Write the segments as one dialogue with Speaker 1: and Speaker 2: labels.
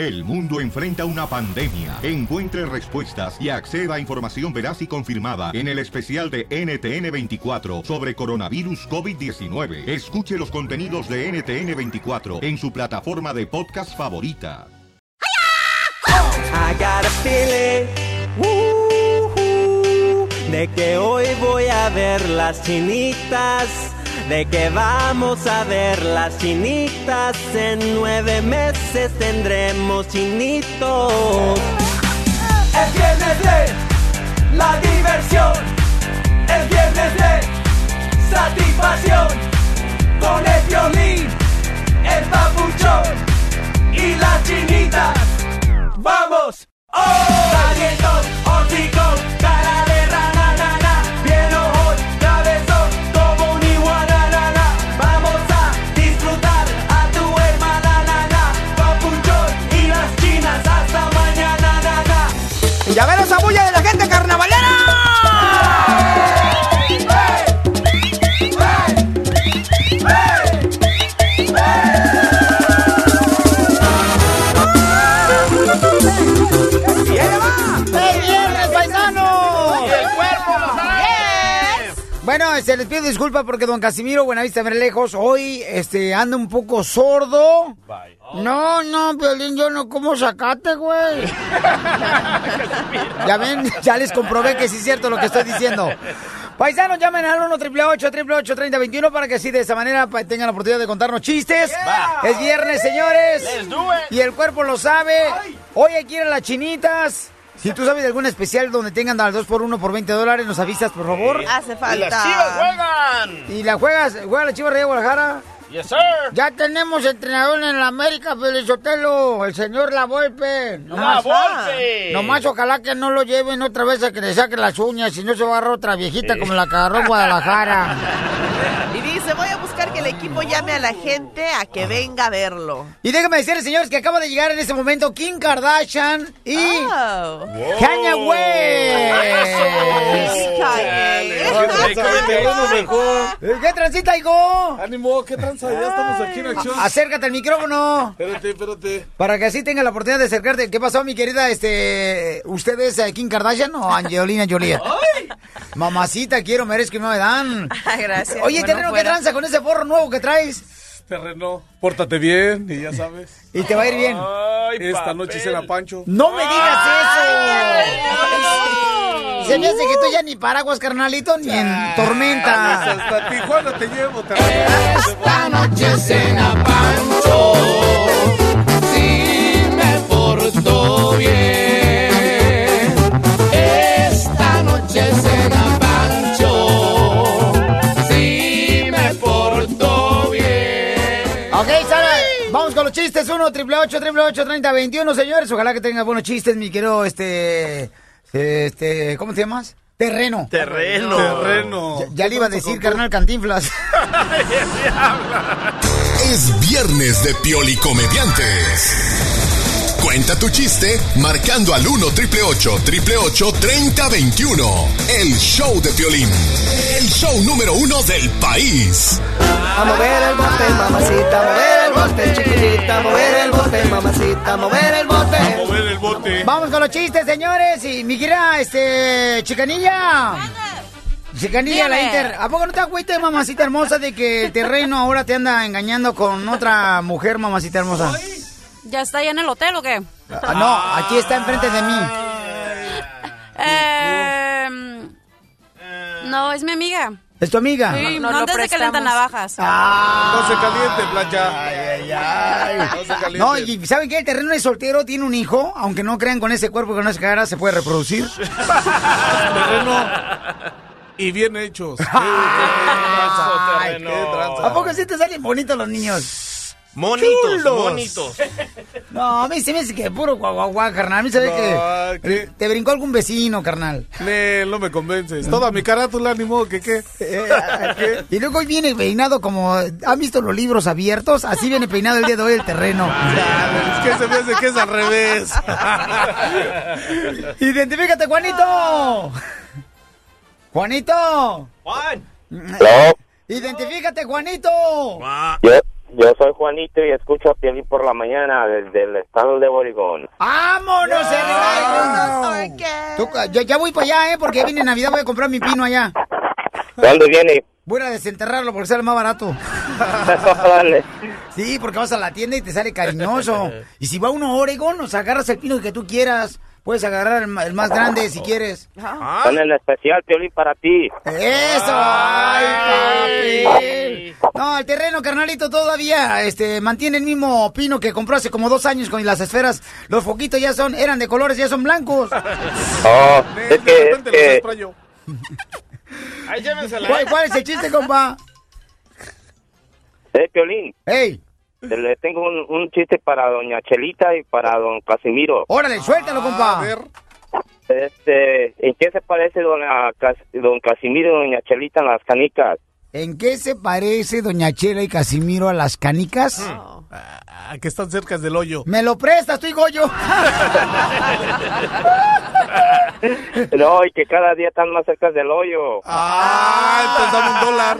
Speaker 1: El mundo enfrenta una pandemia. Encuentre respuestas y acceda a información veraz y confirmada en el especial de NTN24 sobre coronavirus COVID-19. Escuche los contenidos de NTN24 en su plataforma de podcast favorita.
Speaker 2: I de que hoy voy a ver las chinitas, de que vamos a ver las chinitas, en nueve meses tendremos chinitos.
Speaker 3: El viernes de la diversión, el viernes de satisfacción, con el violín, el papuchón y las chinitas. ¡Vamos! ¡Oh! Salientos, hocicón, cara
Speaker 4: Bueno, se les pido disculpas porque don Casimiro Buenavista lejos hoy este, anda un poco sordo. No, no, Violín, yo no como sacate, güey. ya ven, ya les comprobé que sí es cierto lo que estoy diciendo. Paisanos, llamen al 1 888 3021 para que así de esa manera tengan la oportunidad de contarnos chistes. Es viernes, señores. Y el cuerpo lo sabe. Hoy hay que ir a las chinitas. Si tú sabes de algún especial donde tengan al 2x1 por 20 dólares, nos avisas, por favor.
Speaker 5: Hace
Speaker 6: ¡Y
Speaker 5: falta.
Speaker 6: las chivas juegan!
Speaker 4: ¿Y la juegas? ¿Juega la Chivas de Guadalajara?
Speaker 6: ¡Yes, sir!
Speaker 4: Ya tenemos entrenador en la América, Felizotelo, el señor La Volpe.
Speaker 6: ¡La
Speaker 4: Nomás,
Speaker 6: Volpe!
Speaker 4: nomás ojalá que no lo lleven otra vez a que le saquen las uñas, si no se va a agarrar otra viejita como la que agarró en Guadalajara.
Speaker 5: Y dice, voy a buscar que el equipo llame a la gente a que venga a verlo.
Speaker 4: Y déjenme decirles, señores, que acaba de llegar en este momento Kim Kardashian y
Speaker 5: Oh.
Speaker 4: Kanye West. ¿Qué transita, hijo?
Speaker 7: Ánimo, ¿qué tranza? Ya estamos aquí en acción.
Speaker 4: Acércate al micrófono.
Speaker 7: Espérate, espérate.
Speaker 4: Para que así tenga la oportunidad de acercarte. ¿Qué pasó, mi querida? Este, ¿Usted es eh, Kim Kardashian o Angelina Jolie? Mamacita, quiero, merezco y me dan.
Speaker 5: Ay, gracias.
Speaker 4: Oye,
Speaker 5: Bueno,
Speaker 4: terreno, ¿qué
Speaker 5: fuera.
Speaker 4: tranza con ese forro nuevo que traes?
Speaker 7: Terreno, pórtate bien y ya sabes.
Speaker 4: Y te va a ir bien.
Speaker 6: Ay,
Speaker 7: Esta
Speaker 6: papel.
Speaker 7: noche cena Pancho.
Speaker 4: ¡No me digas eso! Se me hace que tú ya ni paraguas, carnalito, ni en tormenta.
Speaker 7: Hasta Tijuana te llevo, terreno.
Speaker 3: Esta noche cena Pancho, si me porto bien.
Speaker 4: 1-888-888-3021, señores. Ojalá que tengas buenos chistes, mi querido, este, este, ¿cómo te llamas? Terreno.
Speaker 6: Terreno.
Speaker 7: Terreno.
Speaker 4: Ya, ya le iba a decir carnal cantinflas.
Speaker 8: es viernes de pioli comediantes. Cuenta tu chiste marcando al 1 triple 888 3021. El show de Piolín. El show número uno del país.
Speaker 2: A mover el bote, mamacita, a mover el bote, chiquitita, a mover el bote, mamacita, a mover el bote.
Speaker 7: Mover el bote.
Speaker 4: Vamos con los chistes, señores. Y mi querida, este, chicanilla. Chicanilla, la. Inter. ¿A poco no te agüites, mamacita hermosa, de que el terreno ahora te anda engañando con otra mujer, mamacita hermosa?
Speaker 9: ¿Ya está allá en el hotel o qué?
Speaker 4: Ah, no, aquí está enfrente de mí.
Speaker 9: Eh, no, es mi amiga.
Speaker 4: ¿Es tu amiga?
Speaker 9: Sí,
Speaker 5: No
Speaker 9: no, antes de navajas.
Speaker 4: Ah.
Speaker 7: No se caliente, plancha. No se caliente.
Speaker 4: No, y ¿saben qué? El terreno es soltero, tiene un hijo, aunque no crean con ese cuerpo con esa cara se puede reproducir.
Speaker 7: Terreno. Y bien hechos. Qué
Speaker 4: Ay,
Speaker 7: qué.
Speaker 4: ¿A poco sí te salen bonitos los niños?
Speaker 6: Monitos,
Speaker 4: Chulos.
Speaker 6: monitos.
Speaker 4: No, a mí se me hace que puro guaguaguá, carnal. A mí se ve
Speaker 7: No,
Speaker 4: que te brincó algún vecino, carnal.
Speaker 7: Ne, no me convences. Toda mi carátula, ni modo que qué.
Speaker 4: Y luego hoy viene peinado como... ¿Han visto los libros abiertos? Así viene peinado el día de hoy el terreno.
Speaker 7: Es que se me hace que es al revés.
Speaker 4: ¡Identifícate, Juanito! ¡Juanito!
Speaker 6: Juan.
Speaker 4: ¡Identifícate, Juanito!
Speaker 10: Yo
Speaker 11: soy Juanito y escucho a Piolín por la mañana desde el estado de Oregón.
Speaker 4: ¡Vámonos, hermano! Tú, ya, ya voy para allá, ¿eh? Porque viene Navidad, voy a comprar mi pino allá.
Speaker 11: ¿Dónde viene?
Speaker 4: Voy a desenterrarlo porque sale más barato.
Speaker 11: Dale.
Speaker 4: Sí, porque vas a la tienda y te sale cariñoso. Y si va uno a Oregón, nos agarras el pino que tú quieras. Puedes agarrar el, el más grande si quieres.
Speaker 11: Son en especial Piolín para ti.
Speaker 4: ¡Eso! ¡Ay, papi! No, el terreno, carnalito, todavía este, mantiene el mismo pino que compró hace como dos años con las esferas. Los foquitos ya son, eran de colores, ya son blancos.
Speaker 11: Oh, es que, es que
Speaker 6: Ahí llévensela.
Speaker 4: ¿Cuál, cuál es el chiste, compa?
Speaker 11: eh, Piolín.
Speaker 4: ¡Ey!
Speaker 11: Le tengo un, un chiste para doña Chelita y para don Casimiro.
Speaker 4: Órale, suéltalo, compa.
Speaker 11: Este, ¿en qué se parece don, a don Casimiro y doña Chelita en las canicas?
Speaker 4: ¿En qué se parece Doña Chela y Casimiro a las canicas?
Speaker 12: Ah, que están cerca del hoyo.
Speaker 4: ¿Me lo prestas, tú y Goyo?
Speaker 11: No, y que cada día están más cerca del hoyo.
Speaker 12: Ah, entonces dame un dólar.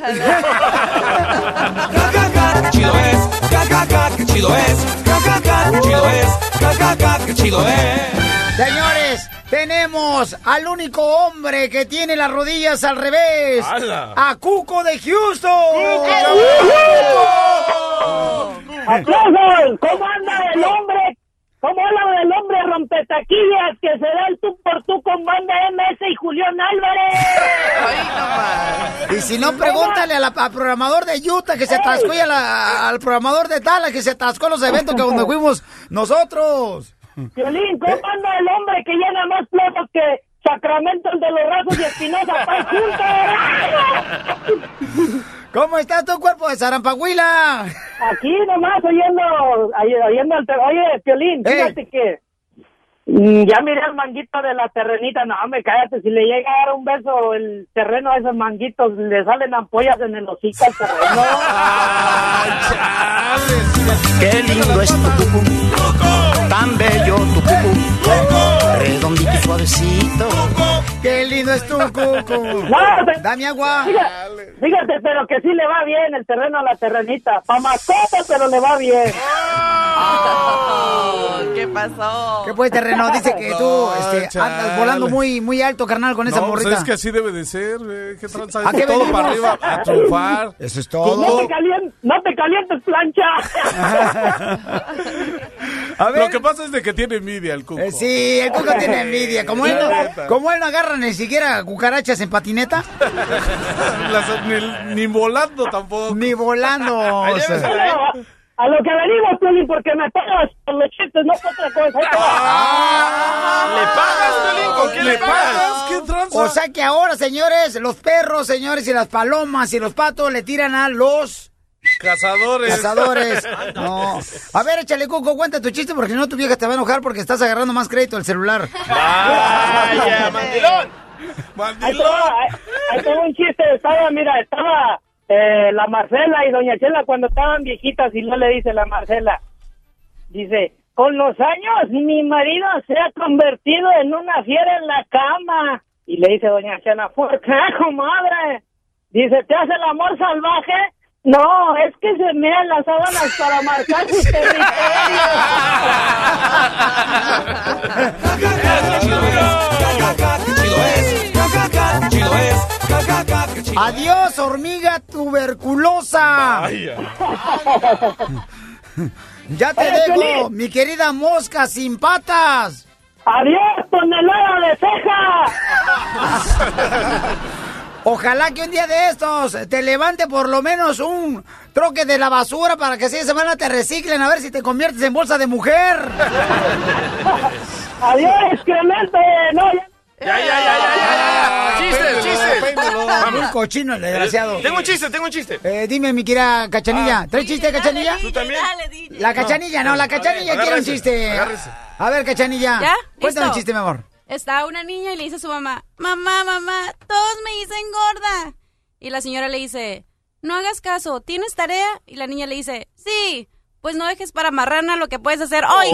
Speaker 3: chido es, ja, ja, ja, qué chido es, ja, ja, ja, qué chido es, ja, ja, ja, qué chido es.
Speaker 4: Señores, tenemos al único hombre que tiene las rodillas al revés.
Speaker 3: ¡Hala!
Speaker 4: A Cuco de Houston.
Speaker 13: ¡Aplausos! ¿Cómo anda el hombre? ¿Cómo anda el hombre rompetaquillas que se da el tú por tú con banda MS y Julián Álvarez?
Speaker 4: Y si no, pregúntale a la- al programador de Utah que se atascó y a la- al programador de Dallas que se atascó en los eventos que donde fuimos nosotros.
Speaker 13: Violín, ¿cómo anda el hombre que llena más platos que Sacramento el de los Rasos y Espinosa Paz juntos?
Speaker 4: ¿Cómo está tu cuerpo de Zarampahuila?
Speaker 13: Aquí nomás oyendo, oy- oyendo te- Oye, Piolín, fíjate que ya miré el manguito de la terrenita. No, me cállate, si le llega a dar un beso el terreno a esos manguitos, le salen ampollas en el hocico al terreno.
Speaker 14: Qué lindo es tu cucú, tan bello tu cucú, redondito y suavecito.
Speaker 4: Qué lindo es tu cucu.
Speaker 13: No, te-
Speaker 4: Dame agua.
Speaker 13: Fíjate, fíjate, pero que sí le va bien el terreno a la terrenita. Pa' mascota, pero le va bien.
Speaker 5: ¿Qué pasó?
Speaker 4: ¿Qué pues, terreno? Dice que tú este, andas volando muy, muy alto, carnal, con esa
Speaker 12: No, pues
Speaker 4: morrita.
Speaker 12: es que así debe de ser, güey. ¿Qué tranza?
Speaker 4: ¿A qué
Speaker 12: todo
Speaker 4: venimos?
Speaker 12: para arriba, a triunfar.
Speaker 4: Eso es
Speaker 13: No
Speaker 12: todo.
Speaker 13: te, calien- no te calientes, plancha.
Speaker 12: Lo que pasa es de que tiene envidia el cuco.
Speaker 4: Eh, sí, el Cuco tiene envidia. Como él, no,
Speaker 12: neta.
Speaker 4: como él no agarra ni siquiera cucarachas en patineta,
Speaker 12: Las- ni, ni volando tampoco.
Speaker 4: ni volando. o sea.
Speaker 13: Bueno, a lo que venimos, Piolín, porque me pagas por los chistes, no por otra cosa.
Speaker 6: ¿Le pagas, Piolín? ¿Con qué le pagas?
Speaker 12: ¿Qué tranza?
Speaker 4: O sea que ahora, señores, los perros, señores, y las palomas y los patos le tiran a los
Speaker 12: Cazadores.
Speaker 4: cazadores. No. A ver, échale, Cuco, cuenta tu chiste porque si no tu vieja te va a enojar porque estás agarrando más crédito del celular.
Speaker 6: Vaya, mandilón.
Speaker 13: Ahí- ahí tengo un chiste. Estaba, mira, estaba eh, la Marcela y Doña Chela cuando estaban viejitas y no le dice la Marcela. Dice, con los años mi marido se ha convertido en una fiera en la cama. Y le dice Doña Chela, ¿por qué, comadre? Dice, ¿te hace el amor salvaje? No, es que se mean las sábanas para marcar su
Speaker 4: Adiós, hormiga tuberculosa. Ya te
Speaker 13: Oye,
Speaker 4: dejo,
Speaker 13: Piolín.
Speaker 4: mi querida mosca sin patas.
Speaker 13: ¡Adiós, tonelada de ceja!
Speaker 4: Ojalá que un día de estos te levante por lo menos un troque de la basura para que así de semana te reciclen a ver si te conviertes en bolsa de mujer.
Speaker 13: ¡Adiós, excremento! No, ya...
Speaker 6: Ya, ya, ya, ya, ya. Chistes, chistes.
Speaker 4: Muy
Speaker 6: Vamos.
Speaker 4: cochino el desgraciado.
Speaker 6: Tengo un chiste, tengo un chiste.
Speaker 4: Eh, dime, mi querida cachanilla. ¿Traes chiste, cachanilla?
Speaker 6: ¿Tú también?
Speaker 4: La cachanilla, no, la cachanilla quiere un chiste.
Speaker 6: agárrese.
Speaker 4: A ver, cachanilla.
Speaker 15: ¿Ya?
Speaker 4: Cuéntame un chiste, mi amor.
Speaker 15: Está una niña y le dice a su mamá, mamá, mamá, todos me dicen gorda. Y la señora le dice, no hagas caso, ¿tienes tarea? Y la niña le dice, sí, pues no dejes para marrana lo que puedes hacer hoy.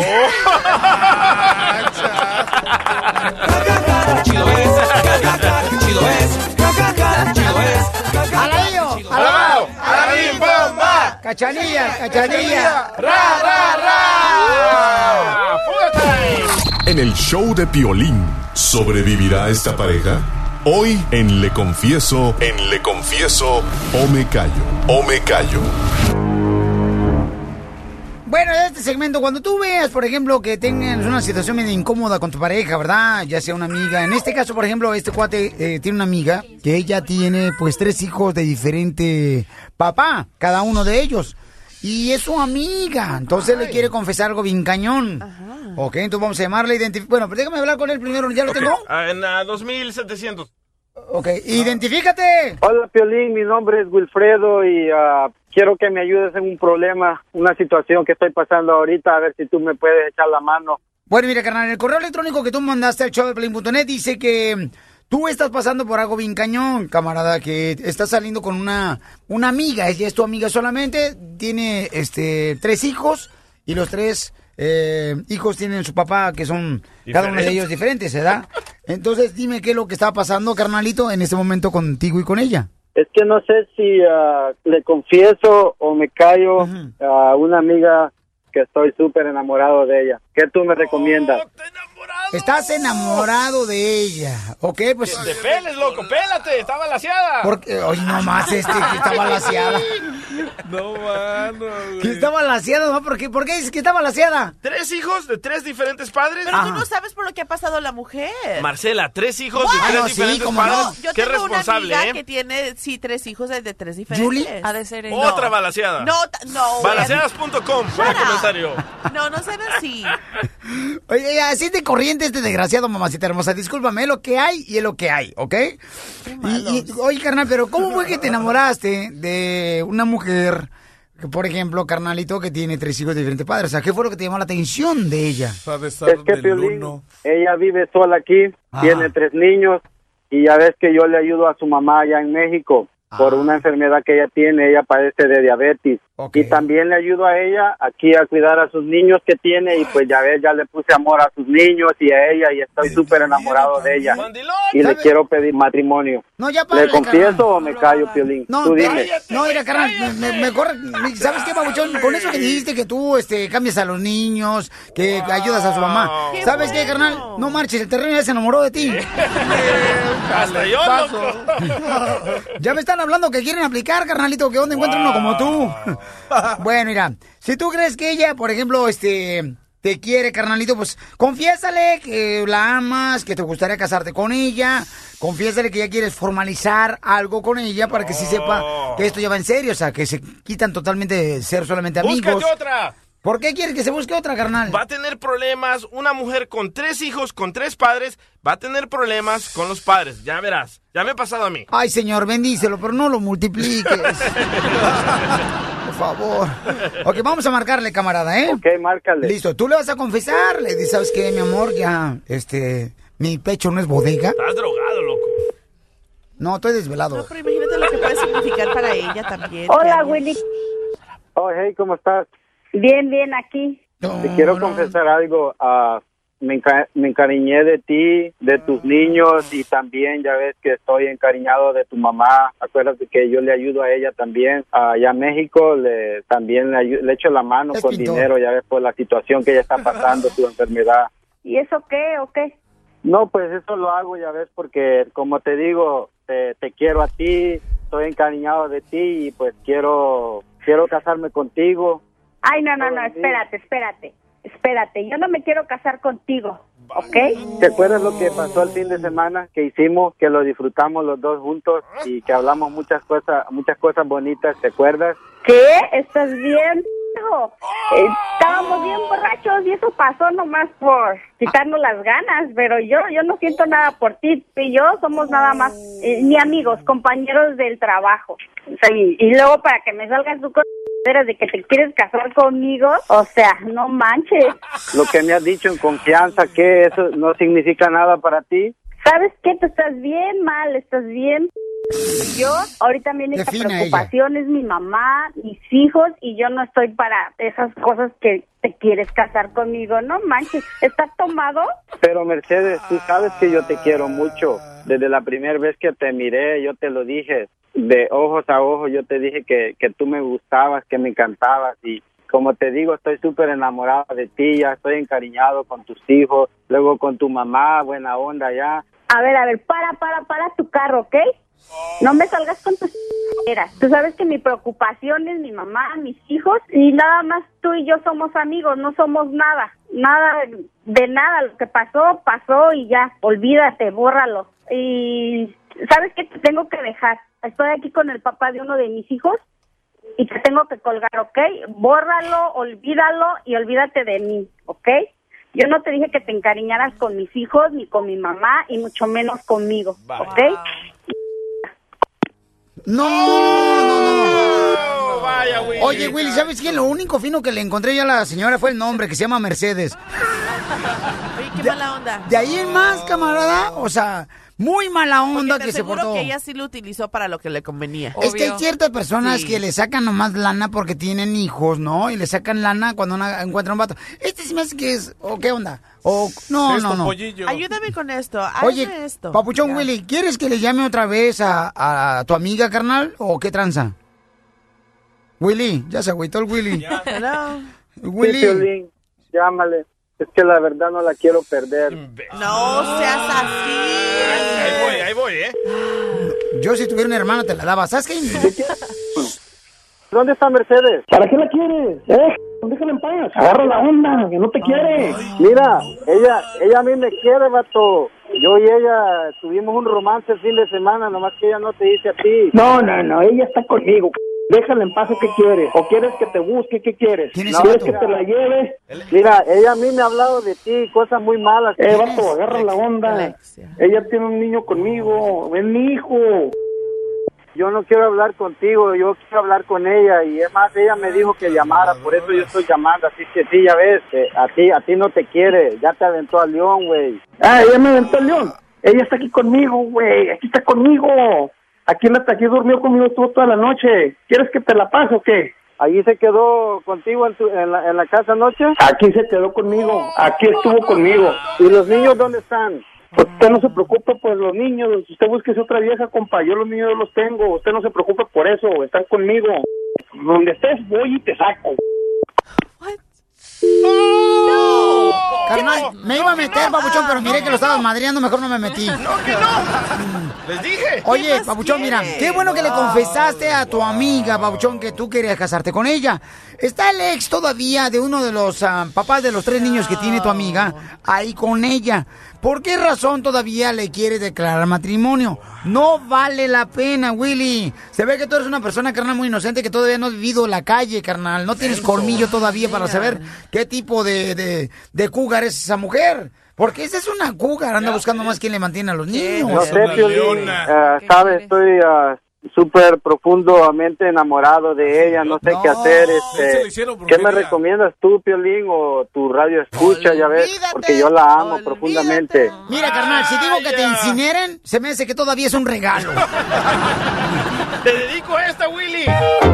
Speaker 6: ¡Alabao! ¡Alabim, bomba!
Speaker 4: Cachanilla, cachanilla.
Speaker 6: ¡Ra, ra, ra!
Speaker 8: En el show de Piolín, ¿sobrevivirá esta pareja? Hoy en Le Confieso, en Le Confieso, o me callo, o me callo.
Speaker 4: Bueno, en este segmento, cuando tú veas, por ejemplo, que tengas una situación medio incómoda con tu pareja, ¿verdad? Ya sea una amiga. En este caso, por ejemplo, este cuate eh, tiene una amiga que ella tiene, pues, tres hijos de diferente papá, cada uno de ellos. Y es su amiga, entonces le quiere confesar algo bien cañón. Ok, entonces vamos a llamarle. Bueno, pero déjame hablar con él primero, ¿ya lo tengo?
Speaker 6: ah, En ah, 2700.
Speaker 4: Ok, identifícate.
Speaker 16: Hola, Piolín, mi nombre es Wilfredo y ah, quiero que me ayudes en un problema, una situación que estoy pasando ahorita, a ver si tú me puedes echar la mano.
Speaker 4: Bueno, mira, carnal, el correo electrónico que tú mandaste al showdeplay.net dice que tú estás pasando por algo bien cañón, camarada, que estás saliendo con una, una amiga, ella es tu amiga solamente, tiene este tres hijos y los tres eh, hijos tienen su papá, que son cada uno de ellos diferentes, ¿verdad? Entonces, dime qué es lo que está pasando, carnalito, en este momento contigo y con ella.
Speaker 16: Es que no sé si ah, le confieso o me callo a una amiga que estoy súper enamorado de ella. ¿Qué tú me recomiendas?
Speaker 4: Estás enamorado de ella, ¿ok? Pues...
Speaker 6: ¡Te peles, loco! ¡Pélate! ¡Está balaseada!
Speaker 4: Porque, oye, no más este que está balaseada.
Speaker 6: No, mano.
Speaker 4: Que está balaseada, ¿no? ¿Por qué, ¿Por qué dices que está balaseada?
Speaker 6: ¿Tres hijos de tres diferentes padres?
Speaker 5: Pero tú no sabes por lo que ha pasado la mujer.
Speaker 6: Marcela, tres hijos
Speaker 5: What?
Speaker 6: de tres
Speaker 5: Ah, no, sí,
Speaker 6: diferentes padres.
Speaker 5: no. Yo
Speaker 6: Qué
Speaker 5: tengo una
Speaker 6: responsable,
Speaker 5: amiga
Speaker 6: ¿eh?
Speaker 5: que tiene, sí, tres hijos de, de tres diferentes.
Speaker 4: ¿Julie?
Speaker 5: Ha de ser
Speaker 6: Otra balaseada.
Speaker 5: No, no.
Speaker 6: Balaseadas.com, buen comentario.
Speaker 5: No, no sean así.
Speaker 4: Oye, así de corriente este desgraciado, mamacita hermosa. Discúlpame, es lo que hay y es lo que hay, ¿ok? Y, y, oye, carnal, pero ¿cómo fue que te enamoraste de una mujer, que, por ejemplo, carnalito, que tiene tres hijos de diferentes padres? O sea, ¿qué fue lo que te llamó la atención de ella?
Speaker 16: Es que Piolín, ella vive sola aquí, tiene tres niños y ya ves que yo le ayudo a su mamá allá en México por una enfermedad que ella tiene, ella padece de diabetes. Y también le ayudo a ella aquí a cuidar a sus niños que tiene y pues ya ves, ya le puse amor a sus niños y a ella y estoy súper enamorado de ella. Y le quiero pedir matrimonio.
Speaker 4: No, ya
Speaker 16: ¿Le
Speaker 4: párale,
Speaker 16: confieso
Speaker 4: carnal.
Speaker 16: o me callo, Piolín?
Speaker 4: No,
Speaker 16: Tú
Speaker 4: no,
Speaker 16: dime.
Speaker 4: no, mira, carnal, me, me- mejor, ¿sabes qué, babuchón? Con eso que dijiste que tú, este, cambias a los niños, que ayudas a su mamá.
Speaker 6: Qué
Speaker 4: ¿Sabes qué, carnal? No marches, el terreno ya se enamoró de ti.
Speaker 6: Hasta yo, loco.
Speaker 4: Ya me están hablando que quieren aplicar, carnalito, que dónde encuentran uno como tú. bueno, mira, si tú crees que ella, por ejemplo, este, te quiere, carnalito, pues confiésale que la amas, que te gustaría casarte con ella. Confiésale que ya quieres formalizar algo con ella para que sí sepa que esto ya va en serio, o sea, que se quitan totalmente de ser solamente amigos.
Speaker 6: Búscate otra.
Speaker 4: ¿Por qué quieres que se busque otra, carnal?
Speaker 6: Va a tener problemas, una mujer con tres hijos, con tres padres, va a tener problemas con los padres. Ya verás. Ya me ha pasado a mí.
Speaker 4: Ay, señor, bendícelo, pero no lo multipliques. Por favor. Ok, vamos a marcarle, camarada, ¿eh?
Speaker 16: Ok, márcale.
Speaker 4: Listo, tú le vas a confesar. Le dices, ¿sabes qué, mi amor? Ya, este, mi pecho no es bodega.
Speaker 6: Estás drogado, loco.
Speaker 4: No, estoy desvelado.
Speaker 5: Pero imagínate lo que puede significar para ella también.
Speaker 17: Hola, Willy.
Speaker 16: Oh, hey, ¿cómo estás?
Speaker 17: Bien, bien, aquí.
Speaker 16: Te quiero confesar algo. ah, me, enca- me encariñé de ti, de tus niños y también ya ves que estoy encariñado de tu mamá. Acuérdate que yo le ayudo a ella también. Allá en México le, también le, le echo la mano
Speaker 17: Es
Speaker 16: con
Speaker 17: pintor.
Speaker 16: dinero, ya ves, por la situación que ella está pasando, su enfermedad.
Speaker 17: ¿Y eso qué o qué?
Speaker 16: No, pues eso lo hago, ya ves, porque como te digo, te, te quiero a ti, estoy encariñado de ti y pues quiero, quiero casarme contigo.
Speaker 17: Ay, no, no, no, espérate, espérate. Espérate, yo no me quiero casar contigo, ¿ok?
Speaker 16: ¿Te acuerdas lo que pasó el fin de semana que hicimos, que lo disfrutamos los dos juntos y que hablamos muchas cosas, muchas cosas bonitas, ¿te acuerdas?
Speaker 17: ¿Qué? ¿Estás bien? hijo? Estábamos bien borrachos y eso pasó nomás por quitarnos las ganas, pero yo yo no siento nada por ti. Tú y yo somos nada más eh, ni amigos, compañeros del trabajo. O sea, y, y luego para que me salgas tú con de que te quieres casar conmigo, o sea, no manches.
Speaker 16: Lo que me has dicho en confianza, que eso no significa nada para ti.
Speaker 17: ¿Sabes qué? Tú estás bien mal, estás bien. Yo, ahorita mi única preocupación es mi mamá, mis hijos, y yo no estoy para esas cosas que te quieres casar conmigo. No manches, ¿estás tomado?
Speaker 16: Pero Mercedes, tú sabes que yo te quiero mucho. Desde la primera vez que te miré, yo te lo dije. De ojos a ojos yo te dije que, que tú me gustabas, que me encantabas y como te digo, estoy súper enamorado de ti, ya estoy encariñado con tus hijos, luego con tu mamá, buena onda ya.
Speaker 17: A ver, a ver, para, para, para tu carro, ¿ok? No me salgas con tus. Tú sabes que mi preocupación es mi mamá, mis hijos y nada más tú y yo somos amigos, no somos nada, nada de nada. Lo que pasó, pasó y ya, olvídate, bórralo. Y sabes que te tengo que dejar. Estoy aquí con el papá de uno de mis hijos y te tengo que colgar, ¿ok? Bórralo, olvídalo y olvídate de mí, ¿ok? Yo no te dije que te encariñaras con mis hijos ni con mi mamá y mucho menos conmigo, ¿ok?
Speaker 4: No, no, no.
Speaker 6: vaya, Willy.
Speaker 4: Oye, Willy, ¿sabes qué? Lo único fino que le encontré ya a la señora fue el nombre, que se llama Mercedes.
Speaker 5: Oye, qué mala onda.
Speaker 4: De ahí en más, camarada, o sea, muy mala onda
Speaker 5: Porque te
Speaker 4: que se portó.
Speaker 5: que ella sí lo utilizó para lo que le convenía.
Speaker 4: Es que hay ciertas personas
Speaker 5: Sí.
Speaker 4: que le sacan nomás lana porque tienen hijos, ¿no? Y le sacan lana cuando una- encuentran un vato. Este sí me hace que es, ¿o qué onda? O, no, no, no.
Speaker 5: Ayúdame con esto.
Speaker 4: Oye,
Speaker 5: esto.
Speaker 4: Papuchón Willy, ¿quieres que le llame otra vez a, a tu amiga, carnal? ¿O qué tranza? Willy, ya se agüitó el Willy.
Speaker 5: Hello.
Speaker 4: Willy.
Speaker 16: Sí, Piolín, llámale. Es que la verdad no la quiero perder.
Speaker 5: No seas así.
Speaker 6: Ahí voy, ahí voy, ¿eh?
Speaker 4: Yo si tuviera un hermano te la daba. ¿Sabes qué?
Speaker 16: ¿Dónde está Mercedes?
Speaker 18: ¿Para qué la quieres? Eh, déjala en paz. Agarra la onda, que no te quiere.
Speaker 16: Mira, ella, ella a mí me quiere, vato. Yo y ella tuvimos un romance el fin de semana, nomás que ella no te dice a ti.
Speaker 18: No, no, no, ella está conmigo. Déjala en paz, ¿o ¿qué quieres? ¿O quieres que te busque? ¿Qué quieres? ¿Quieres
Speaker 16: vato?
Speaker 18: que te la lleve?
Speaker 16: Mira, ella a mí me ha hablado de ti, cosas muy malas.
Speaker 18: Eh, vato, agarra la onda. Ella tiene un niño conmigo, es mi hijo.
Speaker 16: Yo no quiero hablar contigo, yo quiero hablar con ella y es más, ella me dijo que llamara, por eso yo estoy llamando, así que sí, ya ves, a ti, a ti no te quiere, ya te aventó al león, güey.
Speaker 18: Ah, ella me aventó el león. Ella está aquí conmigo, güey. Aquí está conmigo. Aquí, en la, aquí durmió conmigo estuvo toda la noche. ¿Quieres que te la pase o qué?
Speaker 16: ¿Allí se quedó contigo en, tu- en, la, en la casa anoche?
Speaker 18: Aquí se quedó conmigo. Aquí estuvo conmigo.
Speaker 16: ¿Y los niños dónde están?
Speaker 18: Usted no se preocupe por los niños. Usted busque otra vieja, compa. Yo los niños los tengo. Usted no se preocupe por eso. Están conmigo. Donde estés, voy y te saco.
Speaker 4: Carnal, me iba a meter, papuchón, pero miré que lo estabas madreando, mejor no me metí.
Speaker 6: No, que no. Les dije.
Speaker 4: Oye, Papuchón, mira, qué bueno que le confesaste a tu amiga, Papuchón, que tú querías casarte con ella. Está el ex todavía de uno de los ah, papás de los tres niños que tiene tu amiga ahí con ella. ¿Por qué razón todavía le quiere declarar matrimonio? No vale la pena, Willy. Se ve que tú eres una persona, carnal, muy inocente, que todavía no has vivido en la calle, carnal. No tienes colmillo todavía para saber qué tipo de, de, de cougar es esa mujer. Porque esa es una cougar, anda buscando más quien le mantiene a los niños.
Speaker 16: No sé, Piolín, sabes, estoy ah, súper profundamente enamorado de ella, no sé qué hacer. Este, ¿Qué me recomiendas tú, Piolín, o tu radio escucha, ya ves? Porque yo la amo profundamente.
Speaker 4: Mira, carnal, si digo que te incineren, se me hace que todavía es un regalo.
Speaker 6: Te dedico esta, Willy.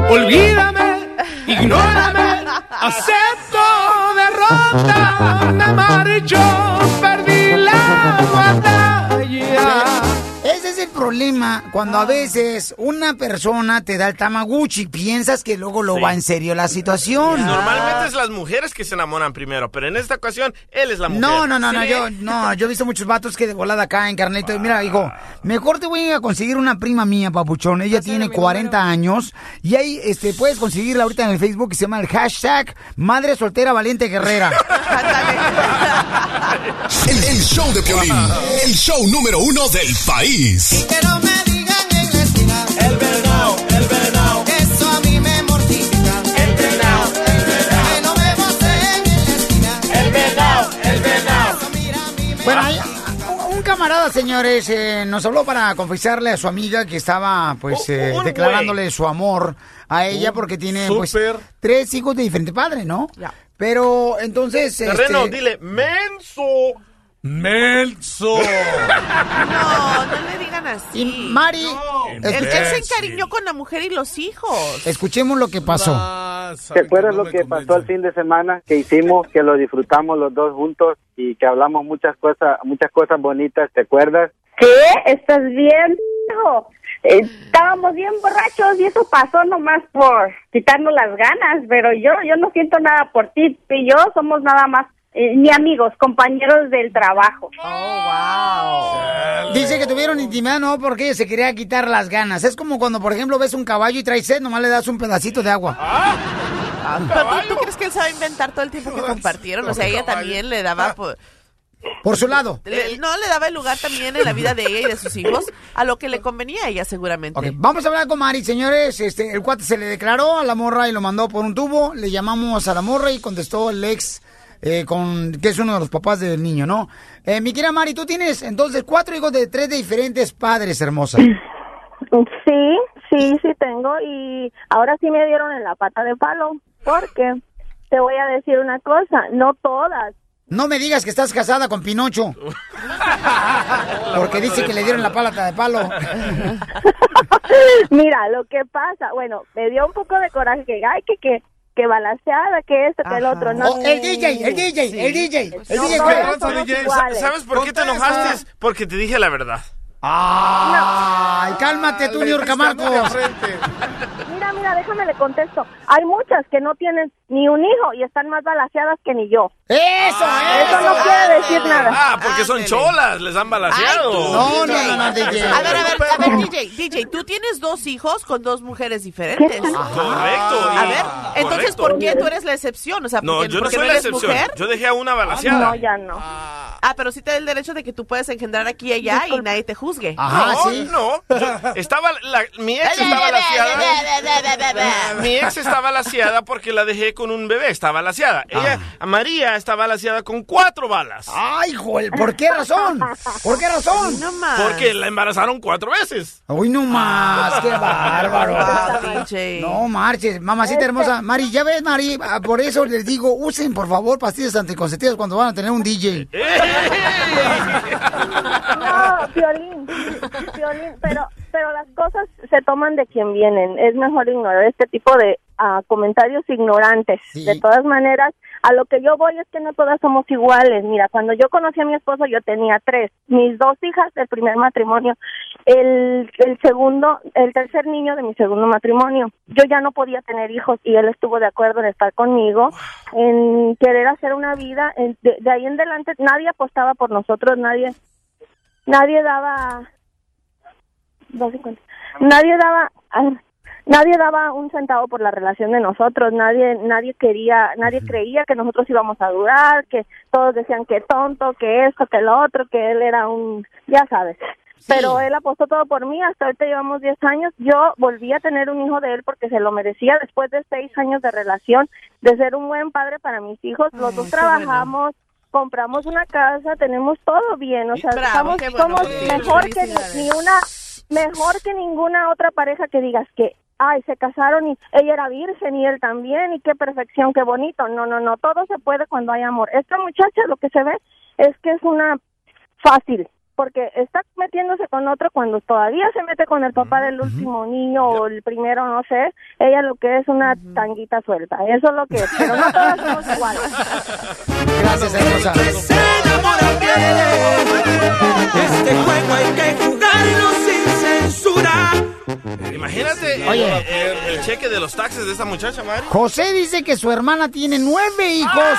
Speaker 3: Olvídame, ignórame, acepto derrota, me marcho, perdí la batalla.
Speaker 4: El problema cuando a veces una persona te da el tamaguchi, piensas que luego lo va en serio la situación.
Speaker 6: Normalmente es las mujeres que se enamoran primero, pero en esta ocasión él es la mujer.
Speaker 4: No, no, no,
Speaker 6: ¿Sí
Speaker 4: no, yo, no, yo he visto muchos vatos que de volada acá en carneta. Mira, hijo, mejor te voy a conseguir una prima mía, papuchón. Ella tiene 40 años y ahí este, puedes conseguirla ahorita en el Facebook que se llama el hashtag Madre Soltera Valiente Guerrera.
Speaker 8: El, el show de Piolín, el show número uno del país.
Speaker 3: Que no me digan en la esquina. El venado, el venado. Eso a mí me mortifica. El venado, el venado. Que no me voten en la esquina. El venado, el venado.
Speaker 4: Bueno, hay- un- un camarada, señores, eh, nos habló para confesarle a su amiga que estaba, pues, eh,
Speaker 3: un
Speaker 4: declarándole su amor a ella
Speaker 3: Un
Speaker 4: porque tiene, pues, tres hijos de diferente padre, ¿no? Pero, entonces,
Speaker 6: Terreno,
Speaker 4: este,
Speaker 6: dile, menso.
Speaker 12: Menso.
Speaker 5: No, no le digan así.
Speaker 4: Y Mari,
Speaker 5: Él, él se encariñó con la mujer y los hijos.
Speaker 4: escuchemos lo que pasó.
Speaker 16: ¿Te acuerdas lo que pasó el fin de semana que hicimos, que lo disfrutamos los dos juntos y que hablamos muchas cosas, muchas cosas bonitas, ¿te acuerdas?
Speaker 17: ¿Qué? ¿Estás bien? hijo?
Speaker 19: estábamos bien borrachos y eso pasó nomás por quitarnos las ganas, pero yo yo no siento nada por ti, tú y yo somos nada más eh, ni amigos, compañeros del trabajo.
Speaker 4: Dice que tuvieron intimidad, no, porque ella se quería quitar las ganas. Es como cuando, por ejemplo, ves un caballo y trae sed, nomás le das un pedacito de agua.
Speaker 5: Pero ¿tú, tú crees que él sabe inventar todo el tiempo que compartieron? O sea, ella también le daba... Por,
Speaker 4: Por su lado.
Speaker 5: le- no, le daba el lugar también en la vida de ella y de sus hijos a lo que le convenía a ella seguramente.
Speaker 4: Ok, vamos a hablar con Mari, señores. Este, el cuate se le declaró a la morra y lo mandó por un tubo. Le llamamos a la morra y contestó el ex, eh, con, que es uno de los papás del niño, ¿no? Eh, mi querida Mari, tú tienes entonces cuatro hijos de tres diferentes padres, hermosa.
Speaker 19: Sí, sí, sí tengo y ahora sí me dieron en la pata de palo porque te voy a decir una cosa, no todas.
Speaker 4: No me digas que estás casada con Pinocho. Porque dice que le dieron la pálata de palo.
Speaker 19: Mira, lo que pasa, bueno, me dio un poco de coraje que, ay, que, que, que balanceada, que esto, que el otro, no.
Speaker 4: Oh, el DJ, el DJ, el DJ, el
Speaker 19: No,
Speaker 4: DJ.
Speaker 19: no, no.
Speaker 6: ¿Sabes por qué te enojaste? Porque te dije la verdad.
Speaker 4: Ay, cálmate tú, Niurka Marcos.
Speaker 19: Mira, mira, déjame le contesto. Hay muchas que no tienen ni un hijo y están más balanceadas que ni yo.
Speaker 4: ¡Eso,
Speaker 19: Eso no quiere decir nada.
Speaker 6: Ah, porque son cholas, les han balaseado.
Speaker 5: Ay, tú, DJ. A ver, a ver, a ver, DJ, DJ, tú tienes dos hijos con dos mujeres diferentes.
Speaker 6: Correcto.
Speaker 5: A ver, entonces. ¿por qué tú eres la excepción? O sea,
Speaker 6: No,
Speaker 5: porque,
Speaker 6: yo no soy la
Speaker 5: eres
Speaker 6: excepción.
Speaker 5: mujer.
Speaker 6: Yo dejé a una balaseada.
Speaker 19: No, ya no.
Speaker 5: Ah, pero sí te da el derecho de que tú puedes engendrar aquí y allá y nadie te juzgue.
Speaker 6: no, no. Yo- estaba la- mi ex estaba laciada. Mi ex estaba laciada porque la dejé con un bebé, estaba laciada. Ella, María, estaba laciada con cuatro balas.
Speaker 4: Ay, joder, ¿por qué razón? ¿Por qué razón?
Speaker 5: No más.
Speaker 6: Porque la embarazaron cuatro veces.
Speaker 4: Uy, no más, qué bárbaro. No marches, mamacita hermosa. Mari, ya ves, Mari, ah, por eso les digo, usen por favor pastillas anticonceptivas cuando van a tener un DJ.
Speaker 19: No, violín, violín, pero, pero las cosas se toman de quien vienen. Es mejor ignorar este tipo de ah, comentarios ignorantes. De todas maneras, a lo que yo voy es que no todas somos iguales. Mira, cuando yo conocí a mi esposo, yo tenía tres. Mis dos hijas del primer matrimonio, el, el segundo, el tercer niño de mi segundo matrimonio. Yo ya no podía tener hijos y él estuvo de acuerdo en estar conmigo, en querer hacer una vida. En- de, de ahí en adelante, nadie apostaba por nosotros, nadie nadie daba nadie daba nadie daba un centavo por la relación de nosotros nadie nadie quería nadie creía que nosotros íbamos a durar que todos decían que tonto que esto que lo otro que él era un ya sabes. Pero él apostó todo por mí hasta ahorita llevamos 10 años yo volví a tener un hijo de él porque se lo merecía después de seis años de relación de ser un buen padre para mis hijos los dos trabajamos compramos una casa, tenemos todo bien, o sea,
Speaker 5: Bravo,
Speaker 19: estamos,
Speaker 5: bueno,
Speaker 19: somos mejor que ni, ni una, mejor que ninguna otra pareja que digas que, ay, se casaron y ella era virgen y él también y qué perfección, qué bonito. No, no, no, todo se puede cuando hay amor. Esta muchacha lo que se ve es que es una fácil, porque está metiéndose con otro cuando todavía se mete con el papá del último niño o el primero, no sé, ella lo que es una tanguita suelta, eso es lo que es, pero no todas somos iguales.
Speaker 4: Gracias, hermosa.
Speaker 3: Este juego hay que jugarlo sin censura.
Speaker 6: Imagínate
Speaker 4: Oye.
Speaker 6: el, cheque de los taxes de esa muchacha, Mari.
Speaker 4: José dice que su hermana tiene nueve hijos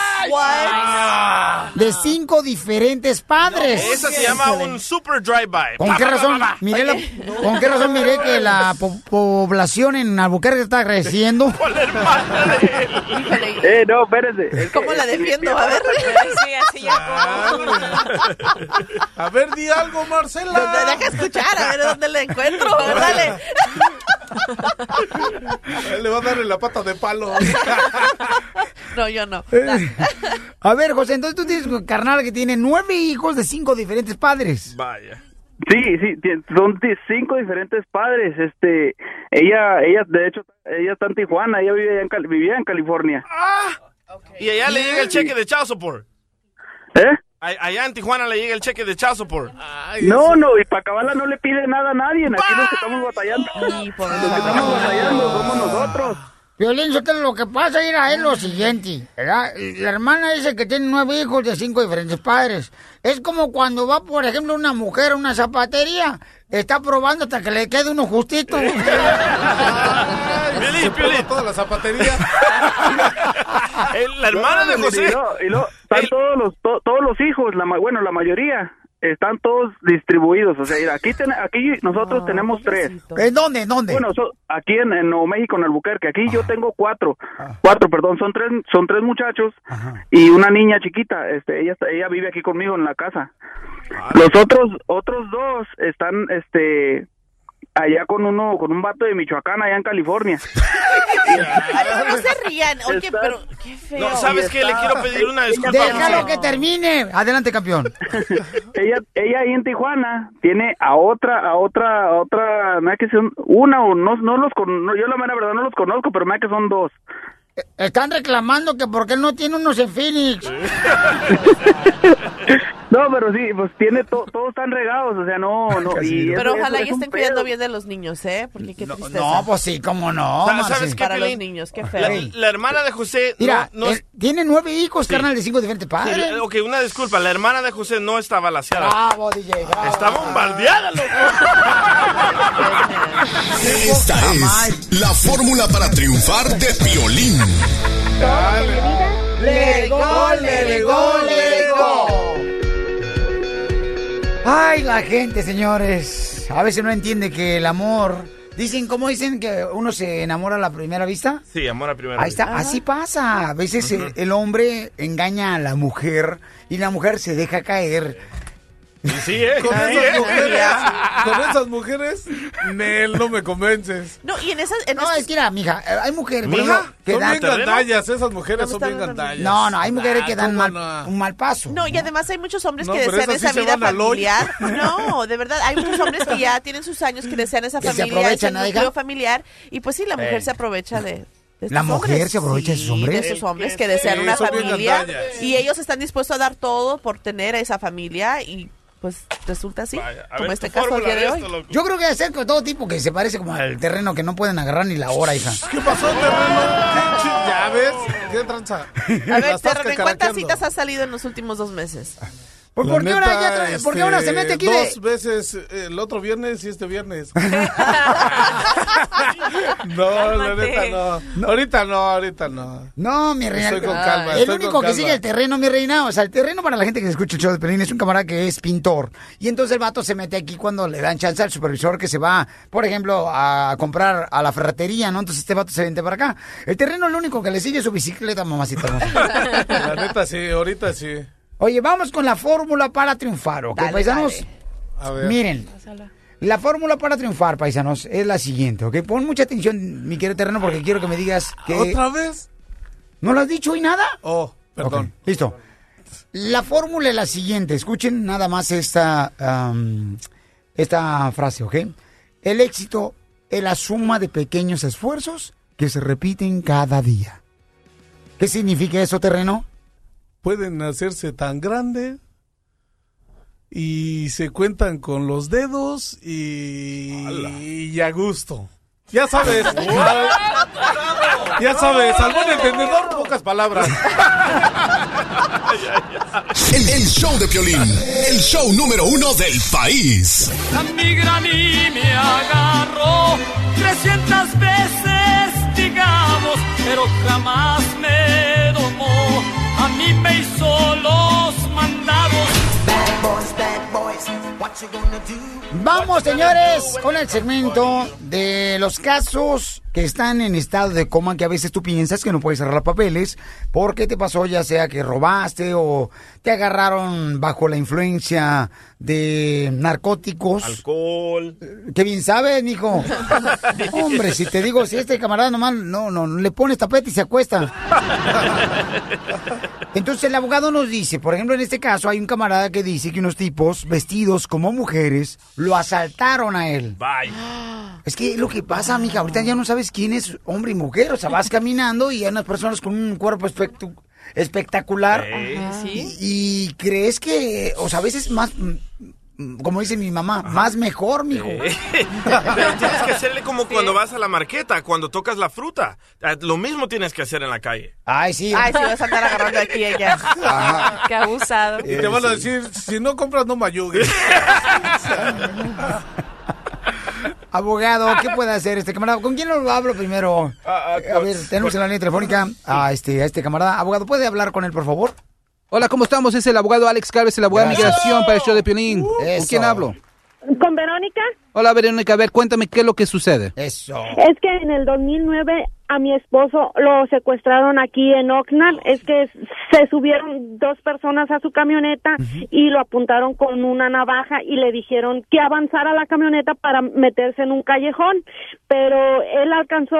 Speaker 4: de cinco diferentes padres.
Speaker 6: Esa se llama un super drive-by.
Speaker 4: ¿Con qué razón? Miré la- ¿Con qué razón miré que la po- población en Albuquerque está creciendo?
Speaker 18: Eh, no, espérense.
Speaker 5: ¿Cómo la defiendo? A ver.
Speaker 12: A ver, di algo, Marcela.
Speaker 5: Deja escuchar, a ver dónde la encuentro. Dale.
Speaker 12: Él le va a dar en la pata de palo.
Speaker 5: No, yo no.
Speaker 4: A ver, José, entonces tú tienes un carnal que tiene nueve hijos de cinco diferentes padres.
Speaker 6: Vaya.
Speaker 18: Sí, sí, son cinco diferentes padres. Este, ella, ella, de hecho, ella está en Tijuana, ella vive en vivía en California.
Speaker 6: Y allá le llega el cheque de child support.
Speaker 18: ¿Eh?
Speaker 6: Allá en Tijuana le llega el cheque de child support.
Speaker 18: No, no, y para acabarla no le pide nada a nadie. Aquí los que estamos batallando. los que estamos batallando somos nosotros.
Speaker 4: Violín, lo que pasa era es lo siguiente, ¿verdad? La hermana dice que tiene nueve hijos de cinco diferentes padres. Es como cuando va, por ejemplo, una mujer a una zapatería, está probando hasta que le quede uno justito.
Speaker 12: Se prueba toda la zapatería.
Speaker 6: la hermana de
Speaker 18: No,
Speaker 6: José.
Speaker 18: Y luego, y luego están todos los to- todos los hijos, la ma- bueno, la mayoría están todos distribuidos. O sea, mira, aquí ten- aquí nosotros tenemos tres.
Speaker 4: ¿En dónde? ¿En dónde?
Speaker 18: Bueno, so- aquí en, en Nuevo México, en Albuquerque. Aquí yo tengo cuatro, cuatro, perdón, son tres, son tres muchachos y una niña chiquita. Este, ella, está- ella vive aquí conmigo en la casa. Los otros, otros dos están, este, allá con uno, con un vato de Michoacán, allá en California.
Speaker 5: Ay, no, se rían. Oye, pero qué feo.
Speaker 6: No, ¿sabes qué? Le quiero pedir una disculpa.
Speaker 4: Déjalo que termine. Adelante, campeón.
Speaker 18: ella ella ahí en Tijuana tiene a otra a otra a otra me da que son una o no no los con, no, yo la mera verdad no los conozco pero me da que son dos
Speaker 4: Están reclamando que porque él no tiene unos en Phoenix.
Speaker 18: no pero sí pues tiene to- todos están regados o sea no no y eso-
Speaker 5: Pero ojalá
Speaker 18: es
Speaker 5: y estén cuidando bien de los niños, ¿eh? Porque qué tristeza.
Speaker 4: No, pues sí, cómo no. Marce.
Speaker 6: ¿Sabes qué,
Speaker 5: Para los niños, qué feo.
Speaker 6: la hermana de José
Speaker 4: Mira,
Speaker 6: no, no
Speaker 4: él tiene nueve hijos, carnal, de cinco diferentes
Speaker 6: Sí,
Speaker 4: padres.
Speaker 6: ok, una disculpa. La hermana de José no estaba laciada.
Speaker 4: Bravo, DJ, bravo.
Speaker 6: Está bombardeada, loco.
Speaker 8: Esta es la fórmula para triunfar de Piolín.
Speaker 4: Let it go, let it go, let it go. Ay, la gente, señores. A veces no entiende que el amor. Dicen, ¿cómo dicen que uno se enamora a la primera vista?
Speaker 6: Sí, amor a primera
Speaker 4: Ahí
Speaker 6: vista.
Speaker 4: está, así pasa. A veces el, el hombre engaña a la mujer y la mujer se deja caer.
Speaker 6: Y sí, ¿eh?
Speaker 12: Con
Speaker 6: Sí,
Speaker 12: esas
Speaker 6: ¿eh?
Speaker 12: mujeres, con esas mujeres, Nel, no me convences.
Speaker 5: No, y en esas... En
Speaker 4: No,
Speaker 5: esas-
Speaker 4: es que, mira, mija, eh, hay mujeres
Speaker 12: ¿Mija?
Speaker 4: que
Speaker 12: Son
Speaker 4: dan...
Speaker 12: bien gandallas, esas mujeres son bien gandallas.
Speaker 4: No, no, hay mujeres que
Speaker 12: Ah,
Speaker 4: dan
Speaker 12: ¿cómo
Speaker 4: mal-
Speaker 12: no?
Speaker 4: un mal paso.
Speaker 5: No, y además hay muchos hombres
Speaker 12: No,
Speaker 5: que desean
Speaker 12: sí
Speaker 5: esa vida familiar. No, de verdad, hay muchos hombres que ya tienen sus años que desean esa
Speaker 4: Que se
Speaker 5: familia, ese núcleo familiar. Y pues sí, la mujer se aprovecha de...
Speaker 4: ¿La mujer
Speaker 5: hombres.
Speaker 4: se aprovecha de sus
Speaker 5: Sí,
Speaker 4: hombres?
Speaker 5: de esos hombres que desean
Speaker 12: Sí,
Speaker 5: una familia y ellos están dispuestos a dar todo por tener a esa familia y pues resulta así,
Speaker 6: Vaya, a
Speaker 5: como
Speaker 6: ver
Speaker 5: este caso el
Speaker 6: fórmula
Speaker 5: día de hoy.
Speaker 6: esto.
Speaker 4: Yo creo que ser con todo tipo que se parece como al terreno que no pueden agarrar ni la hora, hija.
Speaker 12: ¿Qué pasó, terreno? ¿Qué chi- ¿Ya ves? ¿Qué tranza?
Speaker 5: A ver, Terreno, ¿en cuántas citas has salido en los últimos dos meses?
Speaker 4: ¿Por, qué ahora,
Speaker 12: neta,
Speaker 4: ya tra- por qué ahora se
Speaker 12: este,
Speaker 4: mete aquí de...?
Speaker 12: Dos veces eh, el otro viernes y este viernes. no, la neta no. Ahorita no, ahorita no.
Speaker 4: No, mi reina.
Speaker 12: Estoy con calma,
Speaker 4: El
Speaker 12: estoy
Speaker 4: único
Speaker 12: con
Speaker 4: que
Speaker 12: calma.
Speaker 4: sigue el terreno, mi reina. O sea, el terreno para la gente que escucha el show de Pelín es un camarada que es pintor. Y entonces el vato se mete aquí cuando le dan chance al supervisor que se va, por ejemplo, a comprar a la ferretería, ¿no? Entonces este vato se vente para acá. El terreno lo único que le sigue es su bicicleta, mamacita.
Speaker 12: La neta sí, ahorita sí.
Speaker 4: Oye, vamos con la fórmula para triunfar, ¿ok,
Speaker 5: Dale,
Speaker 4: paisanos?
Speaker 5: dale.
Speaker 12: A ver.
Speaker 4: Miren, la fórmula para triunfar, paisanos, es la siguiente, ¿ok? Pon mucha atención, mi querido terreno, porque quiero que me digas que...
Speaker 12: ¿Otra vez?
Speaker 4: ¿No lo has dicho hoy nada?
Speaker 12: Oh, perdón.
Speaker 4: Listo. La fórmula es la siguiente. Escuchen nada más esta, esta frase, ¿ok? El éxito es la suma de pequeños esfuerzos que se repiten cada día. ¿Qué significa eso, terreno?
Speaker 12: Pueden hacerse tan grandes y se cuentan con los dedos y, y a gusto. Ya sabes. ya sabes, al buen entendedor, pocas palabras.
Speaker 8: El, el show de Piolín, el show número uno del país.
Speaker 3: A mi graní me agarró 300 veces, digamos, pero jamás me. A mí me hizo los mandados. Bad boys, bad boys,
Speaker 4: Vamos, señores, con el segmento de los casos que están en estado de coma que a veces tú piensas que no puedes cerrar papeles porque te pasó ya sea que robaste o te agarraron bajo la influencia de narcóticos.
Speaker 6: Alcohol.
Speaker 4: Qué bien sabes, mijo. Hombre, si te digo, si este camarada nomás no, no, no le pones tapete y se acuesta. Entonces el abogado nos dice, por ejemplo, en este caso hay un camarada que dice que unos tipos vestidos como mujeres lo asaltaron a él.
Speaker 6: Bye.
Speaker 4: Es que lo que pasa, mija, ahorita ya no sabes quién es hombre y mujer. O sea, vas caminando y hay unas personas con un cuerpo espectacular.
Speaker 5: Ajá.
Speaker 4: Y, y crees que, o sea, a veces más, como dice mi mamá, más mejor, mijo.
Speaker 6: Pero tienes que hacerle como cuando vas a la marqueta, cuando tocas la fruta. Ah, Lo mismo tienes que hacer en la calle.
Speaker 4: Ay, sí.
Speaker 5: Ay, sí, vas a andar agarrando aquí ella.
Speaker 9: Qué abusado.
Speaker 12: Y te van a decir, si no compras, no me ayudes.
Speaker 4: Abogado, ¿qué puede hacer este camarada? ¿Con quién lo hablo primero?
Speaker 6: Ah,
Speaker 4: a ver, tenemos en la línea telefónica a este, a este camarada. Abogado, ¿puede hablar con él, por favor?
Speaker 20: Hola, ¿cómo estamos? Es el abogado Alex Calves, el abogado de migración para el show de Piolín. ¿Con quién hablo?
Speaker 21: ¿Con Verónica?
Speaker 20: Hola, Verónica, a ver, cuéntame qué es lo que sucede.
Speaker 4: Eso.
Speaker 21: Es que en el 2009 a mi esposo lo secuestraron aquí en Oxnard. Es que se subieron dos personas a su camioneta y lo apuntaron con una navaja y le dijeron que avanzara la camioneta para meterse en un callejón. Pero él alcanzó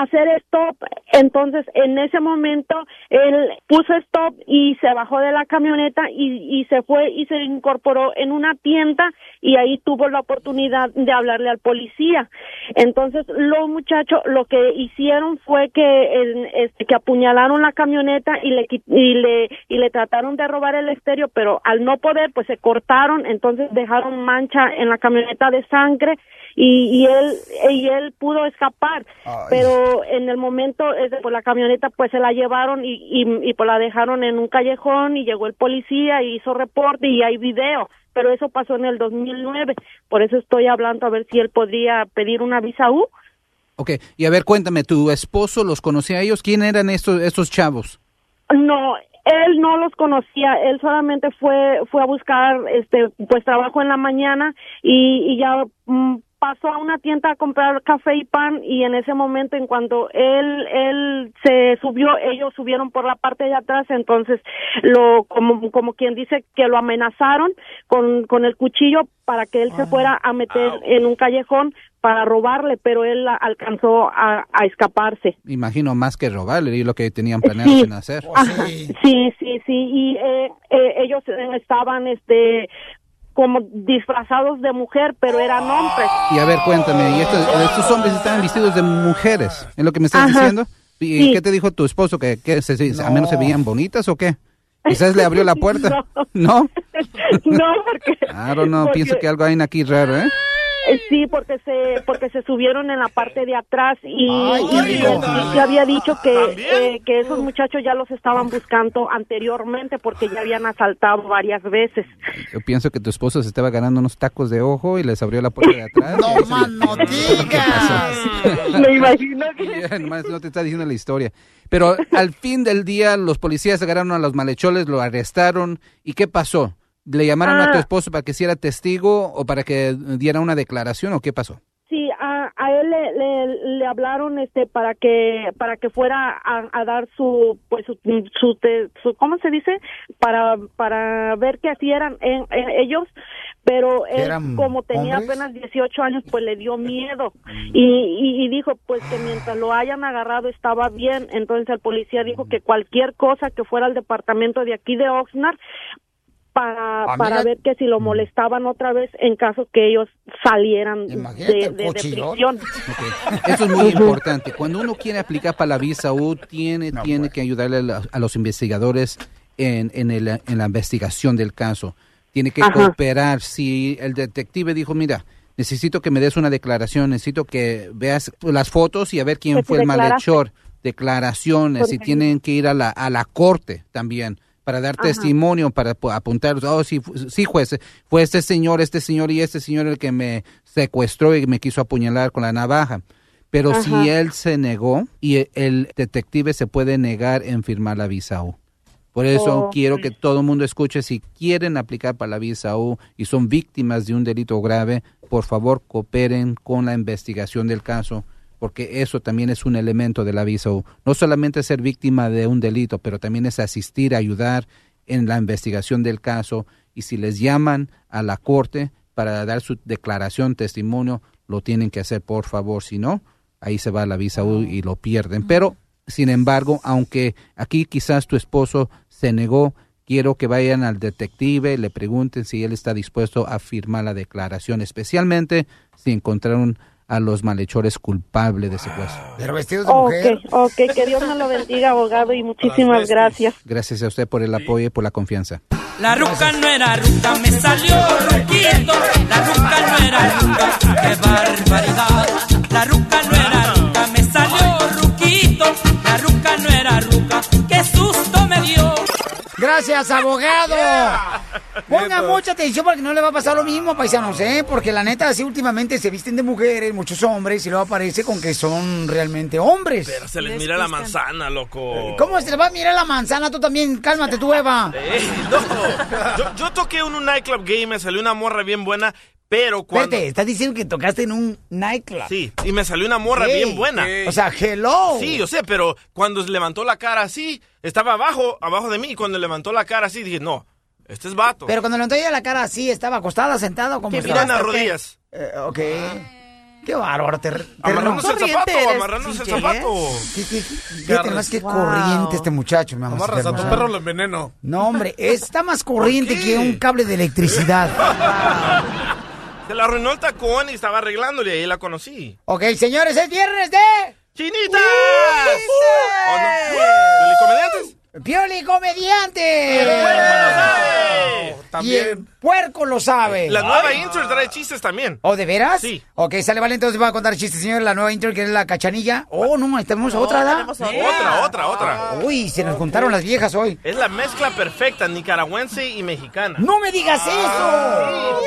Speaker 21: hacer stop, entonces en ese momento él puso stop y se bajó de la camioneta y, y se fue y se incorporó en una tienda y ahí tuvo la oportunidad de hablarle al policía. Entonces los muchachos lo que hicieron fue que el- este, que apuñalaron la camioneta y le y le y le trataron de robar el estéreo, pero al no poder pues se cortaron, entonces dejaron mancha en la camioneta de sangre y, y él y él pudo escapar, pero en el momento este, pues la camioneta pues se la llevaron y, y, y pues la dejaron en un callejón y llegó el policía y hizo reporte y hay video pero eso pasó en el 2009 por eso estoy hablando a ver si él podría pedir una visa U
Speaker 20: Ok, y a ver, cuéntame, ¿tu esposo los conocía a ellos? ¿Quién eran estos, estos chavos?
Speaker 21: No, él no los conocía, él solamente fue fue a buscar este pues trabajo en la mañana y, y ya mm, pasó a una tienda a comprar café y pan y en ese momento en cuanto él él se subió, ellos subieron por la parte de atrás, entonces lo como como quien dice que lo amenazaron con con el cuchillo para que él se fuera a meter en un callejón para robarle, pero él alcanzó a, a escaparse.
Speaker 20: Imagino más que robarle y lo que tenían planeado
Speaker 21: Sí.
Speaker 20: en hacer.
Speaker 21: Ajá, sí, sí, sí, y eh, eh, ellos estaban, este, como disfrazados de mujer, pero eran hombres.
Speaker 20: Y a ver, cuéntame, ¿y estos, estos hombres estaban vestidos de mujeres? ¿Es lo que me estás
Speaker 21: Ajá.
Speaker 20: diciendo? ¿Y
Speaker 21: Sí.
Speaker 20: qué te dijo tu esposo? ¿Que, que se, se- a menos se veían bonitas o qué? Quizás le abrió la puerta. ¿No?
Speaker 21: no, porque...
Speaker 20: Claro, no,
Speaker 21: porque-
Speaker 20: pienso que algo hay aquí raro, ¿eh?
Speaker 21: Eh, Sí, porque se porque se subieron en la parte de atrás y,
Speaker 4: Ay,
Speaker 21: y policía había dicho que eh, que esos muchachos ya los estaban buscando anteriormente porque ya habían asaltado varias veces.
Speaker 20: Yo pienso que tu esposo se estaba ganando unos tacos de ojo y les abrió la puerta de atrás.
Speaker 4: No, man, no digas.
Speaker 21: Me imagino
Speaker 20: Ya, nomás no te está diciendo la historia. Pero al fin del día, los policías agarraron a los malhechores, lo arrestaron. ¿Y qué pasó? ¿Le llamaron a tu
Speaker 21: Ah.
Speaker 20: esposo para que hiciera testigo o para que diera una declaración o qué pasó?
Speaker 21: Sí, a, a él le, le, le hablaron este para que para que fuera a, a dar su pues su, su, su- cómo se dice para para ver qué en, en ellos pero él
Speaker 4: ¿Eran
Speaker 21: como tenía
Speaker 4: hombres?
Speaker 21: apenas 18 años pues le dio miedo y, y, y dijo pues que mientras lo hayan agarrado estaba bien entonces el policía dijo que cualquier cosa que fuera al departamento de aquí de Oxnard para,
Speaker 4: Ah,
Speaker 21: para ver que si lo molestaban otra vez en caso que ellos salieran de, de, de prisión.
Speaker 20: Eso es muy importante. Cuando uno quiere aplicar para la visa U, tiene, tiene que ayudarle a, la- a los investigadores en, en, el- en la investigación del caso. Tiene que
Speaker 21: Ajá.
Speaker 20: cooperar. Si el detective dijo, mira, necesito que me des una declaración, necesito que veas las fotos y a ver quién fue el malhechor, declaraciones, si
Speaker 21: Correcto.
Speaker 20: tienen que ir a la, a la corte también para dar
Speaker 21: Ajá.
Speaker 20: testimonio, para pu- apuntar, oh, sí, sí, juez, fue este señor, este señor y este señor el que me secuestró y me quiso apuñalar con la navaja. Pero
Speaker 21: Ajá.
Speaker 20: si él se negó y el detective se puede negar en firmar la visa U. Por eso
Speaker 21: Oh.
Speaker 20: quiero que todo el mundo escuche, si quieren aplicar para la visa U y son víctimas de un delito grave, por favor cooperen con la investigación del caso, porque eso también es un elemento de la visa U. No solamente ser víctima de un delito, pero también es asistir, ayudar en la investigación del caso y si les llaman a la corte para dar su declaración, testimonio, lo tienen que hacer, por favor, si no, ahí se va la visa U y lo pierden. Pero, sin embargo, aunque aquí quizás tu esposo se negó, quiero que vayan al detective, le pregunten si él está dispuesto a firmar la declaración, especialmente si encontraron a los malhechores culpables de secuestro.
Speaker 4: Pero vestidos de
Speaker 21: Ok,
Speaker 4: mujer.
Speaker 21: ok, que Dios me lo bendiga, abogado, y muchísimas gracias.
Speaker 20: Gracias a usted por el apoyo y por la confianza.
Speaker 22: La ruca no era ruca, me salió ruquito. La ruca no era ruca, qué barbaridad. La ruca no era ruca, me salió ruquito. La ruca no era ruca, qué susto me dio.
Speaker 4: Gracias, abogado. Ponga mucha atención porque no le va a pasar lo mismo, paisanos, ¿eh? Porque la neta, así últimamente se visten de mujeres, muchos hombres, y luego aparece con que son realmente hombres.
Speaker 6: Pero se les mira la manzana, loco.
Speaker 4: ¿Cómo se le va a mirar la manzana? Tú también, cálmate tú, Eva.
Speaker 6: Ey, no. Yo, yo toqué en un nightclub gay, me salió una morra bien buena, pero cuando...
Speaker 4: Espérate, estás diciendo que tocaste en un nightclub.
Speaker 6: Sí, y me salió una morra bien buena.
Speaker 4: O sea, hello.
Speaker 6: Sí, yo sé, pero cuando levantó la cara así, estaba abajo, abajo de mí, y cuando levantó la cara así, dije, no, este es vato.
Speaker 4: Pero cuando levantó ella la cara así, estaba acostada, sentada, como
Speaker 6: mira en las rodillas.
Speaker 4: Eh, ok. Qué bárbaro. Te, te
Speaker 6: Amarrándose el zapato,
Speaker 4: eres,
Speaker 6: amarrándose el zapato.
Speaker 4: ¿Qué, qué, Fíjate más que corriente este muchacho, mi amor.
Speaker 12: Amarras a tu perro, lo enveneno.
Speaker 4: No, hombre, está más corriente que un cable de electricidad.
Speaker 6: Se le arruinó el tacón y estaba arreglándole, y ahí la conocí.
Speaker 4: ok, señores, es viernes de...
Speaker 6: ¡Chinitas! ¿O no? ¿Telecomediantes?
Speaker 4: ¡Pioli comediante!
Speaker 6: El puerco lo sabe.
Speaker 4: Y el puerco lo sabe.
Speaker 6: La nueva intro trae chistes también.
Speaker 4: ¿O de veras?
Speaker 6: Sí.
Speaker 4: Ok, sale vale, entonces va a contar chistes, señor. La nueva intro que es la cachanilla. Oh, no, tenemos otra, ¿da?
Speaker 6: Otra, otra, otra.
Speaker 4: Uy, se nos juntaron las viejas hoy.
Speaker 6: Es la mezcla perfecta, nicaragüense y mexicana.
Speaker 4: ¡No me digas eso!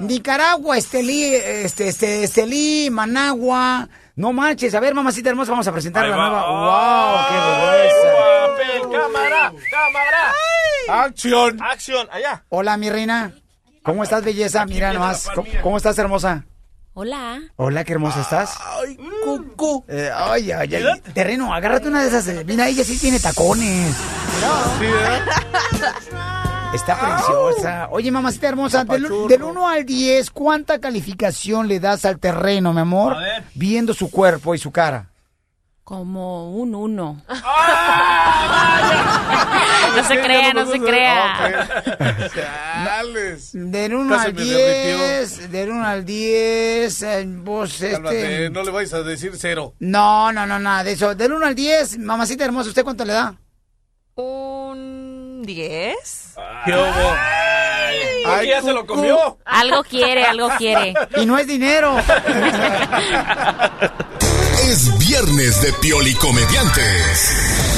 Speaker 4: Nicaragua, Estelí, este, este, Estelí, Managua. No manches. A ver, mamacita hermosa, vamos a presentar
Speaker 6: Ahí
Speaker 4: la
Speaker 6: va.
Speaker 4: nueva. ¡Wow! ¡Qué
Speaker 6: papel! ¡Cámara! ¡Cámara!
Speaker 12: ¡Acción!
Speaker 6: ¡Acción! Allá.
Speaker 4: Hola, mi reina. ¿Cómo estás, belleza? Mira nomás. ¿Cómo, estás, hermosa?
Speaker 9: Hola.
Speaker 4: Hola, qué hermosa estás.
Speaker 12: ¡Ay, cucu!
Speaker 4: Eh, ay, ay, ay. Terreno, agárrate una de esas. Mira, ella sí tiene tacones.
Speaker 12: Sí, ¿eh?
Speaker 4: Está preciosa. Oye, mamacita hermosa, del, del 1 al 10, ¿cuánta calificación le das al terreno, mi amor?
Speaker 6: A ver.
Speaker 4: Viendo su cuerpo y su cara.
Speaker 9: Como un uno. no se crea, no se crea.
Speaker 12: Chales.
Speaker 4: Del 1
Speaker 12: Casi
Speaker 4: al
Speaker 12: me
Speaker 4: 10, del 1 al 10, eh, vos
Speaker 12: Cálmate,
Speaker 4: este...
Speaker 12: no le vais a decir cero.
Speaker 4: No, no, no, nada de eso. Del 1 al 10, mamacita hermosa, ¿usted cuánto le da?
Speaker 5: Un 10.
Speaker 12: ¿Qué hubo?
Speaker 6: Ay, ya se lo comió.
Speaker 9: Algo quiere, algo quiere.
Speaker 4: Y no es dinero.
Speaker 8: Es viernes de Pioli Comediantes.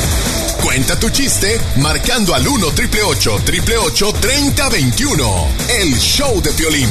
Speaker 8: Cuenta tu chiste marcando al 1 triple 888 3021. El show de Piolín.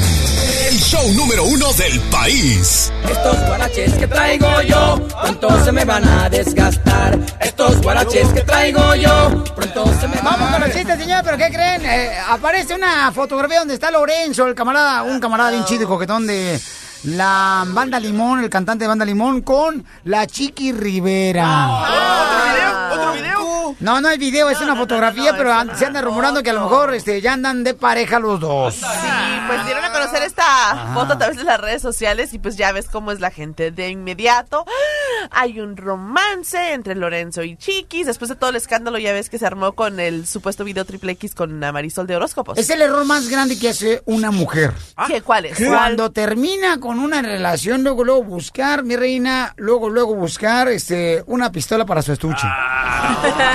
Speaker 8: El show número uno del país.
Speaker 22: Estos guaraches que traigo yo, pronto se me van a desgastar. Estos guaraches que traigo yo, pronto se me van
Speaker 4: Vamos
Speaker 22: a
Speaker 4: con los chistes, señor, pero ¿qué creen? Eh, aparece una fotografía donde está Lorenzo, el camarada, un camarada bien chido y coquetón de la banda Limón, el cantante de banda Limón, con la Chiqui Rivera.
Speaker 6: ¿Otro video? ¿Otro video?
Speaker 4: No, no es video, es una fotografía, pero an- se anda rumorando que a lo mejor este, ya andan de pareja los dos.
Speaker 5: Sí, pues dieron a conocer esta foto a través de las redes sociales y pues ya ves cómo es la gente de inmediato. Hay un romance entre Lorenzo y Chiquis. Después de todo el escándalo ya ves que se armó con el supuesto video triple X con Marisol de horóscopos.
Speaker 4: Es el error más grande que hace una mujer.
Speaker 5: ¿Qué? ¿Cuál es?
Speaker 4: Cuando termina con una relación, luego, luego buscar, mi reina, luego, luego buscar este, una pistola para su estuche.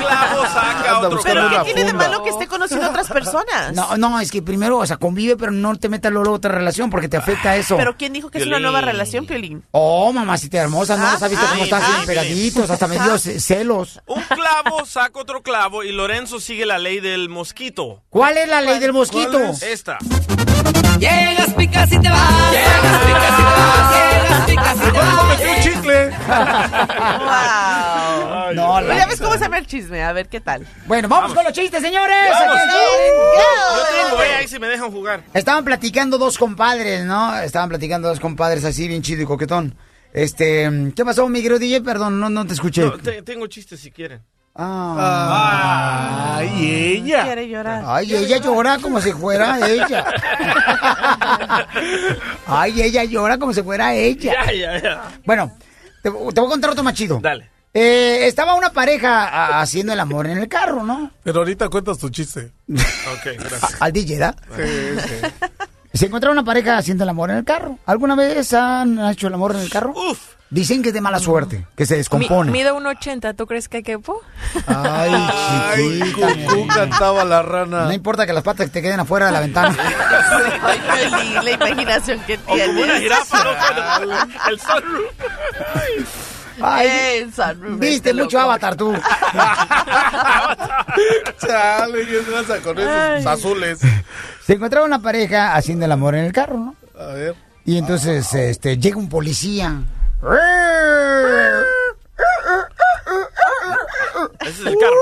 Speaker 6: Clavo saca otro
Speaker 5: Pero ¿qué tiene de malo que esté conociendo a otras personas?
Speaker 4: No, no, es que primero, o sea, convive, pero no te metas luego a otra relación porque te afecta eso.
Speaker 5: Pero ¿quién dijo que es una nueva relación, Piolín?
Speaker 4: Oh, mamacita hermosa, no
Speaker 5: Ah,
Speaker 4: has visto cómo están
Speaker 6: sí,
Speaker 4: bien
Speaker 6: sí.
Speaker 4: pegaditos, hasta me dio ce- celos.
Speaker 6: Un clavo saca otro clavo y Lorenzo sigue la ley del mosquito.
Speaker 4: ¿Cuál es la ley del mosquito?
Speaker 6: Esta.
Speaker 22: Llegas, picas y te vas. Llegas, picas y te vas. Llegas, picas y te vas.
Speaker 12: ¡Un chicle!
Speaker 5: Wow.
Speaker 4: No,
Speaker 5: Pero
Speaker 4: la-
Speaker 5: ya ves cómo se llama el chisme, a ver qué tal.
Speaker 4: Bueno, vamos, con los chistes, señores.
Speaker 6: Vamos.
Speaker 4: Aquí
Speaker 6: Yo tengo, eh, ahí si me dejan jugar.
Speaker 4: Estaban platicando dos compadres, ¿no? Estaban platicando dos compadres así, bien chido y coquetón. Este, ¿qué pasó, mi querido DJ? Perdón, no, no te escuché.
Speaker 6: No, te- tengo chistes si quieren.
Speaker 4: Ah.
Speaker 12: ¡Ay, ella!
Speaker 5: Quiere llorar.
Speaker 4: Ay, ella llora como si fuera ella. Ay, ella llora como si fuera ella.
Speaker 6: Ya, ya, ya.
Speaker 4: Bueno, te, te voy a contar otro más chido.
Speaker 6: Dale.
Speaker 4: Eh, estaba una pareja haciendo el amor en el carro, ¿no?
Speaker 12: Pero ahorita cuentas tu chiste.
Speaker 6: Ok, gracias.
Speaker 4: Al DJ, ¿da?
Speaker 12: Sí, sí.
Speaker 4: Se encontraron una pareja haciendo el amor en el carro. ¿Alguna vez han hecho el amor en el carro?
Speaker 6: Uf.
Speaker 4: Dicen que es de mala suerte, que se descompone.
Speaker 23: Mi- mido un 80, ¿tú crees que quepo?
Speaker 4: Ay, chiquita.
Speaker 12: cucú, cantaba la rana.
Speaker 4: No importa que las patas te queden afuera de la ventana.
Speaker 5: Ay, Piolín, la imaginación que tienes.
Speaker 6: Como una jirafa, ¿no? El sunroof.
Speaker 4: Ay, Viste mucho
Speaker 5: loco.
Speaker 4: Avatar tú.
Speaker 12: Chale, ¿qué pasa con esos
Speaker 4: Ay.
Speaker 12: azules?
Speaker 4: Se encontraba una pareja haciendo el amor en el carro, ¿no?
Speaker 12: A ver.
Speaker 4: Y entonces este, llega un policía.
Speaker 6: Ese es el carro.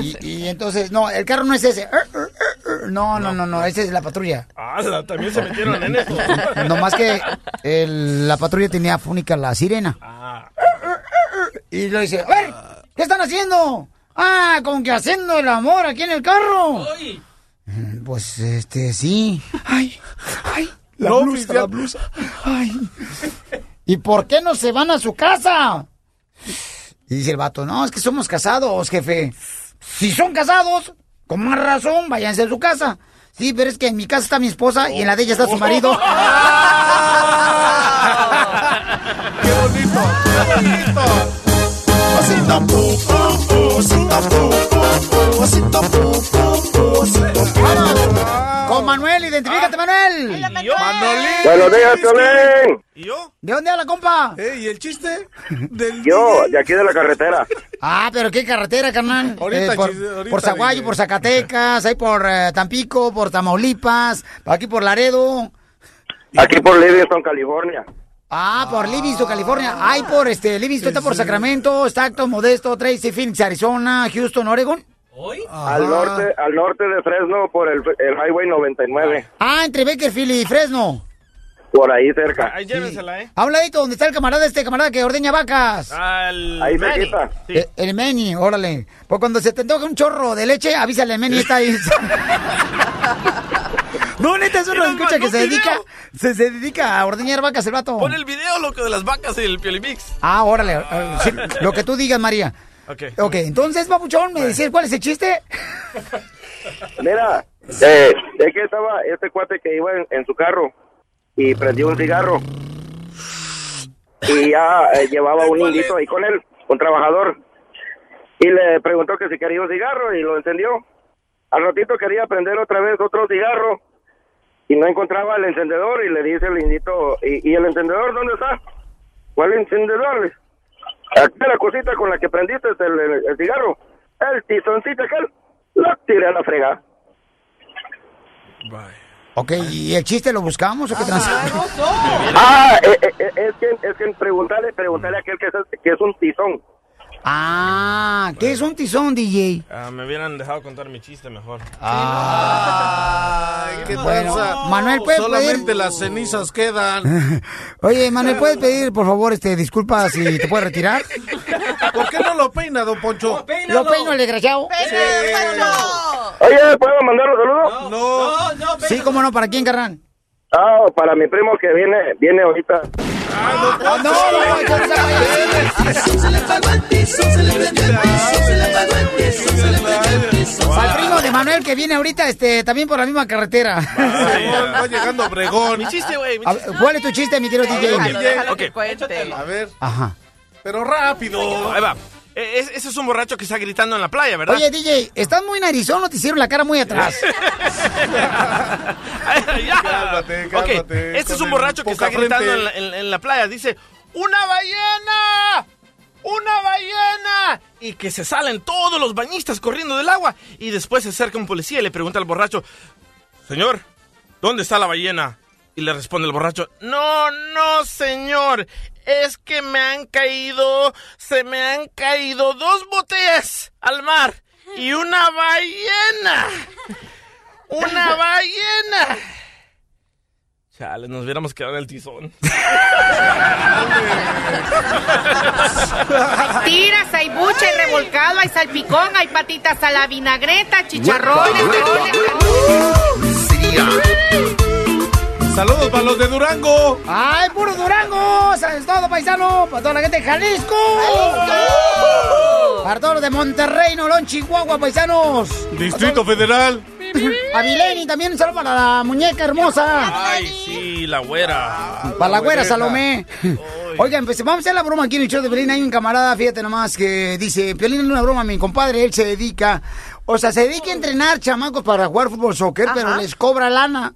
Speaker 4: Y, y entonces, no, el carro no es ese. No, no, no, no, esa es la patrulla.
Speaker 6: ¡Hala! También se metieron en eso.
Speaker 4: No más que el- la patrulla tenía fúnica la sirena.
Speaker 6: Ah.
Speaker 4: Y le dice, a ver, ¿qué están haciendo? Ah, como que haciendo el amor aquí en el carro. Mm, Pues, este, sí. Ay, ay, la
Speaker 12: No,
Speaker 4: blusa,
Speaker 12: oficial.
Speaker 4: la blusa. Ay. ¿Y por qué no se van a su casa? Y dice el vato, no, es que somos casados, jefe. Si son casados, con más razón, váyanse a su casa. Sí, pero es que en mi casa está mi esposa y en la de ella está su marido.
Speaker 12: ¡Qué bonito! ¡Qué bonito!
Speaker 24: Osito pu, pu, pu, osito pu, pu, pu, osito pu, pu, pu, osito pu.
Speaker 4: Manuel, identifícate, Manuel.
Speaker 12: Manolín.
Speaker 25: Buenos días, Piolín.
Speaker 6: ¿Y yo?
Speaker 4: ¿De dónde habla, compa?
Speaker 12: Eh, ¿Y el chiste? Del
Speaker 25: Yo, de aquí de la carretera.
Speaker 4: Ah, pero qué carretera, carnal.
Speaker 12: Ahorita,
Speaker 4: Eh, por,
Speaker 12: chis- ahorita,
Speaker 4: por Zaguayo, por Zacatecas, ahí por eh, Tampico, por Tamaulipas, aquí por Laredo.
Speaker 25: Aquí por Livingston, California.
Speaker 4: Ah, por Livingston, California. Ay, por este, Livingston está por Sacramento, Stockton, Modesto, Tracy, Phoenix, Arizona, Houston, Oregon.
Speaker 25: Al norte, al norte de Fresno por el, el Highway 99.
Speaker 4: Ah, entre Bakerfield y Fresno.
Speaker 25: Por ahí cerca.
Speaker 6: Ahí llévensela, ¿eh?
Speaker 4: A un ladito donde está el camarada, este camarada que ordeña vacas.
Speaker 6: Al
Speaker 25: Ahí
Speaker 6: Manny.
Speaker 25: cerquita.
Speaker 6: Sí.
Speaker 4: Eh, El Meni, órale. Pues cuando se te antoja un chorro de leche, avísale al Meni, está ahí. No, neta, eso
Speaker 6: Y
Speaker 4: no
Speaker 6: nos
Speaker 4: escucha que se dedica, se, se dedica a ordeñar vacas el vato.
Speaker 6: Pon el video, loco, de las vacas y el Piolimix.
Speaker 4: Ah, órale, sí, lo que tú digas, María.
Speaker 6: Ok.
Speaker 4: Ok, entonces, papuchón, ¿me decías cuál es el chiste?
Speaker 25: Mira, eh, es que estaba este cuate que iba en, en su carro y prendió un cigarro. Y ya eh, llevaba un indito ahí con él, un trabajador. Y le preguntó que si quería un cigarro y lo encendió. Al ratito quería prender otra vez otro cigarro y no encontraba el encendedor y le dice el indito, ¿y, y el encendedor dónde está? ¿Cuál encendedor? Aquí la cosita con la que prendiste el, el- el cigarro. El tizoncito aquel, lo tiré a la frega.
Speaker 4: Ok, ¿y el chiste lo buscamos o qué trans?
Speaker 25: Ah, eh, eh, eh, es que, es que preguntarle, preguntarle a aquel que es, que es un tizón.
Speaker 4: Ah, ¿qué es un tizón, DJ?
Speaker 6: Ah, me hubieran dejado contar mi chiste mejor.
Speaker 12: Ay, qué
Speaker 4: Bueno. Manuel, ¿puedes
Speaker 12: Solamente
Speaker 4: pedir?
Speaker 12: las cenizas quedan.
Speaker 4: Oye, Manuel, ¿puedes pedir, por favor, este, disculpas si te puedes retirar?
Speaker 12: ¿Por qué no lo peina, don Poncho?
Speaker 4: Lo peino el desgraciado.
Speaker 25: Oye, ¿puedo mandar un saludo?
Speaker 12: No, no,
Speaker 4: Sí, cómo no, ¿para quién, carnal?
Speaker 25: Ah, para mi primo que viene, viene ahorita.
Speaker 4: No, no, no, yo no sé, Al primo de Manuel que viene ahorita, este, también por la misma carretera.
Speaker 12: Va llegando Obregón.
Speaker 6: Mi chiste, güey. mi chiste.
Speaker 4: ver, ¿Cuál es tu chiste, mi querido DJ?
Speaker 12: A ver,
Speaker 4: Ajá.
Speaker 12: pero rápido.
Speaker 6: Ahí va. Eh, es- ese es un borracho que está gritando en la playa, ¿verdad?
Speaker 4: Oye, DJ, estás muy narizón, no te hicieron la cara muy atrás.
Speaker 6: Ya.
Speaker 12: Cálmate,
Speaker 6: Este es un borracho que está gritando
Speaker 12: frente.
Speaker 6: en la, en- en la playa. Dice, ¡una ballena! ¡Una ballena! Y que se salen todos los bañistas corriendo del agua. Y después se acerca un policía y le pregunta al borracho, Señor, ¿dónde está la ballena? Y le responde el borracho, No, no, señor. Es que me han caído, se me han caído dos botellas al mar y una ballena. ¡Una ballena! Chale, nos hubiéramos quedado en el tizón.
Speaker 26: Tiras, hay bucha, hay revolcado, hay salpicón, hay patitas a la vinagreta, chicharrones,
Speaker 12: Saludos para los de Durango.
Speaker 4: ¡Ay, puro Durango! ¿Sabes todo, paisano? Para toda la gente de Jalisco. Para todos los de Monterrey, Nolon, Chihuahua, paisanos.
Speaker 12: Distrito Federal.
Speaker 4: A Vileni también un saludo para la muñeca hermosa.
Speaker 6: Ay, sí, la güera.
Speaker 4: Para la güera Salomé. Oigan, pues vamos a hacer la broma aquí en el show de Pelín. Hay un camarada, fíjate nomás, que dice, Pelín, una broma, mi compadre, él se dedica, o sea, se dedica a entrenar chamacos para jugar fútbol soccer, pero les cobra lana.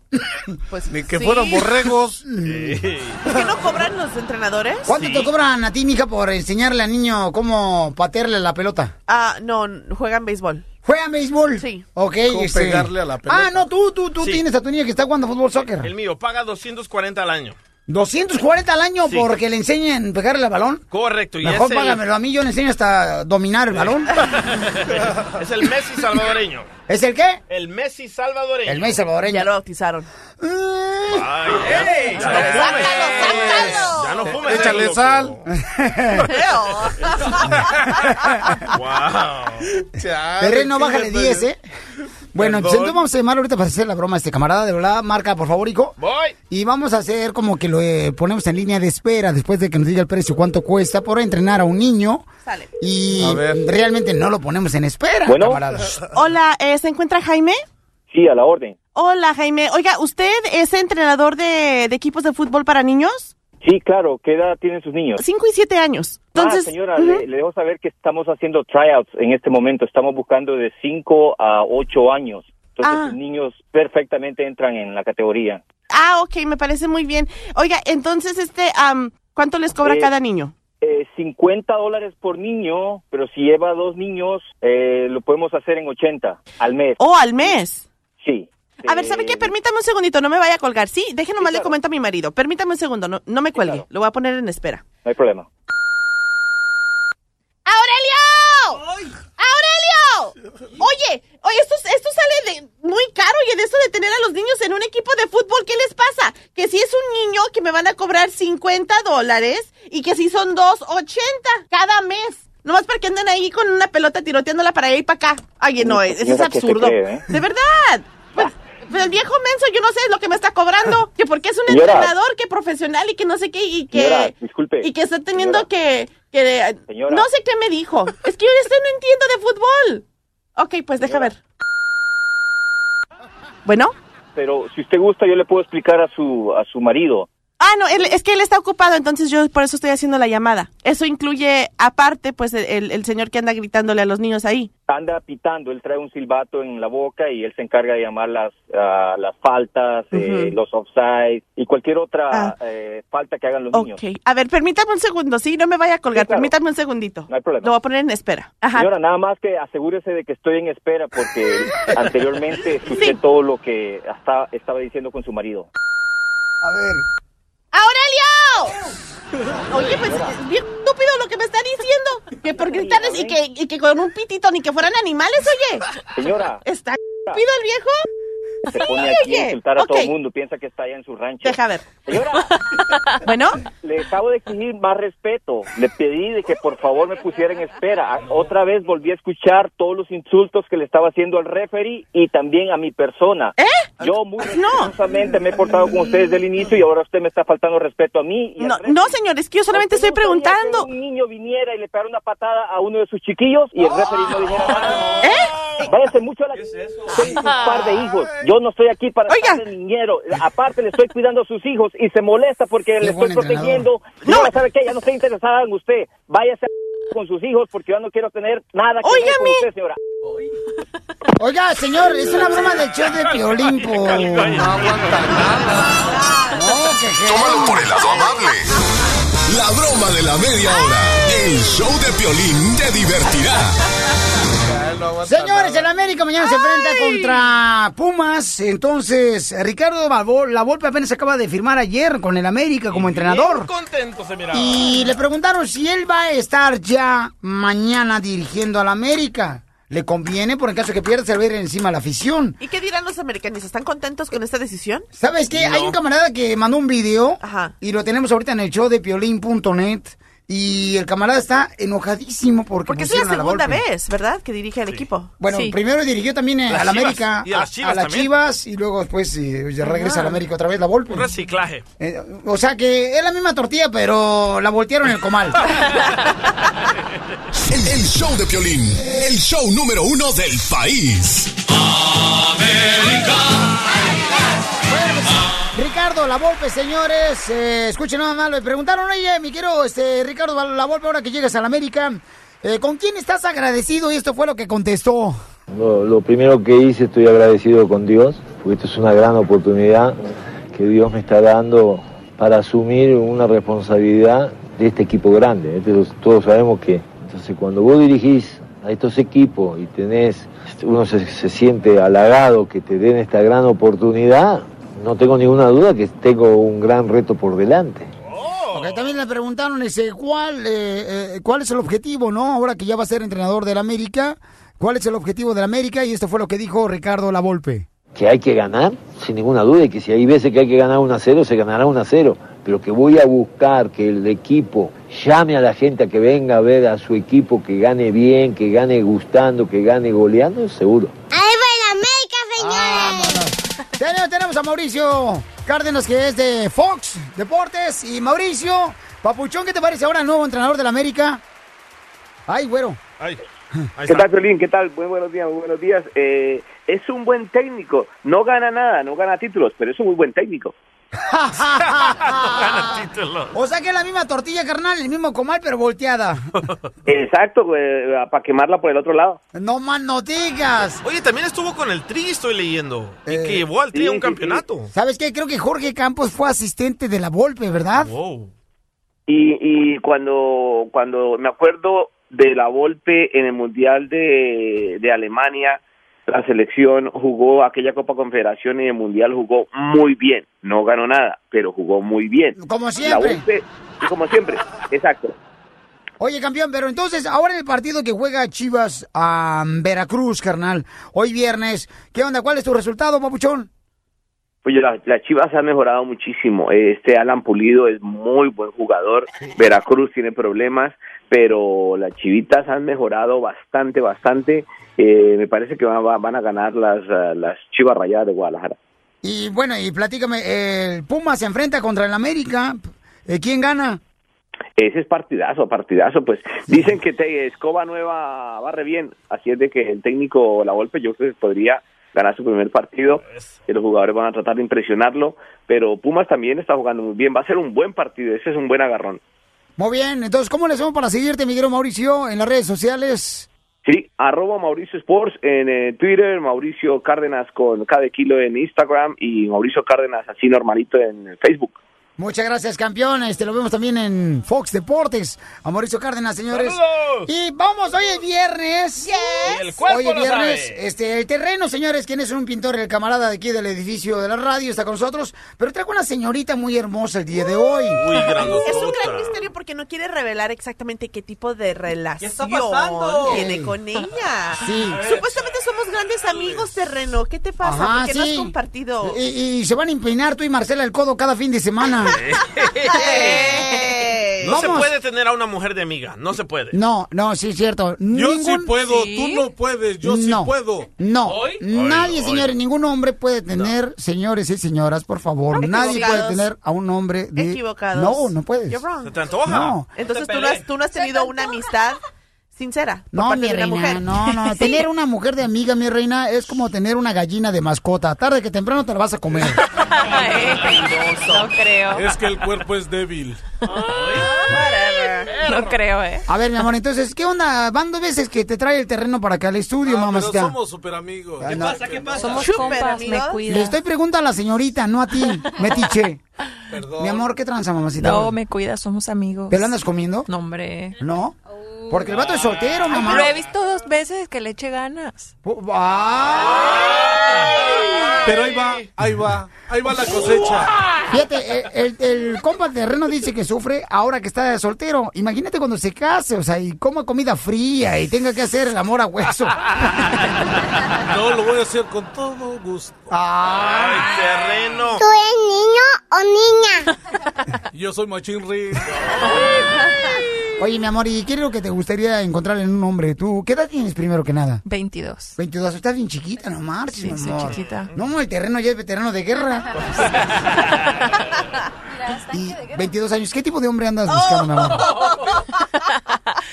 Speaker 5: Pues
Speaker 12: Ni que
Speaker 5: sí.
Speaker 12: fueran borregos.
Speaker 5: ¿Por qué no cobran los entrenadores?
Speaker 4: ¿Cuánto te cobran a ti, mija, por enseñarle al niño cómo patearle la pelota?
Speaker 5: Ah, no, juegan béisbol.
Speaker 4: ¿Juegan béisbol?
Speaker 5: Sí.
Speaker 4: Ok.
Speaker 6: ¿Cómo
Speaker 4: este-
Speaker 6: pegarle a la pelota?
Speaker 4: Ah, no, tú, tú, tú
Speaker 6: Sí.
Speaker 4: tienes a tu niño que está jugando fútbol soccer.
Speaker 6: El mío paga 240 al año.
Speaker 4: 240 al año
Speaker 6: Sí.
Speaker 4: porque le enseñen pegarle al balón.
Speaker 6: Correcto. Y
Speaker 4: Mejor
Speaker 6: el-
Speaker 4: págamelo a mí, yo le enseño hasta dominar el balón.
Speaker 6: es el Messi salvadoreño.
Speaker 4: ¿Es el qué?
Speaker 6: El Messi salvadoreño.
Speaker 4: El Messi salvadoreño.
Speaker 5: Ya lo bautizaron.
Speaker 6: Ay, ey, ya no fumes. Ya no fumes.
Speaker 12: Échale
Speaker 6: loco.
Speaker 12: sal.
Speaker 6: wow.
Speaker 4: Terreno, bájale 10, ¿eh? Bueno,
Speaker 6: Perdón.
Speaker 4: entonces vamos a llamar ahorita para hacer la broma a este camarada, de verdad. Marca, por favor, Ico.
Speaker 6: Voy.
Speaker 4: Y vamos a hacer como que lo eh, ponemos en línea de espera después de que nos diga el precio cuánto cuesta por entrenar a un niño.
Speaker 5: Sale.
Speaker 4: Y realmente no lo ponemos en espera,
Speaker 5: Bueno.
Speaker 4: camarada.
Speaker 5: Hola, eh, ¿se encuentra Jaime?
Speaker 10: Sí, a la orden.
Speaker 5: Hola, Jaime. Oiga, ¿usted es entrenador de, de equipos de fútbol para niños?
Speaker 10: Sí, claro. ¿Qué edad tienen sus niños?
Speaker 5: Cinco y siete años. Entonces,
Speaker 10: ah, señora, le, le dejo saber que estamos haciendo tryouts en este momento. Estamos buscando de 5 a 8 años. Entonces,
Speaker 5: Ah.
Speaker 10: los niños perfectamente entran en la categoría.
Speaker 5: Ah, ok, me parece muy bien. Oiga, entonces, este, am, ¿cuánto les cobra
Speaker 10: Eh,
Speaker 5: cada niño?
Speaker 10: Eh, 50 dólares por niño, pero si lleva dos niños, eh, lo podemos hacer en 80 al mes.
Speaker 5: Oh, al mes.
Speaker 10: Sí.
Speaker 5: A ver, ¿sabe qué? Permítame un segundito, no me vaya a colgar. Sí, déjenme nomás le comento a mi marido. Permítame un segundo, no, no me cuelgue. Lo voy a poner en espera.
Speaker 10: No hay problema.
Speaker 5: ¡Aurelio! ¡Aurelio! Oye, oye, esto, esto sale de muy caro y de eso de tener a los niños en un equipo de fútbol, ¿qué les pasa? Que si es un niño que me van a cobrar 50 dólares y que si son dos, 80 cada mes. Nomás para que anden ahí con una pelota tiroteándola para allá y para acá. Ay, no, eso es
Speaker 10: Señora, ¿qué se
Speaker 5: absurdo.
Speaker 10: cree, eh?
Speaker 5: De verdad. Pues, pues el viejo menso, yo no sé lo que me está cobrando. Que porque es un
Speaker 10: Señora.
Speaker 5: entrenador, que profesional y que no sé qué, y que...
Speaker 10: Señora, disculpe.
Speaker 5: Y que está teniendo que... que
Speaker 10: Señora.
Speaker 5: No sé qué me dijo. Es que yo este no entiendo de fútbol. Ok, pues deja ver. Bueno.
Speaker 10: Pero si usted gusta, yo le puedo explicar a su, a su marido.
Speaker 5: Ah, no, él- es que él está ocupado, entonces yo por eso estoy haciendo la llamada. Eso incluye, aparte, pues, el, el señor que anda gritándole a los niños ahí.
Speaker 10: Anda pitando, él trae un silbato en la boca y él se encarga de llamar las, ah, las faltas, eh,
Speaker 5: Ujú.
Speaker 10: los offsides y cualquier otra
Speaker 5: Ah.
Speaker 10: eh, falta que hagan los niños.
Speaker 5: Ok. A ver, permítame un segundo, sí, no me vaya a colgar,
Speaker 10: Sí, claro.
Speaker 5: permítame un segundito.
Speaker 10: No hay problema.
Speaker 5: Lo voy a poner en espera. Ajá.
Speaker 10: Señora, nada más que asegúrese de que estoy en espera porque anteriormente escuché todo lo que hasta, estaba diciendo con su marido.
Speaker 4: A ver.
Speaker 5: ¡Aurelio! Oye, pues es bien estúpido lo que me está diciendo. Que por gritarles y que, y que con un pitito ni que fueran animales, oye.
Speaker 10: Señora,
Speaker 5: ¿Está estúpido el viejo?
Speaker 10: se pone aquí a insultar a todo
Speaker 5: Ok.
Speaker 10: el mundo, piensa que está allá en su rancho.
Speaker 5: Deja ver.
Speaker 10: Señora,
Speaker 5: bueno,
Speaker 10: le acabo de exigir más respeto. Le pedí de que por favor me pusiera en espera. A- Otra vez volví a escuchar todos los insultos que le estaba haciendo al referee y también a mi persona.
Speaker 5: ¿Eh?
Speaker 10: Yo muy respetuosamente me he portado con ustedes desde el inicio y ahora usted me está faltando respeto a mí. Y
Speaker 5: no, no, señor, es que yo solamente estoy preguntando.
Speaker 10: un niño viniera y le pegara una patada a uno de sus chiquillos y el referee no dijera nada.
Speaker 5: ¿Eh?
Speaker 10: Váyase mucho a la... Tengo un par de hijos. Yo no estoy aquí para estar de niñero. Aparte, le estoy cuidando a sus hijos y se molesta porque le estoy protegiendo. No, ¿sabe qué? Ya no estoy interesada en usted. Váyase a con sus hijos porque yo no quiero tener nada que ver con usted, señora.
Speaker 4: Oiga, señor, es una broma del show de Piolín. No aguanta nada. No, que-
Speaker 8: Tómalo por el lado amable. La broma de la media hora. El show de Piolín te divertirá.
Speaker 4: Señores, el América mañana se enfrenta contra Pumas. Entonces, Ricardo Balbo- La Volpe apenas acaba de firmar ayer con el América como entrenador.
Speaker 6: Bien contento se miraba.
Speaker 4: Y le preguntaron si él va a estar ya mañana dirigiendo al América. ¿Le conviene? Por en caso que pierda, se va a ir encima a la afición.
Speaker 5: ¿Y qué dirán los americanos? ¿Están contentos con esta decisión?
Speaker 4: ¿Sabes qué? Hay un camarada que mandó un video y lo tenemos ahorita en el show de piolín.net y el camarada está enojadísimo porque,
Speaker 5: Porque es la
Speaker 4: a la
Speaker 5: segunda vez, ¿verdad? Que dirige al equipo.
Speaker 4: Bueno,
Speaker 5: Sí.
Speaker 4: primero dirigió también al
Speaker 6: Chivas.
Speaker 4: América,
Speaker 6: Y a las Chivas
Speaker 4: a las. Chivas y luego después eh, ya regresa
Speaker 6: Ah.
Speaker 4: al América otra vez la Volpe.
Speaker 6: Un reciclaje.
Speaker 4: Eh, o sea que es la misma tortilla, pero la voltearon en el comal.
Speaker 8: El, el show de Piolín. El show número uno del país.
Speaker 4: Ricardo La Volpe, señores. Eh, escuchen nada más, le preguntaron, oye, mi quiero, este, Ricardo La Volpe, ahora que llegas a la América, eh, ¿con quién estás agradecido? Y esto fue lo que contestó.
Speaker 27: Lo, primero que hice, estoy agradecido con Dios, porque esto es una gran oportunidad que Dios me está dando para asumir una responsabilidad de este equipo grande. Este, los- todos sabemos que, entonces, cuando vos dirigís a estos equipos y tenés, uno se, se siente halagado que te den esta gran oportunidad, no tengo ninguna duda que tengo un gran reto por delante.
Speaker 4: Ok, también le preguntaron ese, ¿cuál, eh, eh, cuál es el objetivo, no? Ahora que ya va a ser entrenador del América, ¿cuál es el objetivo del América? Y esto fue lo que dijo Ricardo La Volpe.
Speaker 27: que hay que ganar, sin ninguna duda, y que si hay veces que hay que ganar 1 a 0, se ganará 1 a 0, pero que voy a buscar que el equipo llame a la gente a que venga a ver a su equipo, que gane bien, que gane gustando, que gane goleando, seguro.
Speaker 4: Tenemos, a Mauricio Cárdenas, que es de Fox Deportes. Y Mauricio, Papuchón, ¿qué te parece ahora el nuevo entrenador del América? Ay, güero.
Speaker 28: ¿Qué tal, Piolín? ¿Qué tal? Muy buenos días, muy buenos días. Eh, es un buen técnico. No gana nada, no gana títulos, pero es un muy buen técnico.
Speaker 4: O sea que es la misma tortilla, carnal, el mismo comal, pero volteada.
Speaker 28: Exacto, para quemarla por el otro lado.
Speaker 4: No más no digas.
Speaker 6: Oye, también estuvo con el Tri, estoy leyendo. y que llevó al Tri a un campeonato.
Speaker 4: ¿Sabes qué? Creo que Jorge Campos fue asistente de la Volpe, ¿verdad?
Speaker 28: Y, y cuando, cuando me acuerdo de la Volpe en el Mundial de, de Alemania, la selección jugó aquella Copa Confederación y el Mundial jugó muy bien. No ganó nada, pero jugó muy bien.
Speaker 4: Como
Speaker 28: La
Speaker 4: siempre.
Speaker 28: Como siempre, exacto.
Speaker 4: Oye, campeón, pero entonces, ahora en el partido que juega Chivas a Veracruz, carnal, hoy viernes, ¿qué onda? ¿Cuál es tu resultado, papuchón?
Speaker 28: Oye, la- las Chivas han mejorado muchísimo. Este Alan Pulido es muy buen jugador. Veracruz tiene problemas, pero las Chivitas han mejorado bastante, bastante. Eh, me parece que van, van a ganar las, ah, las Chivas Rayadas de Guadalajara.
Speaker 4: Y bueno, y platícame, el Puma se enfrenta contra el América. Eh, ¿Quién gana?
Speaker 28: Ese es partidazo, partidazo. Pues dicen que te, Escoba Nueva barre bien, así es de que el técnico La Volpe yo creo que podría ganar su primer partido. Que los jugadores van a tratar de impresionarlo, pero Pumas también está jugando muy bien. Va a ser un buen partido, ese es un buen agarrón.
Speaker 4: Muy bien, entonces, ¿cómo le hacemos para seguirte, Miguel Mauricio, en las redes sociales?
Speaker 28: Sí, arroba Mauricio Sports en eh, Twitter, Mauricio Cárdenas con cada kilo en Instagram y Mauricio Cárdenas así normalito en Facebook.
Speaker 4: Muchas gracias, campeón. Este lo vemos también en Fox Deportes. A Mauricio Cárdenas, señores.
Speaker 6: ¡Saludos!
Speaker 4: Y vamos, hoy es viernes.
Speaker 6: Y el cuerpo
Speaker 4: Hoy es
Speaker 6: lo
Speaker 4: viernes.
Speaker 6: sabe.
Speaker 4: Este, el terreno, señores, quien es un pintor, el camarada de aquí del edificio de la radio, está con nosotros. Pero trae una señorita muy hermosa el día de hoy.
Speaker 5: Es un gran misterio porque no quiere revelar exactamente qué tipo de relación tiene con ella.
Speaker 4: Sí.
Speaker 5: Supuestamente somos grandes amigos, terreno. ¿Qué te pasa?
Speaker 4: Ajá,
Speaker 5: ¿Por qué no has compartido?
Speaker 4: Y, y se van a empinar tú y Marcela el codo cada fin de semana.
Speaker 6: No se puede tener a una mujer de amiga, no se puede.
Speaker 4: No, no, sí es cierto.
Speaker 12: Yo sí puedo, tú no puedes, yo sí puedo.
Speaker 4: No,
Speaker 12: ¿Hoy?
Speaker 4: nadie,
Speaker 12: Hoy,
Speaker 4: señores, ningún hombre puede tener, señores y señoras, por favor, nadie puede tener a un hombre de...
Speaker 5: Equivocados.
Speaker 4: No, no puedes.
Speaker 5: You're wrong.
Speaker 6: ¿Se te antoja?
Speaker 4: No.
Speaker 5: Entonces tú no, has, tú no has tenido una amistad sincera por
Speaker 4: No,
Speaker 5: parte
Speaker 4: mi
Speaker 5: de una
Speaker 4: reina,
Speaker 5: mujer.
Speaker 4: no, no.
Speaker 5: Sí.
Speaker 4: Tener una mujer de amiga, mi reina, es como tener una gallina de mascota. Tarde que temprano te la vas a comer.
Speaker 23: No creo.
Speaker 12: Es que el cuerpo es débil.
Speaker 23: No creo, ¿eh?
Speaker 4: A ver, mi amor, entonces, ¿qué onda? Van dos veces que te trae el terreno para acá al estudio,
Speaker 12: Ah, pero
Speaker 4: mamacita.
Speaker 12: somos super amigos.
Speaker 4: ¿Qué pasa?
Speaker 12: ¿Qué
Speaker 23: Somos
Speaker 5: Súper
Speaker 23: compas, me
Speaker 5: amigos.
Speaker 23: cuida.
Speaker 4: Le estoy preguntando a la señorita, no a ti, metiche.
Speaker 12: Perdón.
Speaker 4: Mi amor, ¿qué tranza, mamacita?
Speaker 23: No, me cuida, somos amigos.
Speaker 4: ¿Te lo andas comiendo?
Speaker 23: No, hombre.
Speaker 4: ¿No? Porque el vato es soltero, mamá.
Speaker 23: Lo he visto dos veces que le eche ganas.
Speaker 12: Pero ahí va, ahí va, ahí va la cosecha.
Speaker 4: Fíjate, el, el, el compa terreno dice que sufre ahora que está soltero. Imagínate cuando se case, o sea, y coma comida fría y tenga que hacer el amor a hueso.
Speaker 12: No, lo voy a hacer con todo gusto.
Speaker 6: ¡Ay, terreno!
Speaker 17: ¿Tú eres niño o niña?
Speaker 12: Yo soy machín rico.
Speaker 4: Oye, mi amor, ¿y qué es lo que te gustaría encontrar en un hombre? ¿Tú qué edad tienes primero que nada?
Speaker 23: 22.
Speaker 4: 22, estás bien chiquita, no marches,
Speaker 23: Sí,
Speaker 4: mi
Speaker 23: soy
Speaker 4: amor.
Speaker 23: chiquita.
Speaker 4: No, el terreno ya es veterano de guerra. Y 22 años, ¿qué tipo de hombre andas buscando, mi amor?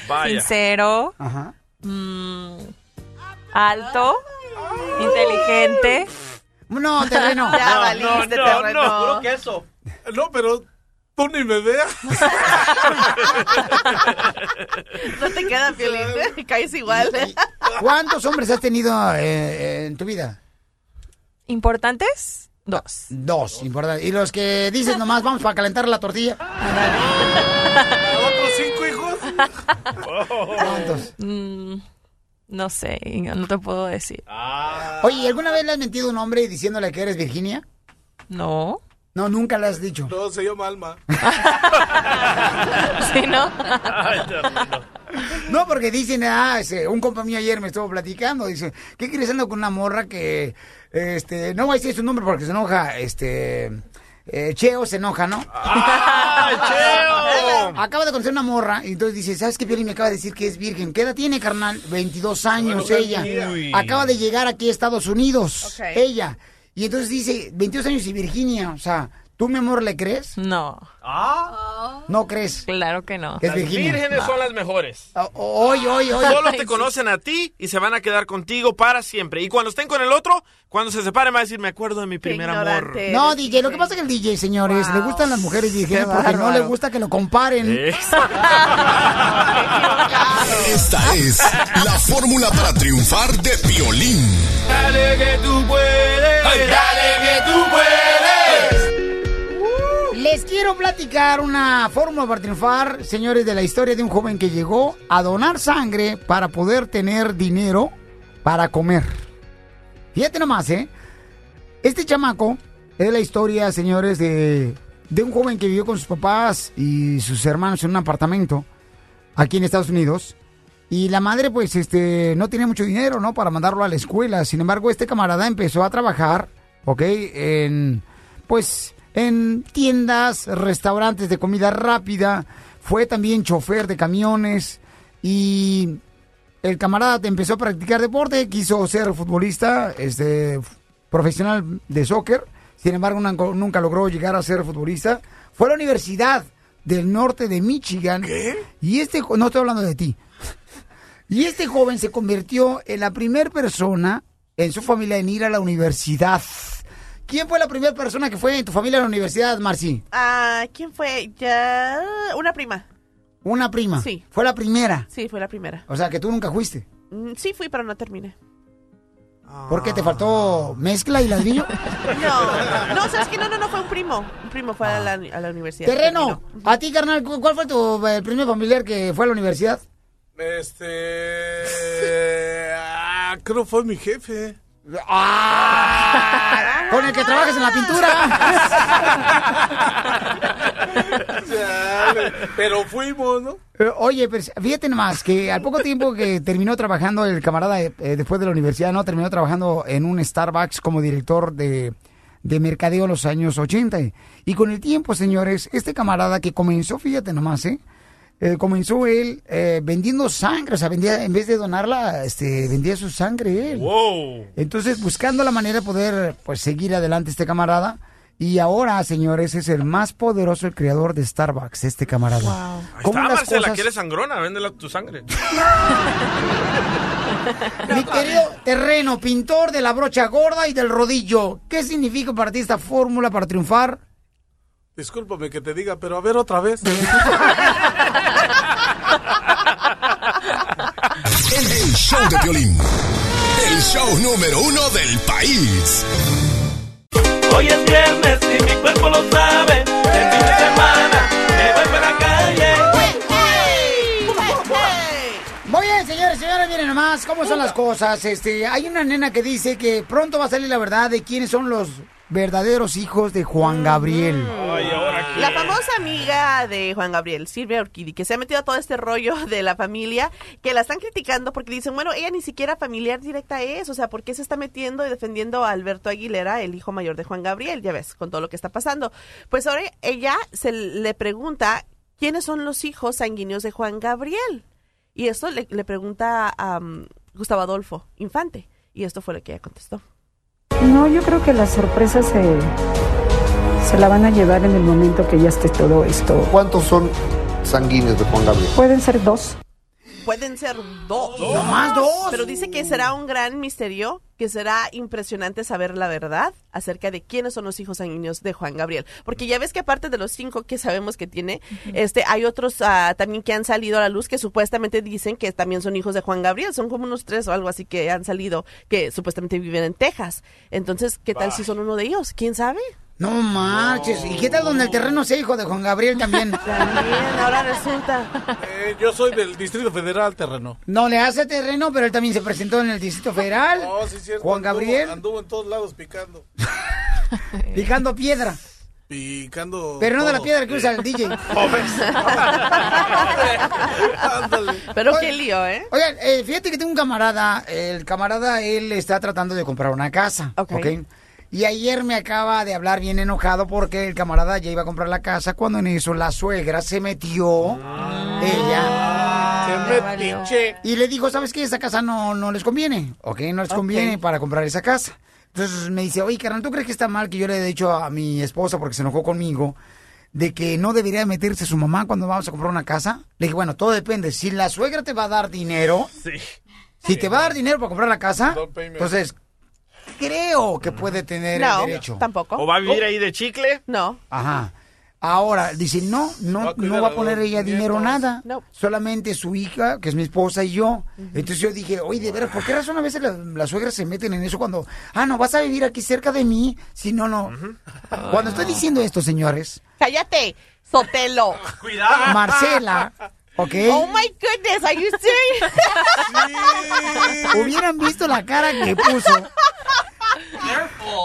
Speaker 6: Vaya.
Speaker 23: Sincero.
Speaker 4: Ajá.
Speaker 23: mm, alto. Inteligente.
Speaker 4: No, terreno.
Speaker 5: Ya valiste, terreno.
Speaker 7: Puro queso.
Speaker 12: No, pero tú ni me veas.
Speaker 5: No te queda violín, caes igual.
Speaker 4: ¿Cuántos hombres has tenido eh, en tu vida?
Speaker 23: ¿Importantes? Dos.
Speaker 4: Dos, importante. ¿Y los que dices nomás vamos para calentar la tortilla?
Speaker 12: ¿Otros cinco hijos?
Speaker 4: ¿Cuántos?
Speaker 23: Mm, no sé, no te puedo decir.
Speaker 4: Oye, ¿alguna vez le has mentido a un hombre diciéndole que eres Virginia?
Speaker 23: No.
Speaker 4: No, nunca le has dicho.
Speaker 12: No, se llama Alma.
Speaker 23: ¿Sí, no?
Speaker 4: No, porque dicen, ah, ese, un compa mío ayer me estuvo platicando, dice, ¿qué quieres andar con una morra que, este, no voy a decir su nombre porque se enoja, este, eh, Cheo se enoja, ¿no?
Speaker 6: Cheo!
Speaker 4: Acaba de conocer una morra y entonces dice, ¿sabes qué, Piolín? Me acaba de decir que es virgen. ¿Qué edad tiene, carnal? 22 años
Speaker 6: Bueno,
Speaker 4: ella.
Speaker 6: Uy.
Speaker 4: Acaba de llegar aquí a Estados Unidos, ella. Y entonces dice, 22 años y Virginia, o sea, ¿tú, mi amor, le crees?
Speaker 23: No.
Speaker 4: ¿No crees?
Speaker 23: Claro que no.
Speaker 6: Las
Speaker 4: Virginia.
Speaker 6: vírgenes son las mejores.
Speaker 4: Oye, oye, oye.
Speaker 6: Solo te conocen a ti y se van a quedar contigo para siempre. Y cuando estén con el otro, cuando se separen, va a decir, me acuerdo de mi primer amor.
Speaker 4: No, DJ, lo que pasa es que el DJ, señores, le gustan las mujeres vírgenes porque no le gusta que lo comparen.
Speaker 8: Esta es la fórmula para triunfar de Piolín.
Speaker 3: Dale que tú puedes, dale que tú puedes.
Speaker 4: Les quiero platicar una fórmula para triunfar, señores, de la historia de un joven que llegó a donar sangre para poder tener dinero para comer. Fíjate nomás, ¿eh? Este chamaco es la historia, señores, de, de un joven que vivió con sus papás y sus hermanos en un apartamento aquí en Estados Unidos. Y la madre, pues, este, no tenía mucho dinero, ¿no? Para mandarlo a la escuela. Sin embargo, este camarada empezó a trabajar, ¿ok? En, pues, en tiendas, restaurantes de comida rápida. Fue también chofer de camiones. Y el camarada empezó a practicar deporte, quiso ser futbolista, este, profesional de soccer. Sin embargo, nunca, logró llegar a ser futbolista. Fue a la Universidad del Norte de Michigan. Y este, no estoy hablando de ti. Y este joven se convirtió en la primera persona en su familia en ir a la universidad. ¿Quién fue la primera persona que fue en tu familia a la universidad, Marci?
Speaker 5: Ah, ¿quién fue? Ya. Una prima.
Speaker 4: Una prima.
Speaker 5: Sí.
Speaker 4: Fue la primera.
Speaker 5: Sí, fue la primera.
Speaker 4: O sea, que tú nunca fuiste.
Speaker 5: Mm, Sí, fui, pero no terminé.
Speaker 4: ¿Por qué te faltó mezcla y ladrillo?
Speaker 5: No, no, sabes que no, no, no, fue un primo. Un primo fue a la, a la universidad.
Speaker 4: Terreno, a ti, carnal, ¿cu- ¿cuál fue tu eh, primer familiar que fue a la universidad?
Speaker 12: Este. ah, creo fue mi jefe.
Speaker 4: Ah, Con el que trabajas en la pintura.
Speaker 12: Chale, Pero fuimos, ¿no?
Speaker 4: Eh, Oye, pues, fíjate nomás que al poco tiempo que terminó trabajando el camarada eh, después de la universidad, ¿no? Terminó trabajando en un Starbucks como director de, de mercadeo en los años 80. Y con el tiempo, señores, este camarada que comenzó, fíjate nomás, ¿eh? Eh, comenzó él eh, vendiendo sangre, o sea, vendía, en vez de donarla, este, vendía su sangre él.
Speaker 6: Wow.
Speaker 4: Entonces, buscando la manera de poder, pues, seguir adelante este camarada. Y ahora, señores, es el más poderoso, el creador de Starbucks, este camarada.
Speaker 6: Ahí
Speaker 4: ¿Cómo
Speaker 6: está,
Speaker 4: las
Speaker 6: Marcela,
Speaker 4: cosas-
Speaker 6: que eres sangrona, véndela tu sangre.
Speaker 4: Mi querido terreno, pintor de la brocha gorda y del rodillo, ¿qué significa para ti esta fórmula para triunfar?
Speaker 12: Discúlpame que te diga, pero a ver otra vez.
Speaker 8: El show de Piolín. El show número uno del país.
Speaker 3: Hoy es viernes y mi cuerpo lo sabe. El fin de semana me voy para la calle.
Speaker 4: Muy bien, señores, señores, miren nomás cómo son las cosas. Este, hay una nena que dice que pronto va a salir la verdad de quiénes son los verdaderos hijos de Juan Gabriel.
Speaker 5: La famosa amiga de Juan Gabriel, Silvia Orquidi, que se ha metido a todo este rollo de la familia, que la están criticando porque dicen, bueno, ella ni siquiera familiar directa es, o sea, ¿por qué se está metiendo y defendiendo a Alberto Aguilera, el hijo mayor de Juan Gabriel? Ya ves, con todo lo que está pasando. Pues ahora ella se le pregunta, ¿quiénes son los hijos sanguíneos de Juan Gabriel? Y esto le, le pregunta a um, Gustavo Adolfo Infante, y esto fue lo que ella contestó.
Speaker 29: No, yo creo que la sorpresa se, se la van a llevar en el momento que ya esté todo esto.
Speaker 30: ¿Cuántos son sanguíneos de Juan Gabriel?
Speaker 29: Pueden ser dos.
Speaker 5: Pueden ser dos.
Speaker 4: ¿No más dos?
Speaker 5: Pero dice que será un gran misterio, que será impresionante saber la verdad acerca de quiénes son los hijos sanguíneos de Juan Gabriel. Porque ya ves que aparte de los cinco que sabemos que tiene, este, hay otros ah, también que han salido a la luz que supuestamente dicen que también son hijos de Juan Gabriel. Son como unos tres o algo así que han salido que supuestamente viven en Texas. Entonces, ¿qué tal si son uno de ellos? ¿Quién sabe?
Speaker 4: No marches. ¿Y qué tal donde el terreno sea hijo de Juan Gabriel también?
Speaker 5: También, ahora resulta.
Speaker 12: Eh, yo soy del Distrito Federal, terreno.
Speaker 4: No le hace terreno, pero él también se presentó en el Distrito Federal.
Speaker 12: Oh, sí, cierto.
Speaker 4: Juan
Speaker 12: anduvo-
Speaker 4: Gabriel
Speaker 12: Anduvo en todos lados picando.
Speaker 4: picando piedra.
Speaker 12: Picando.
Speaker 4: Pero no de la piedra que usa el DJ.
Speaker 5: Pero qué lío, ¿eh?
Speaker 4: Oigan, eh, fíjate que tengo un camarada. El camarada, él está tratando de comprar una casa.
Speaker 5: Ok.
Speaker 4: ¿ok? Y ayer me acaba de hablar bien enojado porque el camarada ya iba a comprar la casa cuando en eso la suegra se metió. Ella.
Speaker 12: Se metiche.
Speaker 4: Y le dijo, ¿sabes qué? Esa casa no, no les conviene. ¿Ok? No les conviene para comprar esa casa. Entonces me dice, oye, carnal, ¿tú crees que está mal que yo le he dicho a mi esposa, porque se enojó conmigo, de que no debería meterse su mamá cuando vamos a comprar una casa? Le dije, bueno, todo depende. Si la suegra te va a dar dinero,
Speaker 6: Sí.
Speaker 4: si te va a dar dinero para comprar la casa, entonces creo que puede tener
Speaker 5: No,
Speaker 4: el derecho.
Speaker 5: tampoco.
Speaker 6: ¿O va a vivir ahí de chicle?
Speaker 5: No.
Speaker 4: Ajá. Ahora, dice, no, no,
Speaker 6: Va
Speaker 4: no va a poner ella dinero
Speaker 6: nietos.
Speaker 4: nada. Solamente su hija, que es mi esposa y yo. Entonces yo dije, oye, de veras, ¿por qué razón a veces la- las suegras se meten en eso cuando, ah, no, vas a vivir aquí cerca de mí? Si no, no. Cuando estoy diciendo esto, señores,
Speaker 5: Cállate, Sotelo.
Speaker 6: Cuidado.
Speaker 4: Marcela, ¿ok?
Speaker 5: Oh my goodness, are you serious?
Speaker 4: Hubieran visto la cara que puso.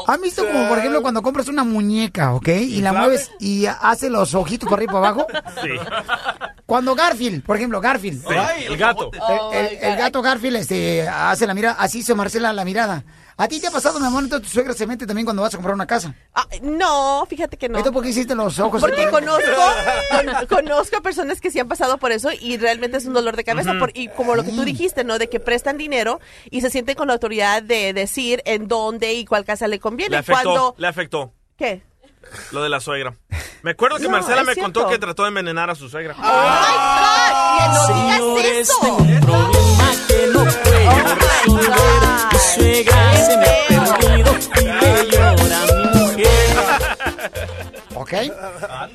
Speaker 4: ¿Han visto como, por ejemplo, cuando compras una muñeca, ok? Y la mueves y hace los ojitos para arriba y para abajo?
Speaker 6: Sí.
Speaker 4: Cuando Garfield, por ejemplo, Garfield.
Speaker 6: Sí, el gato.
Speaker 4: El, el- el gato Garfield este, hace la mirada, así hizo Marcela la mirada. ¿A ti te ha pasado, mi amor? Entonces tu suegra se mete también cuando vas a comprar una casa.
Speaker 5: Ah, no, fíjate que no.
Speaker 4: ¿Esto por qué hiciste los ojos?
Speaker 5: Porque conozco, con- conozco personas que sí han pasado por eso y realmente es un dolor de cabeza. Por- y como lo que tú dijiste, ¿no? De que prestan dinero y se sienten con la autoridad de decir en dónde y cuál casa le conviene.
Speaker 6: Le afectó,
Speaker 5: Cuando,
Speaker 6: le afectó
Speaker 5: ¿Qué?
Speaker 6: Lo de la suegra. Me acuerdo que
Speaker 5: No,
Speaker 6: Marcela me
Speaker 5: cierto.
Speaker 6: contó que trató de envenenar a su suegra.
Speaker 5: ¡Oh, my God! ¡No digas eso!
Speaker 22: problema que no puedo resolver. Mi suegra se me ha perdido y me llora mi mujer.
Speaker 4: ¿Ok?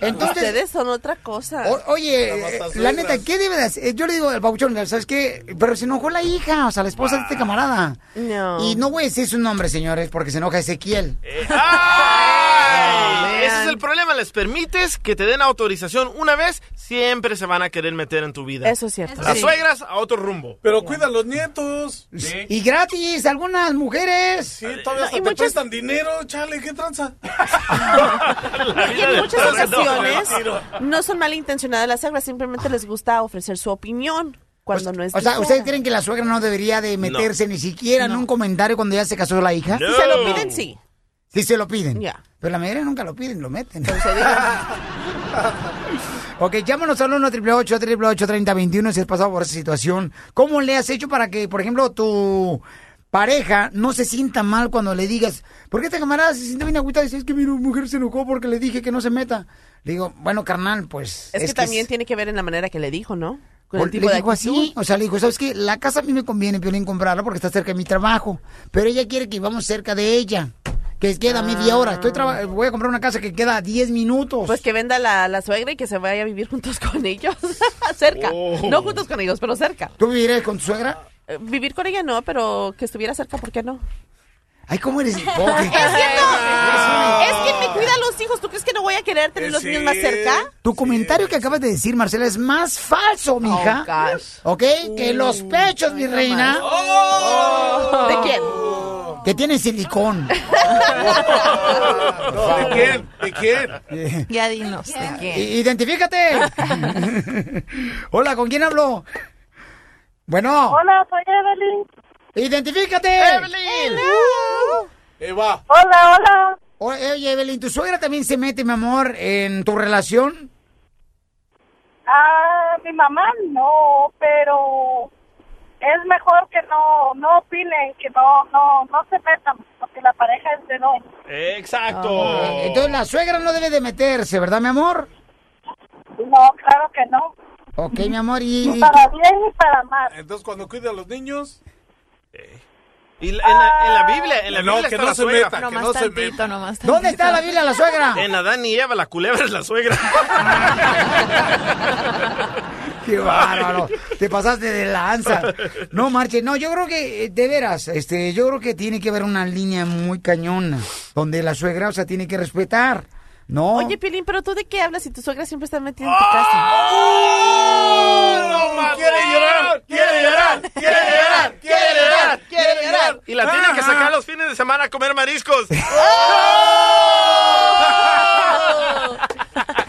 Speaker 4: Entonces,
Speaker 5: Ustedes son otra cosa.
Speaker 4: o- oye, eh, la neta, ¿qué debe de hacer? Yo le digo al pabuchón, ¿sabes qué? Pero se enojó la hija, o sea, la esposa de este camarada.
Speaker 5: No.
Speaker 4: Y no voy a decir su nombre, señores, porque se enoja Ezequiel.
Speaker 6: ¡Ay! Ese es el problema. Les permites que te den autorización una vez, siempre se van a querer meter en tu vida.
Speaker 5: Eso es cierto.
Speaker 6: Las
Speaker 5: Sí.
Speaker 6: suegras a otro rumbo.
Speaker 12: Pero cuida a los nietos.
Speaker 4: Y gratis, algunas mujeres.
Speaker 12: Sí, todavía hasta te prestan dinero, chale, ¿qué tranza?
Speaker 5: en muchas ocasiones no son malintencionadas las suegras, simplemente les gusta ofrecer su opinión cuando no es
Speaker 4: O sea. ¿ustedes creen que la suegra no debería de meterse ni siquiera en un comentario cuando ya se casó la hija?
Speaker 5: Si se lo piden, sí.
Speaker 4: Sí se lo piden.
Speaker 5: Ya.
Speaker 4: Pero la mayoría nunca lo piden, lo meten. ok, llámanos al 1 888 888 3021 si has pasado por esa situación. ¿Cómo le has hecho para que, por ejemplo, tu pareja no se sienta mal cuando le digas, ¿por qué esta camarada se siente bien agüitada? Dice, es que mi mujer se enojó porque le dije que no se meta. Le digo, bueno, carnal, pues...
Speaker 5: Es, que, también tiene que ver en la manera que le dijo, ¿no? Con el tipo
Speaker 4: le
Speaker 5: de
Speaker 4: dijo
Speaker 5: actitud.
Speaker 4: así, o sea, le dijo, ¿sabes qué? La casa a mí me conviene, Piolín, comprarla porque está cerca de mi trabajo. Pero ella quiere que vamos cerca de ella, que queda media hora. Estoy traba- voy a comprar una casa que queda 10 minutos.
Speaker 5: Pues que venda la, la suegra y que se vaya a vivir juntos con ellos. cerca.
Speaker 4: Oh.
Speaker 5: No juntos con ellos, pero cerca.
Speaker 4: ¿Tú vivirías con tu suegra?
Speaker 5: Eh, vivir con ella no, pero que estuviera cerca, ¿por qué no?
Speaker 4: Ay, ¿cómo eres
Speaker 5: Es cierto. Es quien me cuida a los hijos. ¿Tú crees que no voy a querer tener los niños más cerca?
Speaker 4: Tu comentario que acabas de decir, Marcela, es más falso, mija.
Speaker 5: Oh, gosh.
Speaker 4: ¿Ok? que los pechos, mi reina.
Speaker 5: ¿De quién?
Speaker 4: Que tienen silicón.
Speaker 12: ¿De quién? ¿De quién?
Speaker 23: Ya dinos, ¿de quién?
Speaker 4: Identifícate. Hola, ¿con quién hablo? Bueno.
Speaker 30: Hola, soy Evelyn.
Speaker 4: Identifícate.
Speaker 30: Evelyn.
Speaker 12: Eva.
Speaker 30: Hola, hola.
Speaker 4: Oye, oye, Evelyn, ¿tu suegra también se mete, mi amor, en tu relación?
Speaker 30: Ah, mi mamá no, pero es mejor que no no opinen, que no no no se metan, porque la pareja es de dos.
Speaker 6: Exacto.
Speaker 4: Entonces la suegra no debe de meterse, ¿verdad, mi amor?
Speaker 30: No, claro que no.
Speaker 4: Ok, mi amor, y... y-
Speaker 30: Para bien y para mal.
Speaker 12: Entonces, cuando cuida a los niños...
Speaker 6: Y la- en, la, en la Biblia, en la
Speaker 12: No,
Speaker 6: Biblia
Speaker 12: que
Speaker 6: está
Speaker 12: no
Speaker 6: la
Speaker 12: se
Speaker 6: suegra.
Speaker 12: meta, que no se meta.
Speaker 23: nomás
Speaker 4: ¿Dónde está la Biblia, la suegra?
Speaker 6: En Adán y Eva, la culebra es la suegra.
Speaker 4: Qué bárbaro. Te pasaste de lanza. No, Marche, no, yo creo que, eh, de veras, este, yo creo que tiene que haber una línea muy cañona, donde la suegra, o sea, tiene que respetar, ¿no?
Speaker 5: Oye, Pilín, pero tú de qué hablas si tu suegra siempre está metida en tu casa?
Speaker 6: ¡Quiere llorar! ¡Quiere llorar! ¡Quiere llorar! ¡Quiere llorar! ¡Quiere llorar! Y la tienen que sacar los fines de semana a comer mariscos.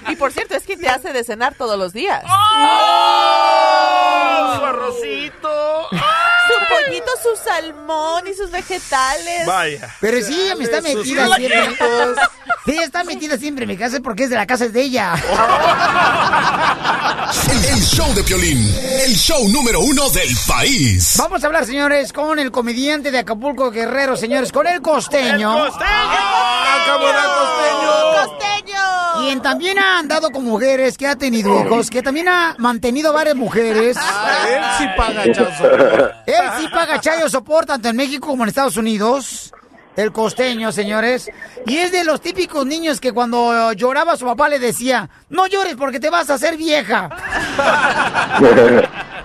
Speaker 5: Y por cierto, es que te hace de cenar todos los días.
Speaker 6: ¡Oh! Su arrocito.
Speaker 5: Su pollito, su salmón y sus vegetales.
Speaker 6: Vaya.
Speaker 4: Pero sí, ella me está
Speaker 6: Sus
Speaker 4: metida siempre.
Speaker 6: chilaquiles.
Speaker 4: Sí, está metida siempre en mi casa porque es de la casa es de ella.
Speaker 8: El, el show de Piolín, el show número uno del país.
Speaker 4: Vamos a hablar, señores, con el comediante de Acapulco Guerrero, señores, con el costeño.
Speaker 6: ¡El
Speaker 5: ¡Costeño!
Speaker 4: Quien también ha andado con mujeres, que ha tenido hijos, que también ha mantenido varias mujeres.
Speaker 12: él sí paga chazo.
Speaker 4: Él sí paga chayo sopor tanto en México como en Estados Unidos. El costeño, señores. Y es de los típicos niños que cuando lloraba su papá le decía, no llores porque te vas a hacer vieja.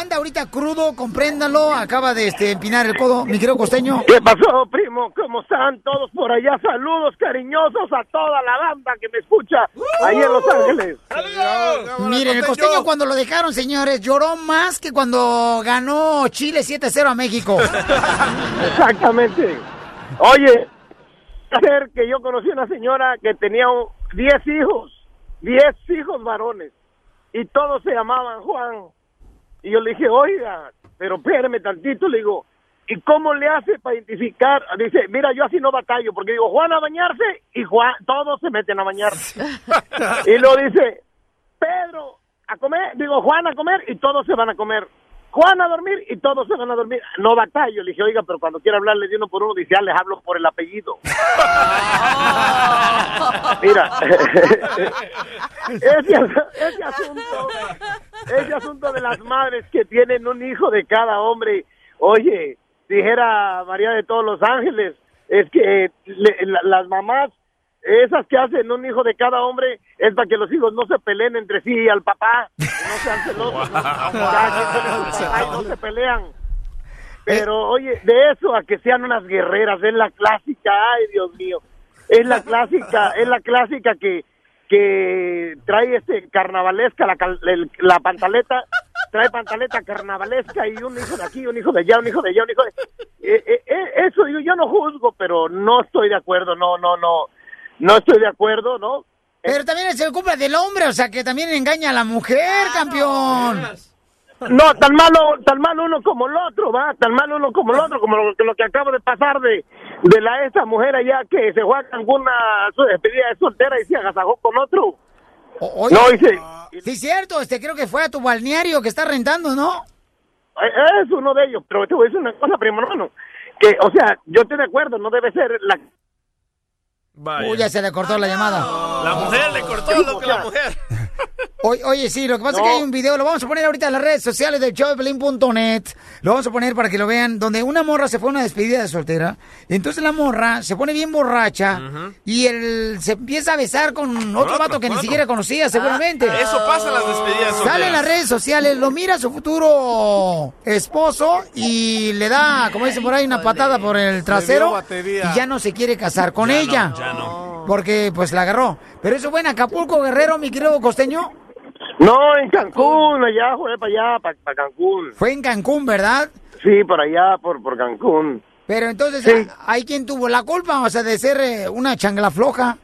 Speaker 4: Anda ahorita crudo, compréndalo. Acaba de este, empinar el codo, mi querido costeño.
Speaker 31: ¿Qué pasó, primo? ¿Cómo están todos por allá? Saludos cariñosos a toda la banda que me escucha ahí en Los Ángeles.
Speaker 4: Miren, el costeño cuando lo dejaron, señores, lloró más que cuando ganó Chile 7-0 a México.
Speaker 31: Exactamente. Oye, hacer que yo conocí una señora que tenía un- 10 hijos, 10 hijos varones, y todos se llamaban Juan. Y yo le dije, oiga, pero espéreme tantito, le digo, ¿y cómo le hace para identificar? Dice, mira, yo así no batallo, porque digo, Juan a bañarse y Juan, todos se meten a bañarse. y lo dice, Pedro a comer, digo, Juan a comer y todos se van a comer. Juan a dormir y todos se van a dormir. No batallo. Le dije, oiga, pero cuando quiera hablarle de uno por uno, dice, ah, les hablo por el apellido. Mira, ese, ese asunto, ese asunto de las madres que tienen un hijo de cada hombre, oye, dijera María de todos los ángeles, es que le- la- las mamás, esas que hacen un hijo de cada hombre, es para que los hijos no se peleen entre sí y al papá, no sean celosos, ¿no? Ya que son su papá y no se pelean. Pero oye, de eso a que sean unas guerreras, es la clásica, ay Dios mío, es la clásica, es la clásica que que trae este carnavalesca la, cal- el- la pantaleta, trae pantaleta carnavalesca y un hijo de aquí, un hijo de allá, un hijo de allá, un hijo de Eh, eh, eh, eso yo, yo no juzgo, pero no estoy de acuerdo, no, no, no, no estoy de acuerdo, ¿no?
Speaker 4: Pero también es el culpa del hombre, o sea, que también engaña a la mujer, campeón.
Speaker 31: No, tan malo, tan malo uno como el otro, va, tan malo uno como el otro, como lo, que- lo que acaba de pasar de, de la esa mujer allá que se fue a Cancún a su despedida de soltera y se agasajó con otro.
Speaker 4: Oye,
Speaker 31: No, dice,
Speaker 4: Sí, cierto, este creo que fue a tu balneario que está rentando, ¿no?
Speaker 31: eh, es uno de ellos, pero te voy a decir una cosa, primo hermano, que, o sea, yo estoy de acuerdo, no debe ser la...
Speaker 4: Uy, ya se le cortó la llamada.
Speaker 6: La mujer le cortó lo que la mujer.
Speaker 4: Oye, oye, sí, lo que pasa es que hay un video, lo vamos a poner ahorita en las redes sociales de showpelín.net. Lo vamos a poner para que lo vean, donde una morra se fue a una despedida de soltera. Entonces la morra se pone bien borracha y él se empieza a besar con otro vato que ni siquiera conocía, seguramente.
Speaker 6: Ah, Eso pasa en las despedidas
Speaker 4: Sale en las
Speaker 6: solteras.
Speaker 4: redes sociales, lo mira su futuro esposo y le da, como dicen por ahí, una patada por el trasero y ya no se quiere casar con ella.
Speaker 6: Ya no.
Speaker 4: Porque pues la agarró. Pero eso fue en Acapulco, Guerrero, mi querido costeño.
Speaker 31: No, en Cancún, allá, fue para allá, para Cancún.
Speaker 4: Fue en Cancún, ¿verdad?
Speaker 31: Sí, por allá, por, por Cancún.
Speaker 4: Pero entonces,
Speaker 31: Sí.
Speaker 4: ¿a- ¿hay quien tuvo la culpa? O sea, de ser eh, una changla floja.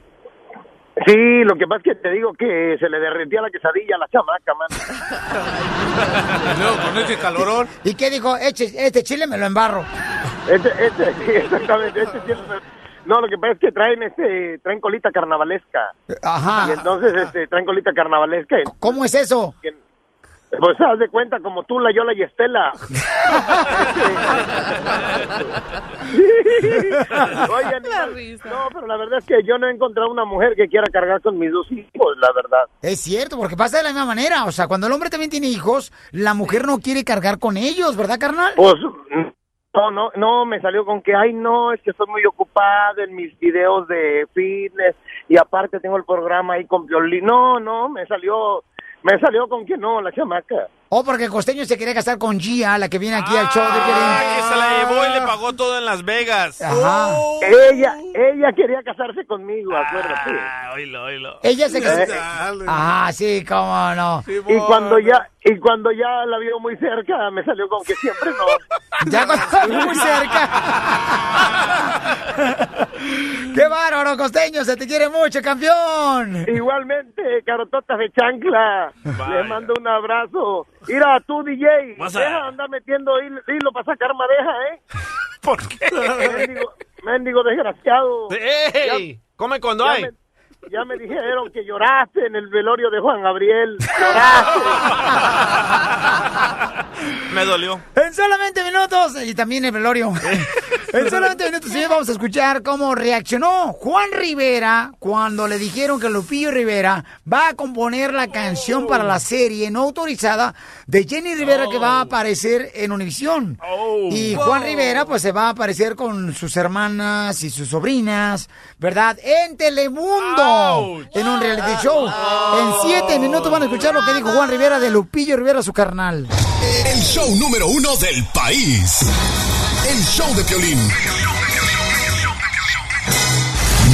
Speaker 31: Sí, lo que pasa es que te digo que se le derretía la quesadilla a la chamaca, man.
Speaker 12: Luego con ese calorón.
Speaker 4: ¿Y qué dijo? Eche, este chile me lo embarro.
Speaker 31: Este, este, sí, exactamente, este sí es- No, lo que pasa es que traen este, traen colita carnavalesca.
Speaker 4: Ajá.
Speaker 31: Y entonces este, traen colita carnavalesca.
Speaker 4: ¿Cómo es eso?
Speaker 31: Pues haz de cuenta como tú, la Yola y Estela. Oigan, no, pero la verdad es que yo no he encontrado una mujer que quiera cargar con mis dos hijos, la verdad.
Speaker 4: Es cierto, porque pasa de la misma manera. O sea, cuando el hombre también tiene hijos, la mujer no quiere cargar con ellos, ¿verdad, carnal?
Speaker 31: Pues no, no, no, me salió con que, ay, no, es que estoy muy ocupada en mis videos de fitness y aparte tengo el programa ahí con violín. No, no, me salió, me salió con que no, la chamaca.
Speaker 4: O porque Costeño se quería casar con Gia, la que viene aquí al show de Piolín.
Speaker 6: Ah, que se la llevó y le pagó todo en Las Vegas.
Speaker 4: Ajá.
Speaker 31: Ella, ella quería casarse conmigo, acuérdate.
Speaker 6: Ah, oílo, oílo.
Speaker 4: Ella se casó.
Speaker 31: Eh.
Speaker 4: Ah, sí, cómo no.
Speaker 31: Y cuando ya, y cuando ya la vio muy cerca, me salió con que siempre no.
Speaker 4: Ya cuando la vio muy cerca. ¡Qué bárbaro, Costeño! ¡Se te quiere mucho, campeón!
Speaker 31: Igualmente, carototas de chancla. Les mando un abrazo. Mira, tú, DJ, deja de andar metiendo hilo, hilo para sacar madeja, ¿eh?
Speaker 6: ¿Por qué?
Speaker 31: Mendigo, mendigo desgraciado.
Speaker 6: ¡Ey! Come cuando
Speaker 31: ya
Speaker 6: hay.
Speaker 31: me- ya me dijeron que lloraste en el velorio de Juan Gabriel.
Speaker 6: Me dolió.
Speaker 4: En solamente minutos, y también el velorio. en solamente minutos, sí, vamos a escuchar cómo reaccionó Juan Rivera cuando le dijeron que Lupillo Rivera va a componer la canción para la serie no autorizada de Jenny Rivera que va a aparecer en Univisión. Y Juan Rivera, pues se va a aparecer con sus hermanas y sus sobrinas, ¿verdad? En Telemundo, en un reality show. En siete minutos van a escuchar lo que dijo Juan Rivera de Lupillo Rivera, su carnal.
Speaker 8: El show número uno del país. El show de Piolín.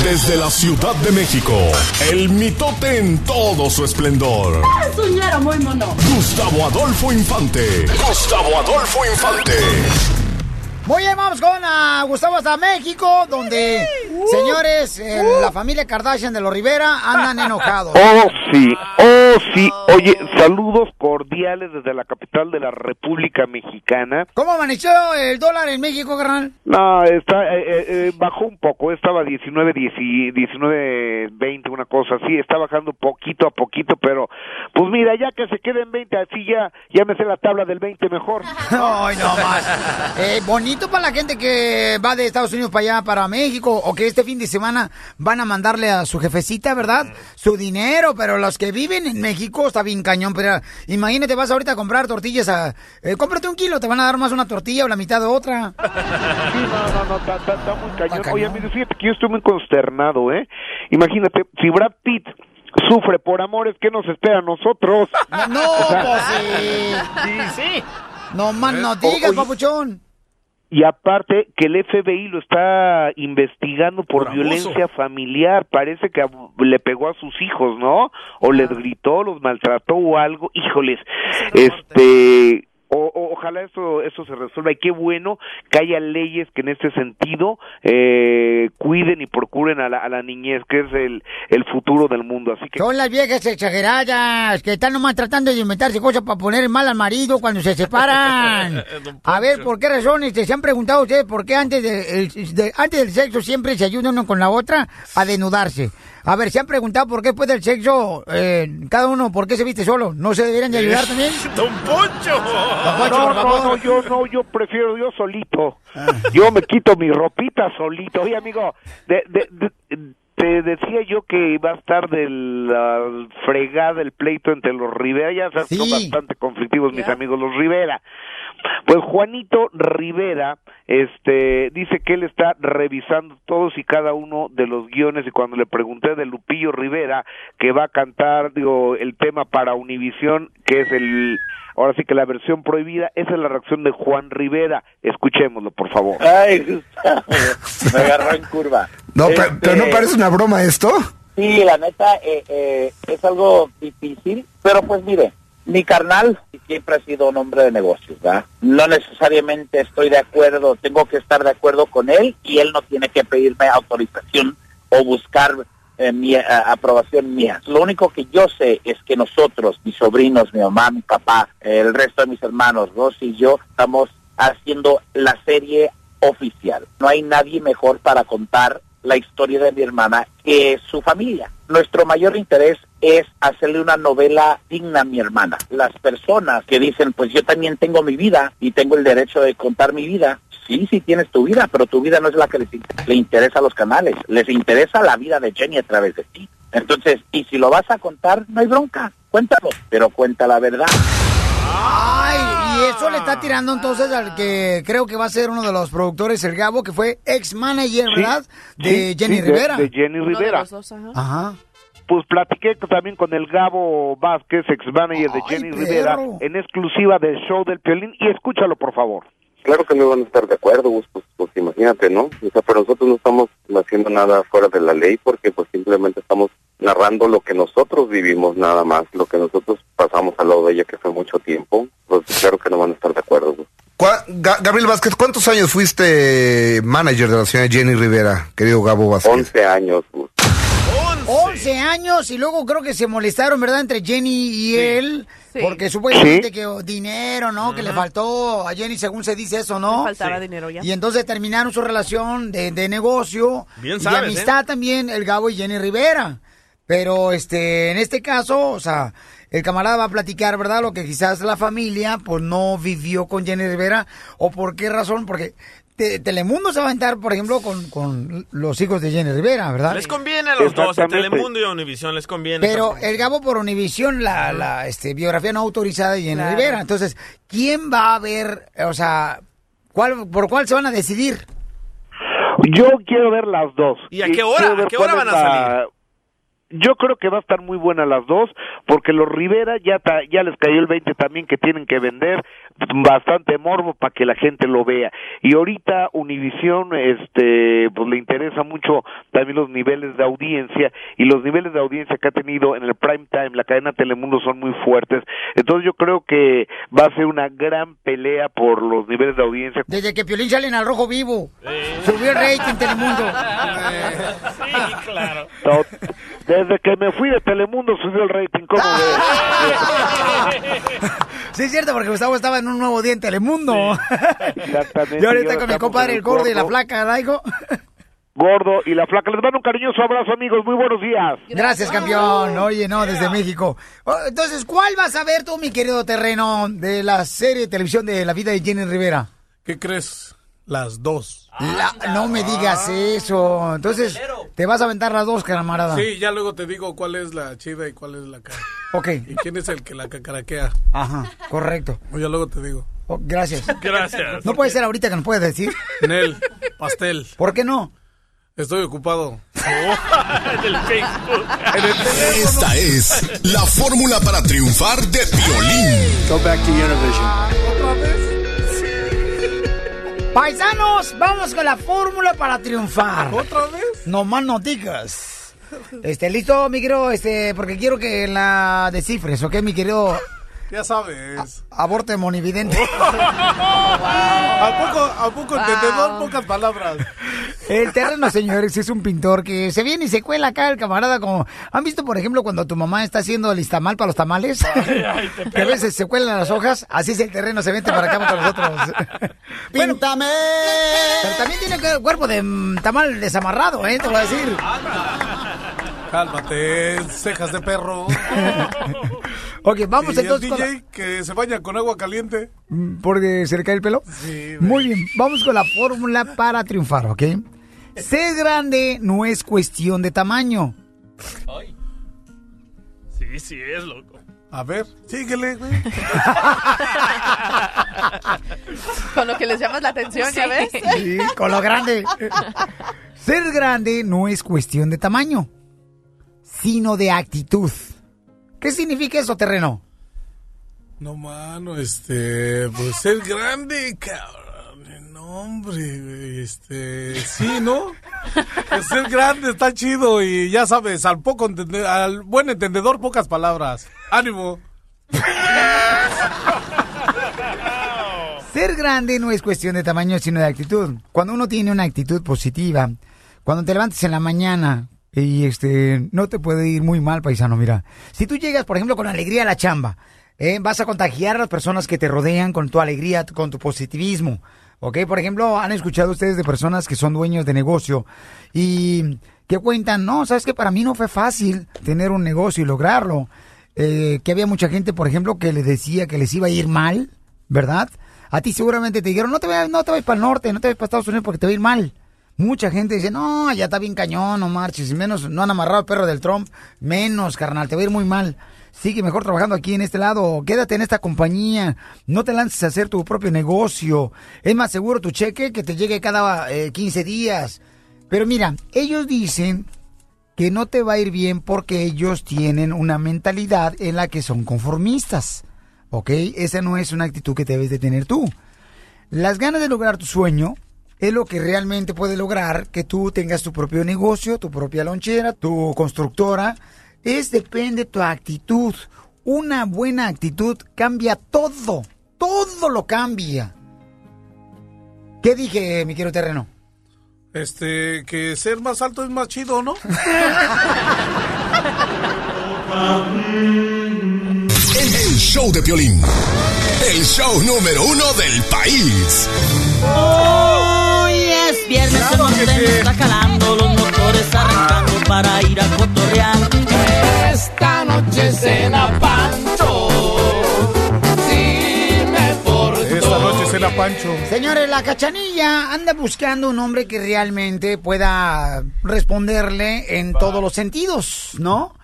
Speaker 8: Desde la Ciudad de México, el mitote en todo su esplendor.
Speaker 32: Muy mono.
Speaker 8: Gustavo Adolfo Infante. Gustavo Adolfo Infante.
Speaker 4: Muy bien, vamos con ah, Gustavo hasta México, donde, señores, eh, la familia Kardashian de los Rivera andan enojados.
Speaker 33: Oh, sí, oh, sí. Oye, saludos cordiales desde la capital de la República Mexicana.
Speaker 4: ¿Cómo amaneció el dólar en México, carnal?
Speaker 33: No, está, eh, eh, eh, bajó un poco, estaba 19, 10, 19, 20, una cosa así, está bajando poquito a poquito, pero pues mira, ya que se quede en 20, así ya, ya me sé la tabla del 20 mejor.
Speaker 4: Ay, no más. Eh, bonito para la gente que va de Estados Unidos para allá, para México, o que este fin de semana van a mandarle a su jefecita, ¿verdad? Su dinero, pero los que viven en México está bien cañón. Pero imagínate, vas ahorita a comprar tortillas, a, eh, cómprate un kilo, te van a dar más una tortilla o la mitad de otra.
Speaker 33: Sí, no, no, no, está, está- está muy cañón. Oye, mire, fíjate que yo estoy muy consternado, ¿eh? Imagínate, si Brad Pitt sufre por amores, ¿qué nos espera a nosotros?
Speaker 4: No,
Speaker 33: O sea,
Speaker 4: pues sí.
Speaker 6: Sí, sí.
Speaker 4: No más no
Speaker 33: O-
Speaker 4: digas,
Speaker 33: oye,
Speaker 4: papuchón.
Speaker 33: Y aparte que el FBI lo está investigando por, violencia familiar, parece que le pegó a sus hijos, ¿no? O les gritó, los maltrató o algo. Híjoles, este o- o- ojalá eso eso se resuelva y qué bueno que haya leyes que en este sentido eh, cuiden y procuren a la, a la niñez que es el, el futuro del mundo así que
Speaker 4: Son las viejas exageradas que están nomás tratando de inventarse cosas para poner mal al marido cuando se separan. A ver, ¿por qué razones se han preguntado ustedes por qué antes, de, el- de- antes del sexo siempre se ayuda uno con la otra a desnudarse? A ver, ¿se han preguntado por qué después del sexo eh, cada uno por qué se viste solo? ¿No se deberían de ayudar también?
Speaker 6: ¡Don Poncho!
Speaker 4: Poncho,
Speaker 33: no,
Speaker 4: por
Speaker 33: no,
Speaker 4: favor.
Speaker 33: no, yo no, yo prefiero yo solito. Yo me quito mi ropita solito. Oye, amigo, de, de- de- te decía yo que iba a estar de la fregada el pleito entre los Rivera. Ya sabes, son bastante conflictivos mis amigos los Rivera. Pues Juanito Rivera este dice que él está revisando todos y cada uno de los guiones y cuando le pregunté de Lupillo Rivera que va a cantar digo el tema para Univisión que es el ahora sí que la versión prohibida esa es la reacción de Juan Rivera escuchémoslo por favor
Speaker 34: Ay, me agarró en curva.
Speaker 35: No,
Speaker 34: Este,
Speaker 35: pero, pero no parece una broma esto.
Speaker 34: Sí, la neta, eh, eh, es algo difícil, pero pues mire, mi carnal siempre ha sido un hombre de negocios, ¿verdad? No necesariamente estoy de acuerdo, tengo que estar de acuerdo con él y él no tiene que pedirme autorización o buscar eh, mi eh, aprobación mía. Lo único que yo sé es que nosotros, mis sobrinos, mi mamá, mi papá, el resto de mis hermanos, Rosy y yo, estamos haciendo la serie oficial. No hay nadie mejor para contar la historia de mi hermana, que su familia. Nuestro mayor interés es hacerle una novela digna a mi hermana. Las personas que dicen, pues yo también tengo mi vida y tengo el derecho de contar mi vida, sí, sí tienes tu vida, pero tu vida no es la que le interesa a los canales. Les interesa la vida de Jenny a través de ti. Entonces, y si lo vas a contar, no hay bronca, cuéntalo, pero cuenta la verdad.
Speaker 4: Ay, y eso le está tirando entonces al que creo que va a ser uno de los productores, el Gabo, que fue ex manager,
Speaker 33: Sí,
Speaker 4: ¿verdad? De
Speaker 33: sí,
Speaker 4: Jenny
Speaker 33: sí,
Speaker 4: Rivera.
Speaker 33: de Jenny Rivera.
Speaker 4: Ajá.
Speaker 33: Pues platiqué también con el Gabo Vázquez, ex manager de Jenny
Speaker 34: perro.
Speaker 33: Rivera, en exclusiva del show del Piolín, y escúchalo, por favor.
Speaker 36: Claro que no van a estar de acuerdo, Gus, pues, pues imagínate, ¿no? O sea, pero nosotros no estamos haciendo nada fuera de la ley porque pues simplemente estamos narrando lo que nosotros vivimos nada más, lo que nosotros pasamos al lado de ella que fue mucho tiempo, pues claro que no van a estar de acuerdo, Gus.
Speaker 37: ¿Cuá- Ga- Gabriel Vázquez, ¿cuántos años fuiste manager de la señora Jenny Rivera, querido Gabo Vázquez?
Speaker 36: 11 años, Gus.
Speaker 4: 11 años y luego creo que se molestaron, ¿verdad? Entre Jenny y él.
Speaker 5: Sí.
Speaker 4: Porque supuestamente
Speaker 5: Sí.
Speaker 4: que oh, dinero, ¿no? Que le faltó a Jenny, según se dice eso, ¿no?
Speaker 5: Le faltaba Sí. dinero ya.
Speaker 4: Y entonces terminaron su relación de, de negocio
Speaker 6: Bien
Speaker 4: y
Speaker 6: sabes,
Speaker 4: de amistad también, el Gabo y Jenny Rivera. Pero este, en este caso, o sea, el camarada va a platicar, ¿verdad? Lo que quizás la familia, pues no vivió con Jenny Rivera. ¿O por qué razón? Porque te- Telemundo se va a aventar, por ejemplo, con, con los hijos de Jenny Rivera, ¿verdad?
Speaker 6: Les conviene a los dos, a. Telemundo y a Univision les conviene.
Speaker 4: Pero
Speaker 6: también.
Speaker 4: el Gabo por Univisión, la, la este, biografía no autorizada de Jenny
Speaker 6: Claro.
Speaker 4: Rivera. Entonces, ¿quién va a ver, o sea, cuál, por cuál se van a decidir?
Speaker 33: Yo quiero ver las dos.
Speaker 6: ¿Y a qué hora? ¿A qué hora van a salir?
Speaker 33: Yo creo que va a estar muy buena las dos, porque los Rivera ya ta- ya les cayó el 20 también que tienen que vender bastante morbo para que la gente lo vea. Y ahorita Univisión este pues le interesa mucho también los niveles de audiencia y los niveles de audiencia que ha tenido en el prime time la cadena Telemundo son muy fuertes. Entonces yo creo que va a ser una gran pelea por los niveles de audiencia.
Speaker 4: Desde que Piolín salen al rojo vivo. Subió el rating Telemundo.
Speaker 6: Sí, claro.
Speaker 33: Desde que me fui de Telemundo subió el rating, ¿cómo ves?
Speaker 4: Sí, es cierto, porque Gustavo estaba en un nuevo día en Telemundo.
Speaker 33: Exactamente.
Speaker 4: Y ahorita con mi compadre el gordo y la flaca, ¿verdad, hijo?
Speaker 33: Gordo y la flaca. Les mando un cariñoso abrazo, amigos. Muy buenos días.
Speaker 4: Gracias, campeón. Oye, no, desde México. Oh, Entonces, ¿cuál vas a ver tú, mi querido terreno, de la serie de televisión de la vida de Jenny Rivera?
Speaker 12: ¿Qué crees? Las dos.
Speaker 4: La- no me digas eso. Entonces, te vas a aventar las dos, camarada.
Speaker 12: Sí, ya luego te digo cuál es la chida y cuál es la cara.
Speaker 4: Ok.
Speaker 12: ¿Y quién es el que la cacaraquea?
Speaker 4: Ajá, correcto.
Speaker 12: O ya luego te digo.
Speaker 4: Oh, gracias.
Speaker 12: Gracias.
Speaker 4: No puede ser ahorita que nos puedes decir.
Speaker 12: Nel, pastel.
Speaker 4: ¿Por qué no?
Speaker 12: Estoy ocupado.
Speaker 6: Del Facebook.
Speaker 8: Esta es la fórmula para triunfar de Piolín.
Speaker 32: Go back to Univision.
Speaker 4: Paisanos, vamos con la fórmula para triunfar.
Speaker 12: ¿Otra vez?
Speaker 4: No más no digas. Este, listo, mi querido, este, porque quiero que la descifres, ¿ok, mi querido
Speaker 12: Ya sabes.
Speaker 4: aborte monividente?
Speaker 12: ¿A poco, a poco entendedor? Pocas palabras.
Speaker 4: El terreno, señores, es un pintor que se viene y se cuela acá el camarada como... ¿Han visto, por ejemplo, cuando tu mamá está haciendo el istamal para los tamales? que a veces se cuelan las hojas, así es el terreno, se vente para acá con nosotros. ¡Píntame! Pero también tiene cuerpo de mm, tamal desamarrado, ¿eh? Te voy a decir.
Speaker 12: Cálmate, cejas de perro.
Speaker 4: Ok, vamos
Speaker 12: ¿Y el
Speaker 4: entonces con
Speaker 12: DJ que se baña con agua caliente.
Speaker 4: Mm, ¿Porque se le cae el pelo?
Speaker 12: Sí,
Speaker 4: Muy bien, vamos con la fórmula para triunfar, ¿ok? Ser grande no es cuestión de tamaño.
Speaker 6: Sí, sí, es loco.
Speaker 12: A ver, síguele, güey.
Speaker 5: Con lo que les llamas la atención, ¿ya ves?
Speaker 4: Sí, con lo grande. Ser grande no es cuestión de tamaño, sino de actitud. ¿Qué significa eso, terreno?
Speaker 12: No, mano, este, pues ser grande, cabrón. No, hombre, este, sí, ¿no? Pues ser grande está chido y ya sabes, al poco entende- al buen entendedor, pocas palabras. Ánimo.
Speaker 4: Ser grande no es cuestión de tamaño, sino de actitud. Cuando uno tiene una actitud positiva, cuando te levantes en la mañana y este no te puede ir muy mal, paisano, mira. Si tú llegas, por ejemplo, con alegría a la chamba, ¿eh? vas a contagiar a las personas que te rodean con tu alegría, con tu positivismo. ¿Ok? Por ejemplo, han escuchado ustedes de personas que son dueños de negocio y que cuentan, no, sabes que para mí no fue fácil tener un negocio y lograrlo. Eh, que había mucha gente, por ejemplo, que les decía que les iba a ir mal, ¿verdad? A ti seguramente te dijeron, no te vayas, no te vayas para el norte, no te vayas para Estados Unidos porque te va a ir mal. Mucha gente dice, no, ya está bien cañón, no marches, y menos, no han amarrado al perro del Trump, menos, carnal, te va a ir muy mal. Sigue mejor trabajando aquí en este lado, quédate en esta compañía, no te lances a hacer tu propio negocio. Es más seguro tu cheque que te llegue cada eh, 15 días. Pero mira, ellos dicen que no te va a ir bien porque ellos tienen una mentalidad en la que son conformistas. ¿Ok? Esa no es una actitud que debes de tener tú. Las ganas de lograr tu sueño es lo que realmente puede lograr que tú tengas tu propio negocio, tu propia lonchera, tu constructora. Es depende de tu actitud. Una buena actitud cambia todo. Todo lo cambia. ¿Qué dije, mi querido terreno?
Speaker 12: Este, que ser más alto es más chido, ¿no?
Speaker 8: El, el show de Piolín. El show número uno del país.
Speaker 22: Hoy es viernes en donde me está calando los motores arrancando para ir a cotorrear. Esta noche cena Pancho. Me porto.
Speaker 12: Esta noche cena Pancho.
Speaker 4: Señores, la cachanilla anda buscando un hombre que realmente pueda responderle en todos los sentidos, ¿no?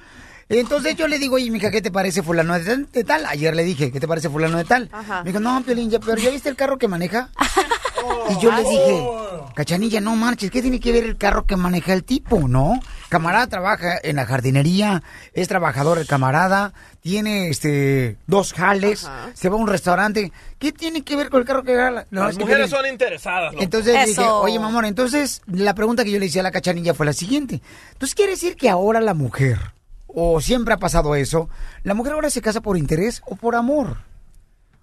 Speaker 4: Entonces yo le digo, oye, mija, ¿qué te parece fulano de tal- de tal? Ayer le dije, ¿qué te parece fulano de tal?
Speaker 5: Ajá.
Speaker 4: Me dijo, no, Piolín, ya, pero ¿ya viste el carro que maneja? y yo le dije, cachanilla, no marches, ¿qué tiene que ver el carro que maneja el tipo, no? Camarada trabaja en la jardinería, es trabajador el camarada, tiene este dos jales, se va a un restaurante. ¿Qué tiene que ver con el carro que gana? No,
Speaker 6: Las
Speaker 4: que
Speaker 6: mujeres son interesadas, loco.
Speaker 4: entonces le dije, oye, mamón, entonces la pregunta que yo le hice a la cachanilla fue la siguiente. Entonces, ¿quiere decir que ahora la mujer, o siempre ha pasado eso, la mujer ahora se casa por interés o por amor?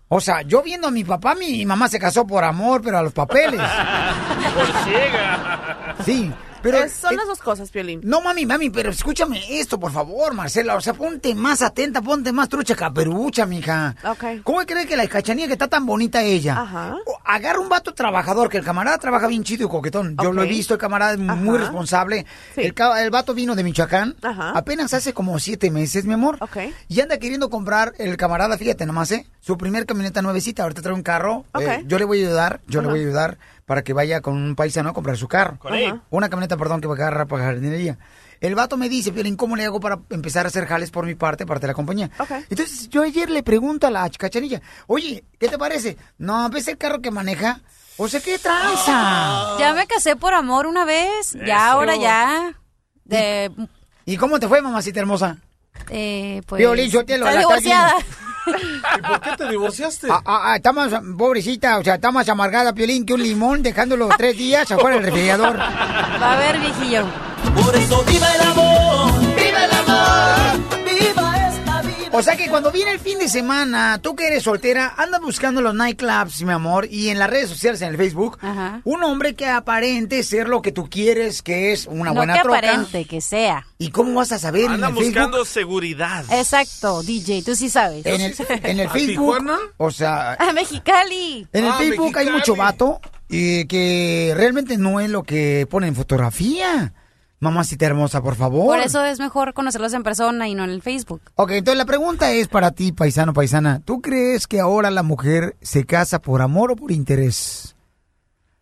Speaker 4: O sea, yo viendo a mi papá, mi mamá se casó por amor, pero a los papeles.
Speaker 6: Por ciega.
Speaker 4: Sí, pero...
Speaker 5: Son las dos cosas, Piolín.
Speaker 4: No, mami, mami, pero escúchame esto, por favor, Marcela. O sea, ponte más atenta, ponte más trucha caperucha, mija.
Speaker 5: Ok.
Speaker 4: ¿Cómo crees que la cachanilla que está tan bonita ella?
Speaker 5: Ajá.
Speaker 4: Agarra un vato trabajador, que el camarada trabaja bien chido y coquetón. Yo lo he visto, el camarada es muy responsable. El, el vato vino de Michoacán.
Speaker 5: Ajá.
Speaker 4: Apenas hace como siete meses, mi amor.
Speaker 5: Ok.
Speaker 4: Y anda queriendo comprar el camarada, fíjate nomás, ¿eh? Su primer camioneta nuevecita. Ahorita trae un carro. Eh, yo le voy a ayudar, yo le voy a ayudar para que vaya con un paisano a comprar su carro.
Speaker 6: Con él.
Speaker 4: Una camioneta, perdón, que va a agarrar para jardinería. El vato me dice, Piolín, ¿cómo le hago para empezar a hacer jales por mi parte, parte de la compañía?
Speaker 5: Ok.
Speaker 4: Entonces, yo ayer le pregunto a la cachanilla, oye, ¿qué te parece? No, ¿ves el carro que maneja? O sea, ¿qué tranza?
Speaker 15: Ya me casé por amor una vez, ya ahora ya. De,
Speaker 4: ¿Y cómo te fue, mamacita hermosa?
Speaker 15: eh, pues.
Speaker 4: Piolín, yo te lo estás
Speaker 15: divorciada.
Speaker 12: ¿Y por qué te divorciaste?
Speaker 4: Ah, ah, ah, está más, pobrecita, o sea, está más amargada, Piolín, que un limón, dejándolo tres días afuera del refrigerador.
Speaker 15: Va a ver, viejillo.
Speaker 22: Por eso viva el amor, viva el amor.
Speaker 4: O sea que cuando viene el fin de semana, tú que eres soltera, anda buscando los nightclubs, mi amor, y en las redes sociales, en el Facebook,
Speaker 15: Ajá.
Speaker 4: un hombre que aparente ser lo que tú quieres, que es una
Speaker 15: no
Speaker 4: buena
Speaker 15: que
Speaker 4: troca.
Speaker 15: aparente, que sea.
Speaker 4: ¿Y cómo vas a saber en
Speaker 6: Andan
Speaker 4: el Facebook?
Speaker 6: buscando seguridad.
Speaker 15: Exacto, DJ, tú sí sabes.
Speaker 4: En el, en el
Speaker 12: ¿A
Speaker 4: Facebook,
Speaker 12: Tijuana?
Speaker 4: o sea,
Speaker 15: A Mexicali.
Speaker 4: en el
Speaker 12: Ah,
Speaker 4: Facebook hay mucho vato y que realmente no es lo que pone en fotografía. Mamacita hermosa, por favor.
Speaker 15: Por eso es mejor conocerlos en persona y no en el Facebook.
Speaker 4: Ok, entonces la pregunta es para ti, paisano, paisana. ¿Tú crees que ahora la mujer se casa por amor o por interés?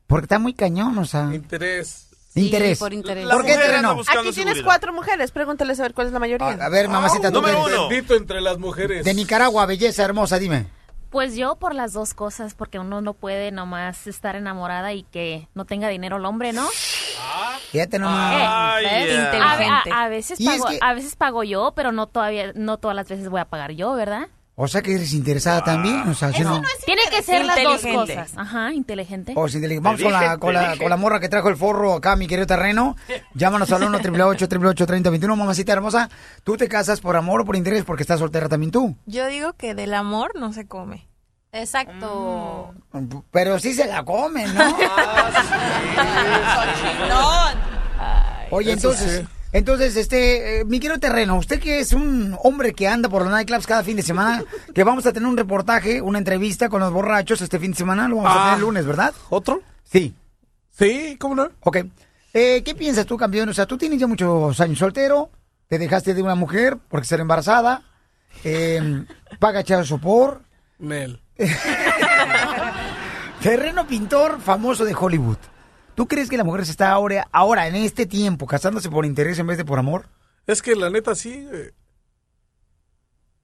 Speaker 4: Porque está muy cañón, o sea.
Speaker 12: Interés.
Speaker 15: Sí,
Speaker 4: interés.
Speaker 15: por interés.
Speaker 4: ¿Por qué
Speaker 6: buscando
Speaker 5: Aquí tienes
Speaker 6: seguridad.
Speaker 5: cuatro mujeres, pregúntales a ver cuál es la mayoría.
Speaker 4: A, a ver, mamacita, tú
Speaker 6: número uno.
Speaker 12: Bendito entre las mujeres.
Speaker 4: de Nicaragua, belleza hermosa, dime.
Speaker 38: Pues yo por las dos cosas, porque uno no puede nomás estar enamorada y que no tenga dinero el hombre, ¿no?
Speaker 4: Fíjate nomás.
Speaker 6: Ya.
Speaker 15: Inteligente.
Speaker 38: A, a- a veces pago,
Speaker 4: que-
Speaker 38: a veces pago yo, pero no todavía, no todas las veces voy a pagar yo, ¿verdad?
Speaker 4: O sea que eres interesada también, o sea, si no...
Speaker 38: Tiene que ser las dos cosas. Ajá, inteligente.
Speaker 4: O te- Vamos con la, con, la, con la morra que trajo el forro acá, mi querido terreno. Llámanos al 1 888 3021 mamacita hermosa. ¿Tú te casas por amor o por interés? Porque estás soltera también tú.
Speaker 23: Yo digo que del amor no se come.
Speaker 15: Exacto.
Speaker 4: Pero sí se la comen, ¿no? Oye,
Speaker 12: Eso
Speaker 4: entonces,
Speaker 12: sí.
Speaker 4: Entonces, este, eh, mi querido terreno, usted que es un hombre que anda por los nightclubs cada fin de semana, que vamos a tener un reportaje, una entrevista con los borrachos este fin de semana, lo vamos a
Speaker 12: Ah.
Speaker 4: tener el lunes, ¿verdad?
Speaker 12: ¿Otro?
Speaker 4: Sí.
Speaker 12: Sí, ¿cómo no?
Speaker 4: Ok. Eh, ¿Qué piensas tú, campeón? O sea, tú tienes ya muchos años soltero, te dejaste de una mujer porque ser embarazada, eh, paga echar sopor.
Speaker 12: Mel.
Speaker 4: Terreno pintor famoso de Hollywood. ¿Tú crees que la mujer se está ahora, ahora en este tiempo, casándose por interés en vez de por amor?
Speaker 12: Es que la neta sí. eh,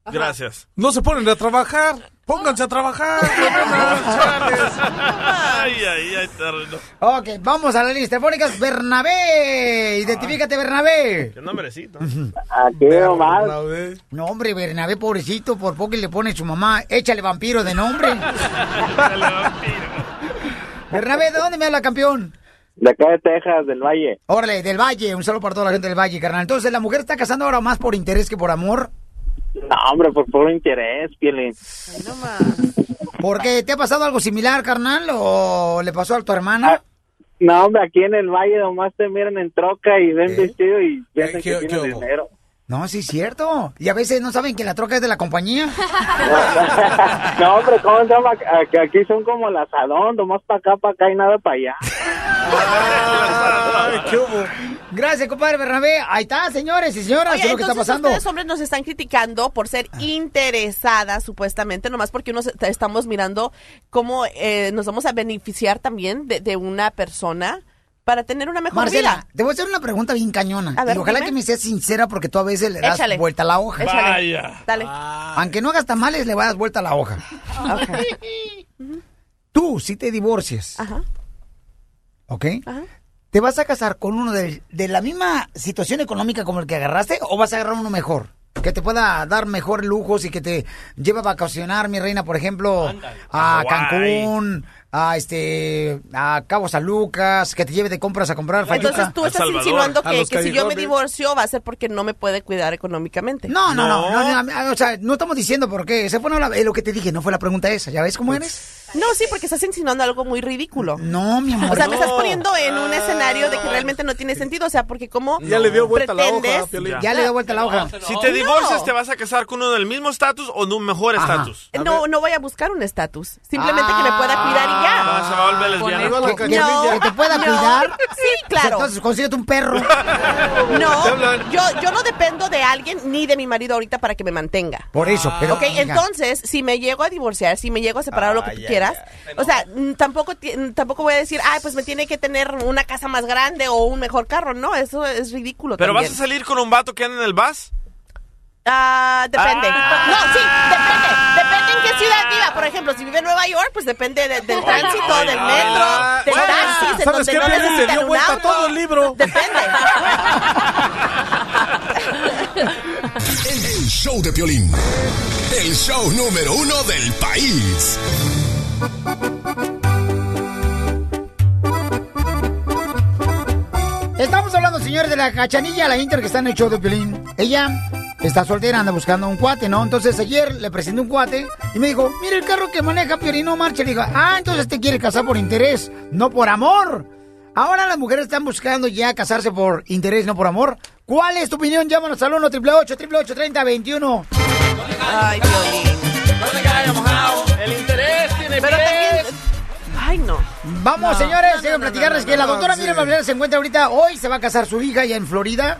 Speaker 6: Gracias.
Speaker 12: No se ponen a trabajar. Pónganse a trabajar.
Speaker 6: ay, ay, ay, terreno.
Speaker 4: Ok, vamos a la lista telefónicas. Bernabé, identifícate, Bernabé.
Speaker 6: Qué nombrecito.
Speaker 4: Aquí nomás. No, hombre, Bernabé, pobrecito, por poco le pone su mamá, échale vampiro de nombre. Bernabé, ¿de dónde me habla, campeón?
Speaker 39: De acá de Texas, del Valle.
Speaker 4: Órale, del Valle, un saludo para toda la gente del Valle, carnal. Entonces, ¿la mujer está casando ahora más por interés que por amor?
Speaker 39: No, hombre, por puro interés, Pielín.
Speaker 4: ¿Por qué? ¿Te ha pasado algo similar, carnal? ¿O le pasó a tu hermana?
Speaker 39: No, hombre, aquí en el Valle nomás te miran en troca y ven vestido y piensan
Speaker 4: ¿Qué-
Speaker 39: que
Speaker 4: qué
Speaker 39: tienes
Speaker 4: hubo?
Speaker 39: dinero.
Speaker 4: No, sí es cierto. Y a veces no saben que la troca es de la compañía.
Speaker 39: no, hombre, ¿cómo se llama? A- Que aquí son como el asadón, nomás para acá, para acá y nada para allá.
Speaker 4: Gracias, compadre Bernabé. Ahí está, señores y señoras,
Speaker 5: Oye,
Speaker 4: es lo que está pasando.
Speaker 5: ustedes hombres nos están criticando por ser interesadas supuestamente, nomás porque unos est- estamos mirando cómo eh, nos vamos a beneficiar también de, de una persona para tener una mejor
Speaker 4: Marcela,
Speaker 5: vida.
Speaker 4: te voy a hacer una pregunta bien cañona.
Speaker 5: A ver,
Speaker 4: y ojalá
Speaker 5: dime.
Speaker 4: que me seas sincera porque tú a veces le das
Speaker 5: Échale.
Speaker 4: vuelta a la hoja.
Speaker 5: Échale. Vaya. Dale.
Speaker 4: Aunque no hagas tamales, le das vuelta a la hoja. Tú, si te divorcias, ¿ok? ¿Te vas a casar con uno de, de la misma situación económica como el que agarraste o vas a agarrar uno mejor? Que te pueda dar mejor lujos y que te lleve a vacacionar, mi reina, por ejemplo, a. Cancún, a este, a Cabo San Lucas, que te lleve de compras a comprar
Speaker 5: Entonces
Speaker 4: fayuca.
Speaker 5: tú estás insinuando que, que si yo me divorcio va a ser porque no me puede cuidar económicamente.
Speaker 4: No, no, no, no, no, o sea, no estamos diciendo por qué. Esa fue no la- eh, lo que te dije, no fue la pregunta esa. ¿Ya ves cómo eres?
Speaker 5: No, sí, porque estás insinuando algo muy ridículo.
Speaker 4: No, mi amor.
Speaker 5: O sea, me estás poniendo en un escenario de que realmente no tiene sentido. O sea, porque como
Speaker 12: Ya le dio vuelta la hoja, Piolín.
Speaker 4: Ya le dio vuelta la hoja.
Speaker 6: Si te divorcias, ¿te vas a casar con uno del mismo estatus o de un mejor estatus?
Speaker 5: No, no voy a buscar un estatus. Simplemente que me pueda cuidar y ya.
Speaker 6: No, se va a volver lesbiana.
Speaker 4: Que, que- que te pueda
Speaker 5: no.
Speaker 4: cuidar.
Speaker 5: Sí, claro.
Speaker 4: Entonces consíguete un perro.
Speaker 5: No, yo, yo no dependo de alguien ni de mi marido ahorita para que me mantenga.
Speaker 4: Por eso, pero.
Speaker 5: ok,
Speaker 4: hija,
Speaker 5: entonces, si me llego a divorciar, si me llego a separar o lo que tú quieras, o sea, mm, tampoco, mm, tampoco voy a decir, ay, pues me tiene que tener una casa más grande o un mejor carro. No, eso es ridículo
Speaker 6: ¿Pero vas a salir con un vato que anda en el bus?
Speaker 5: Ah, depende.
Speaker 6: Ah.
Speaker 5: No, sí, depende. Depende en qué ciudad viva. Por ejemplo, si vive en Nueva York, pues depende de- del tránsito, del metro, del
Speaker 12: Bueno,
Speaker 5: taxis, en
Speaker 12: ¿sabes
Speaker 5: donde
Speaker 12: qué,
Speaker 5: no necesitan
Speaker 12: dio
Speaker 5: un
Speaker 12: vuelta
Speaker 5: auto.
Speaker 12: todo el libro.
Speaker 5: Depende.
Speaker 8: El show de Piolín. El show número uno del país.
Speaker 4: Estamos hablando, señores, de la cachanilla, la Inter que está en el show de Piolín. Ella está soltera, anda buscando un cuate, ¿no? Entonces ayer le presenté un cuate y me dijo, mira el carro que maneja Piolín, no marcha. Le digo, ah, entonces te quiere casar por interés, no por amor. Ahora las mujeres están buscando ya casarse por interés, no por amor. ¿Cuál es tu opinión? Llámanos al 1 888 3021
Speaker 5: Ay, Piolín.
Speaker 6: El interés tiene
Speaker 5: Pero también... Ay, no.
Speaker 4: Vamos,
Speaker 5: No.
Speaker 4: señores,
Speaker 5: No, no,
Speaker 4: platicarles
Speaker 5: no,
Speaker 4: que
Speaker 5: no,
Speaker 4: la doctora
Speaker 5: sí.
Speaker 4: Miriam Valverde se encuentra ahorita, hoy se va a casar su hija allá en Florida.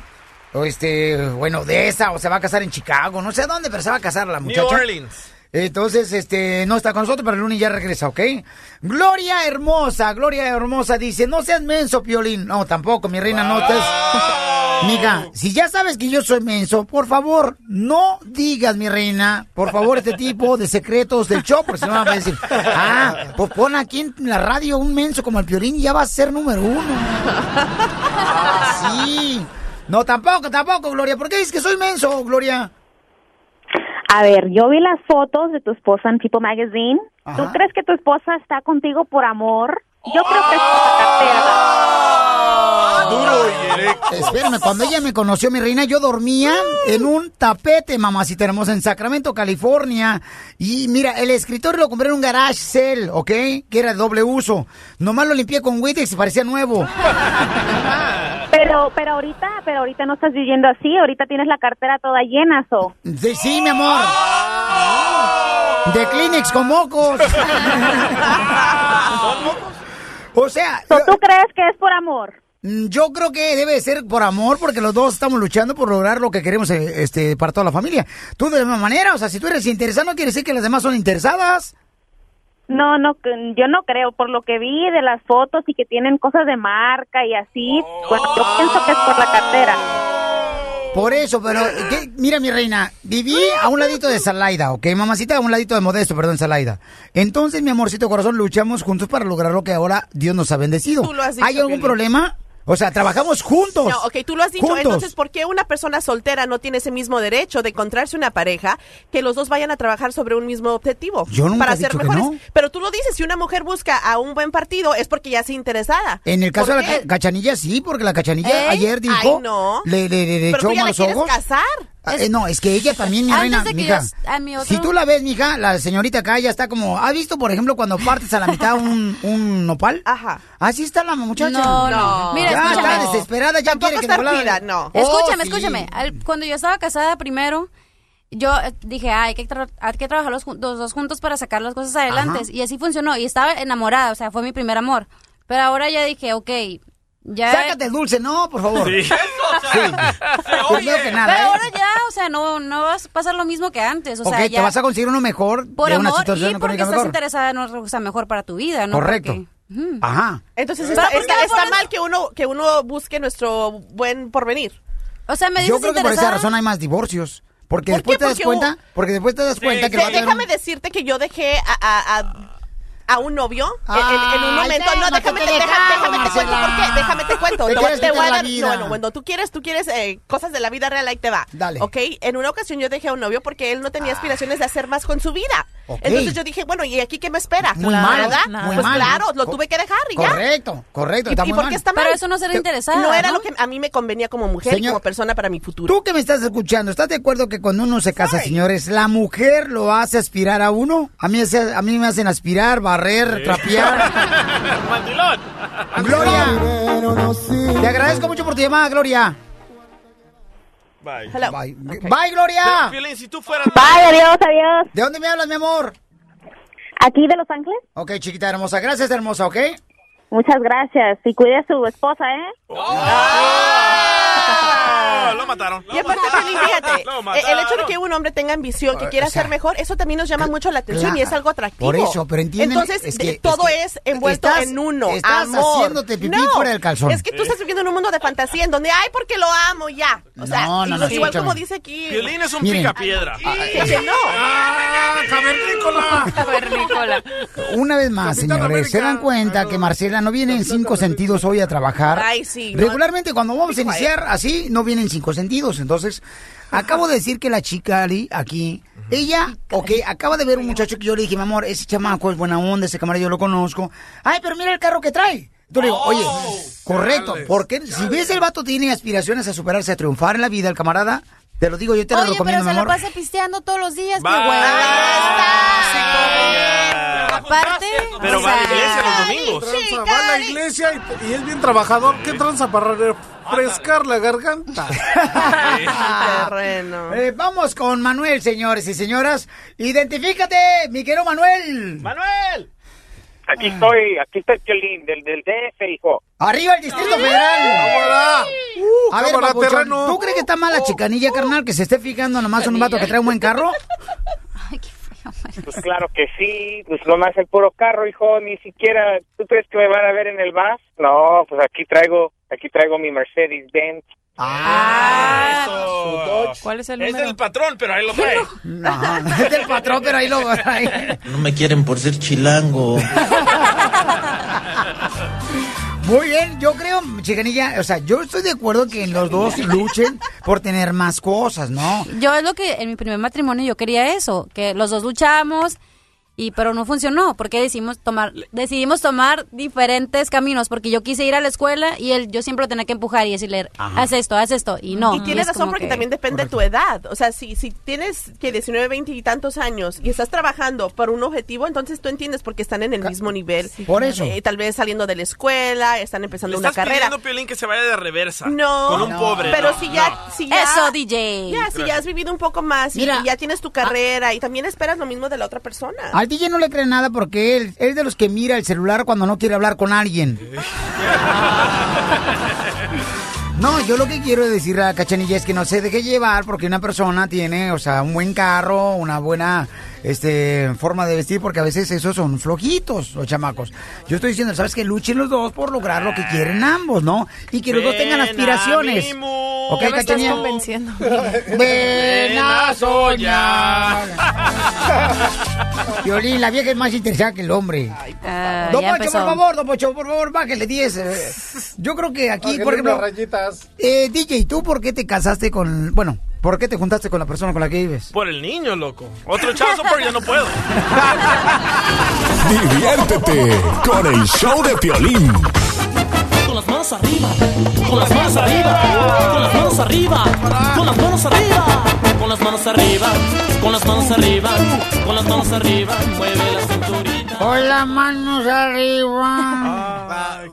Speaker 4: O este, bueno, de esa, o se va a casar en Chicago, no sé a dónde, pero se va a casar la muchacha.
Speaker 6: New Orleans.
Speaker 4: Entonces, este, no está con nosotros, pero el lunes ya regresa, ¿ok? Gloria Hermosa, Gloria Hermosa dice, no seas menso, Piolín. No, tampoco, mi reina, no estés... Miga, si ya sabes que yo soy menso, por favor, no digas, mi reina, por favor, este tipo de secretos del show, porque si no van a decir, ah, pues pon aquí en la radio un menso como el Piolín y ya va a ser número uno. Ah, sí. No, tampoco, tampoco, Gloria. ¿Por qué dices que soy menso, Gloria?
Speaker 19: A ver, yo vi las fotos de tu esposa en People Magazine. ¿Tú
Speaker 4: Ajá.
Speaker 19: crees que tu esposa está contigo por amor? Yo creo que es por cartera.
Speaker 6: Duro y erecto.
Speaker 4: Espérame, cuando ella me conoció, mi reina, yo dormía en un tapete, mamacita hermosa, en Sacramento, California. Y mira, el escritorio lo compré en un garage sale, ¿ok? Que era de doble uso. Nomás lo limpié con Witex y parecía nuevo.
Speaker 19: Pero, pero ahorita, pero ahorita no estás viviendo así. Ahorita tienes la cartera toda llena, so.
Speaker 4: Sí, sí, mi amor. De Kleenex con mocos. o sea...
Speaker 19: So, ¿Tú crees que es por amor?
Speaker 4: Mm, Yo creo que debe ser por amor, porque los dos estamos luchando por lograr lo que queremos eh, este, para toda la familia. Tú de la misma manera, o sea, si tú eres interesado, no quiere decir que las demás son interesadas.
Speaker 19: No, no, yo no creo. Por lo que vi de las fotos y que tienen cosas de marca y así, pues yo pienso que es por la cartera.
Speaker 4: Por eso, pero ¿qué? mira mi reina, viví a un ladito de Salaida, ¿ok? Mamacita, a un ladito de Modesto, perdón, Salaida. Entonces, mi amorcito corazón, luchamos juntos para lograr lo que ahora Dios nos ha bendecido. ¿Hay algún problema? O sea, trabajamos juntos.
Speaker 5: No, ok, tú lo has dicho.
Speaker 4: Juntos.
Speaker 5: Entonces, ¿por qué una persona soltera no tiene ese mismo derecho de encontrarse una pareja que los dos vayan a trabajar sobre un mismo objetivo?
Speaker 4: Yo nunca
Speaker 5: para
Speaker 4: he
Speaker 5: ser
Speaker 4: dicho que
Speaker 5: mejores.
Speaker 4: no.
Speaker 5: Pero tú lo dices, si una mujer busca a un buen partido es porque ya está interesada.
Speaker 4: En el caso
Speaker 5: ¿Por
Speaker 4: de la cachanilla, sí, porque la cachanilla
Speaker 5: ¿Eh?
Speaker 4: ayer dijo.
Speaker 5: Ay, no.
Speaker 4: Le, le, le, le echó malos ojos.
Speaker 5: casar.
Speaker 4: Ah, eh, no, es que ella también, mi
Speaker 15: Antes
Speaker 4: reina,
Speaker 15: de que
Speaker 4: mija.
Speaker 15: yo- a mi otro-
Speaker 4: Si tú la ves, mija, la señorita acá ya está como. ¿Has visto, por ejemplo, cuando partes a la mitad un, un nopal?
Speaker 5: Ajá.
Speaker 4: Así está la muchacha.
Speaker 15: No, no. Mira,
Speaker 4: ya
Speaker 15: escúchame.
Speaker 4: está desesperada, ya
Speaker 5: Tampoco
Speaker 4: quiere que
Speaker 5: no.
Speaker 4: Oh,
Speaker 15: escúchame,
Speaker 4: sí.
Speaker 15: escúchame. Al- cuando yo estaba casada primero, yo eh, dije, "Ah, hay que, tra- hay que trabajar los, dos juntos para sacar las cosas adelante.
Speaker 4: Ajá.
Speaker 15: Y así funcionó. Y estaba enamorada, o sea, fue mi primer amor. Pero ahora ya dije, ok, ya...
Speaker 4: Sácate el dulce, no, por favor.
Speaker 6: Sí.
Speaker 4: Primero que nada,
Speaker 15: Pero
Speaker 4: ¿eh?
Speaker 15: ahora ya, o sea, no, no va a pasar lo mismo que antes. O sea,
Speaker 4: te
Speaker 15: ya
Speaker 4: vas a conseguir uno mejor
Speaker 15: por
Speaker 4: de una
Speaker 15: amor
Speaker 4: situación
Speaker 15: y porque estás
Speaker 4: mejor.
Speaker 15: interesada en otra cosa mejor para tu vida, ¿no?
Speaker 4: Correcto.
Speaker 15: Porque-.
Speaker 4: Ajá.
Speaker 5: Entonces está,
Speaker 15: ¿por qué
Speaker 5: está- está mal que uno, que uno busque nuestro buen porvenir.
Speaker 15: O sea, me
Speaker 4: Yo
Speaker 15: dices
Speaker 4: creo que por esa razón hay más divorcios. Porque
Speaker 5: ¿Por
Speaker 4: después
Speaker 5: qué?
Speaker 4: te das
Speaker 5: Porque
Speaker 4: cuenta, porque después te das cuenta que a haber
Speaker 5: déjame
Speaker 4: un-
Speaker 5: decirte que yo dejé a, a- a- a un novio en- en, en un momento. No, déjame,
Speaker 4: te
Speaker 5: déjame cuento
Speaker 4: Marcela.
Speaker 5: por qué. Déjame te cuento.
Speaker 4: Te
Speaker 5: voy a dar.
Speaker 4: vida.
Speaker 5: No, bueno, cuando tú quieres, tú quieres eh, cosas de la vida real, ahí te va.
Speaker 4: Dale.
Speaker 5: Ok. En una ocasión yo dejé a un novio porque él no tenía aspiraciones de hacer más con su vida.
Speaker 4: Ok.
Speaker 5: Entonces yo dije, bueno, ¿y aquí qué me espera?
Speaker 4: Muy mal,
Speaker 5: ¿Verdad?
Speaker 4: muy
Speaker 5: pues
Speaker 4: mal.
Speaker 5: claro, lo tuve que dejar y ya.
Speaker 4: Correcto, correcto,
Speaker 5: ¿Y,
Speaker 4: está
Speaker 5: y
Speaker 4: muy
Speaker 5: por qué está mal?
Speaker 15: Pero eso no ser interesada,
Speaker 5: No era
Speaker 15: ¿no?
Speaker 5: lo que a mí me convenía como mujer y como persona para mi futuro.
Speaker 4: Tú que me estás escuchando, ¿estás de acuerdo que cuando uno se casa, señores, la mujer lo hace aspirar a uno? A mí, a mí me hacen aspirar, barrer, trapear.
Speaker 6: Mandilón.
Speaker 4: Gloria, te agradezco mucho por tu llamada, Gloria.
Speaker 6: Bye.
Speaker 4: Bye, Bye, Gloria.
Speaker 6: Piolín, si tú fueras...
Speaker 19: Bye, adiós, adiós.
Speaker 4: ¿De dónde me hablas, mi amor?
Speaker 19: ¿Aquí de Los Ángeles?
Speaker 4: Ok, chiquita hermosa. Gracias, hermosa, ¿ok?
Speaker 19: Muchas gracias. Y cuide a su esposa, ¿eh?
Speaker 6: Ah, Lo mataron.
Speaker 5: Y aparte, fíjate, eh, el hecho de que un hombre tenga ambición, que quiera
Speaker 4: o sea,
Speaker 5: ser mejor, eso también nos llama mucho la atención y es algo atractivo.
Speaker 4: por eso, pero entienden,
Speaker 5: Entonces,
Speaker 4: es que-
Speaker 5: todo
Speaker 4: es
Speaker 5: envuelto
Speaker 4: estás-
Speaker 5: en uno.
Speaker 4: estás
Speaker 5: amor.
Speaker 4: haciéndote pipí
Speaker 5: no,
Speaker 4: fuera del calzón.
Speaker 5: Es que tú estás viviendo en un mundo de fantasía en donde, ay, porque lo amo, ya. O sea,
Speaker 4: No, no, no,
Speaker 5: igual
Speaker 4: escúchame.
Speaker 5: como dice aquí.
Speaker 6: Piolín es un
Speaker 4: Miren.
Speaker 6: picapiedra.
Speaker 5: que, que no.
Speaker 6: ¡Ah, cavernícola!
Speaker 15: Cavernícola.
Speaker 4: Una vez más, señores, ¿se dan cuenta que Marcela no viene en cinco sentidos hoy a trabajar?
Speaker 5: Ay, sí, no.
Speaker 4: Regularmente cuando vamos a iniciar así, no vienen cinco sentidos. Entonces, acabo de decir que la chica Ali, aquí, ella, ok, acaba de ver un muchacho que yo le dije, mi amor, ese chamaco es buena onda, ese camarada yo lo conozco. Ay, pero mira el carro que trae. Entonces le digo, oye, correcto, porque si ves el vato tiene aspiraciones a superarse, a triunfar en la vida, el camarada, te lo digo, yo te lo
Speaker 15: Oye, pero
Speaker 4: recomiendo,
Speaker 15: se
Speaker 4: mi
Speaker 15: la
Speaker 4: amor.
Speaker 15: pasa pisteando todos los días, qué
Speaker 6: Va.
Speaker 15: hueva. Aparte,
Speaker 6: Pero
Speaker 15: o
Speaker 6: va a la iglesia los domingos.
Speaker 12: Tranza, va a la iglesia y, y es bien trabajador. ¿Qué tranza para refrescar la garganta?
Speaker 5: Terreno.
Speaker 4: Eh, vamos con Manuel, señores y señoras. Identifícate, mi querido Manuel.
Speaker 6: ¡Manuel!
Speaker 39: Aquí estoy, aquí está el Piolín, del, del DF, hijo.
Speaker 4: Arriba el Distrito Federal.
Speaker 12: ¡Cámara! Uh,
Speaker 4: A ver,
Speaker 12: cámara,
Speaker 4: papuchón,
Speaker 12: terreno.
Speaker 4: ¿tú crees que está mal la chicanilla, carnal, que se esté fijando nomás en un vato que trae un buen carro?
Speaker 15: Ay, qué.
Speaker 39: Pues claro que sí, pues lo más el puro carro, hijo, ni siquiera, ¿tú crees que me van a ver en el bus? No, pues aquí traigo, aquí traigo mi Mercedes Benz.
Speaker 15: Ah,
Speaker 6: Eso.
Speaker 15: ¿Cuál es el
Speaker 6: Es
Speaker 15: número?
Speaker 6: del patrón, pero ahí lo trae.
Speaker 4: No, es del patrón, pero ahí lo trae.
Speaker 40: No me quieren por ser chilango.
Speaker 4: Muy bien, yo creo, chicanilla, o sea, yo estoy de acuerdo que los dos luchen por tener más cosas, ¿no?
Speaker 15: Yo es lo que en mi primer matrimonio yo quería eso, que los dos luchamos Y, pero no funcionó porque decidimos tomar, decidimos tomar diferentes caminos porque yo quise ir a la escuela y él, yo siempre lo tenía que empujar y decirle,
Speaker 5: Ajá.
Speaker 15: haz esto, haz esto. Y no.
Speaker 5: Y tienes
Speaker 15: es
Speaker 5: razón porque
Speaker 15: que-
Speaker 5: también depende de tu edad. O sea, si, si tienes que 19, 20 y tantos años y estás trabajando por un objetivo, entonces tú entiendes porque están en el mismo nivel.
Speaker 4: Por eso.
Speaker 5: Eh, tal vez saliendo de la escuela, están empezando
Speaker 6: Le
Speaker 5: una
Speaker 6: estás
Speaker 5: carrera.
Speaker 6: pidiendo, que se vaya de reversa.
Speaker 5: No,
Speaker 6: Con un pobre.
Speaker 5: Pero
Speaker 6: no,
Speaker 5: si ya,
Speaker 6: no.
Speaker 5: si ya,
Speaker 15: Eso, DJ.
Speaker 5: Ya, si ya has vivido un poco más y,
Speaker 4: Mira.
Speaker 5: y ya tienes tu carrera y también esperas lo mismo de la otra persona.
Speaker 4: Al DJ no le cree nada porque él es de los que mira el celular cuando no quiere hablar con alguien. No, yo lo que quiero decir a Cachanilla es que no se deje llevar porque una persona tiene, o sea, un buen carro, una buena este forma de vestir, porque a veces esos son flojitos los chamacos. Yo estoy diciendo, ¿sabes que Luchen los dos por lograr lo que quieren ambos, ¿no? Y que los dos tengan
Speaker 6: a
Speaker 4: aspiraciones. ¿Ok,
Speaker 23: Ya me estás convenciendo.
Speaker 4: Ven a soñar. Violín, la vieja es más interesada que el hombre.
Speaker 15: Ah,
Speaker 4: don
Speaker 15: ya
Speaker 4: Poncho,
Speaker 15: empezó.
Speaker 4: por favor, don Poncho, por favor, bájale 10. eh. Yo creo que aquí, por ejemplo,
Speaker 12: rayitas.
Speaker 4: eh, DJ, ¿tú por qué te casaste con, bueno, por qué te juntaste con la persona con la que vives?
Speaker 6: Por el niño, loco. Otro child support ya no puedo.
Speaker 8: Diviértete con el show de Piolín.
Speaker 22: Con las manos arriba, con las manos arriba, con las manos arriba, con las manos arriba, con las manos arriba, con las manos arriba, con las manos arriba, mueve la cinturita.
Speaker 4: Con las manos arriba.
Speaker 12: Ay,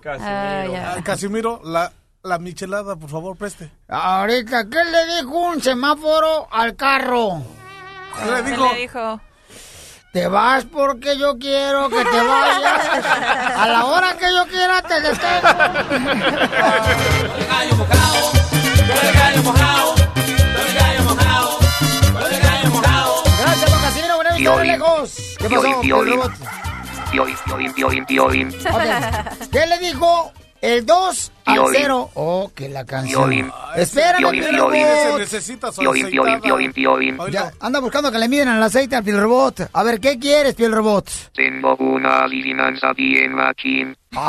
Speaker 15: ya.
Speaker 12: Ay, Casimiro, la, la michelada, por favor, preste.
Speaker 4: Ahorita, ¿qué le dijo un semáforo al carro?
Speaker 12: ¿Qué le
Speaker 23: ¿Qué
Speaker 12: dijo?
Speaker 23: le dijo?
Speaker 4: Te vas porque yo quiero que te vayas. A la hora que yo quiera te detengo. Gracias, don Casimiro.
Speaker 41: Piolín.
Speaker 4: lejos. ¿Qué pasó,
Speaker 41: Piolín, Piolín.
Speaker 4: Piolín?
Speaker 41: Piolín, piolín, piolín, piolín.
Speaker 4: Ok. ¿Qué le dijo el 2 al
Speaker 41: Piolín.
Speaker 4: 0? Oh, que la canción.
Speaker 41: Piolín.
Speaker 4: Espérame,
Speaker 41: Piolín.
Speaker 12: Se necesita su
Speaker 41: Piolín, piolín, piolín.
Speaker 4: Ya, anda buscando que le miden el aceite al piel robot. A ver, ¿qué quieres, piel robot?
Speaker 41: Tengo una adivinanza bien machín.
Speaker 6: ¡Oh,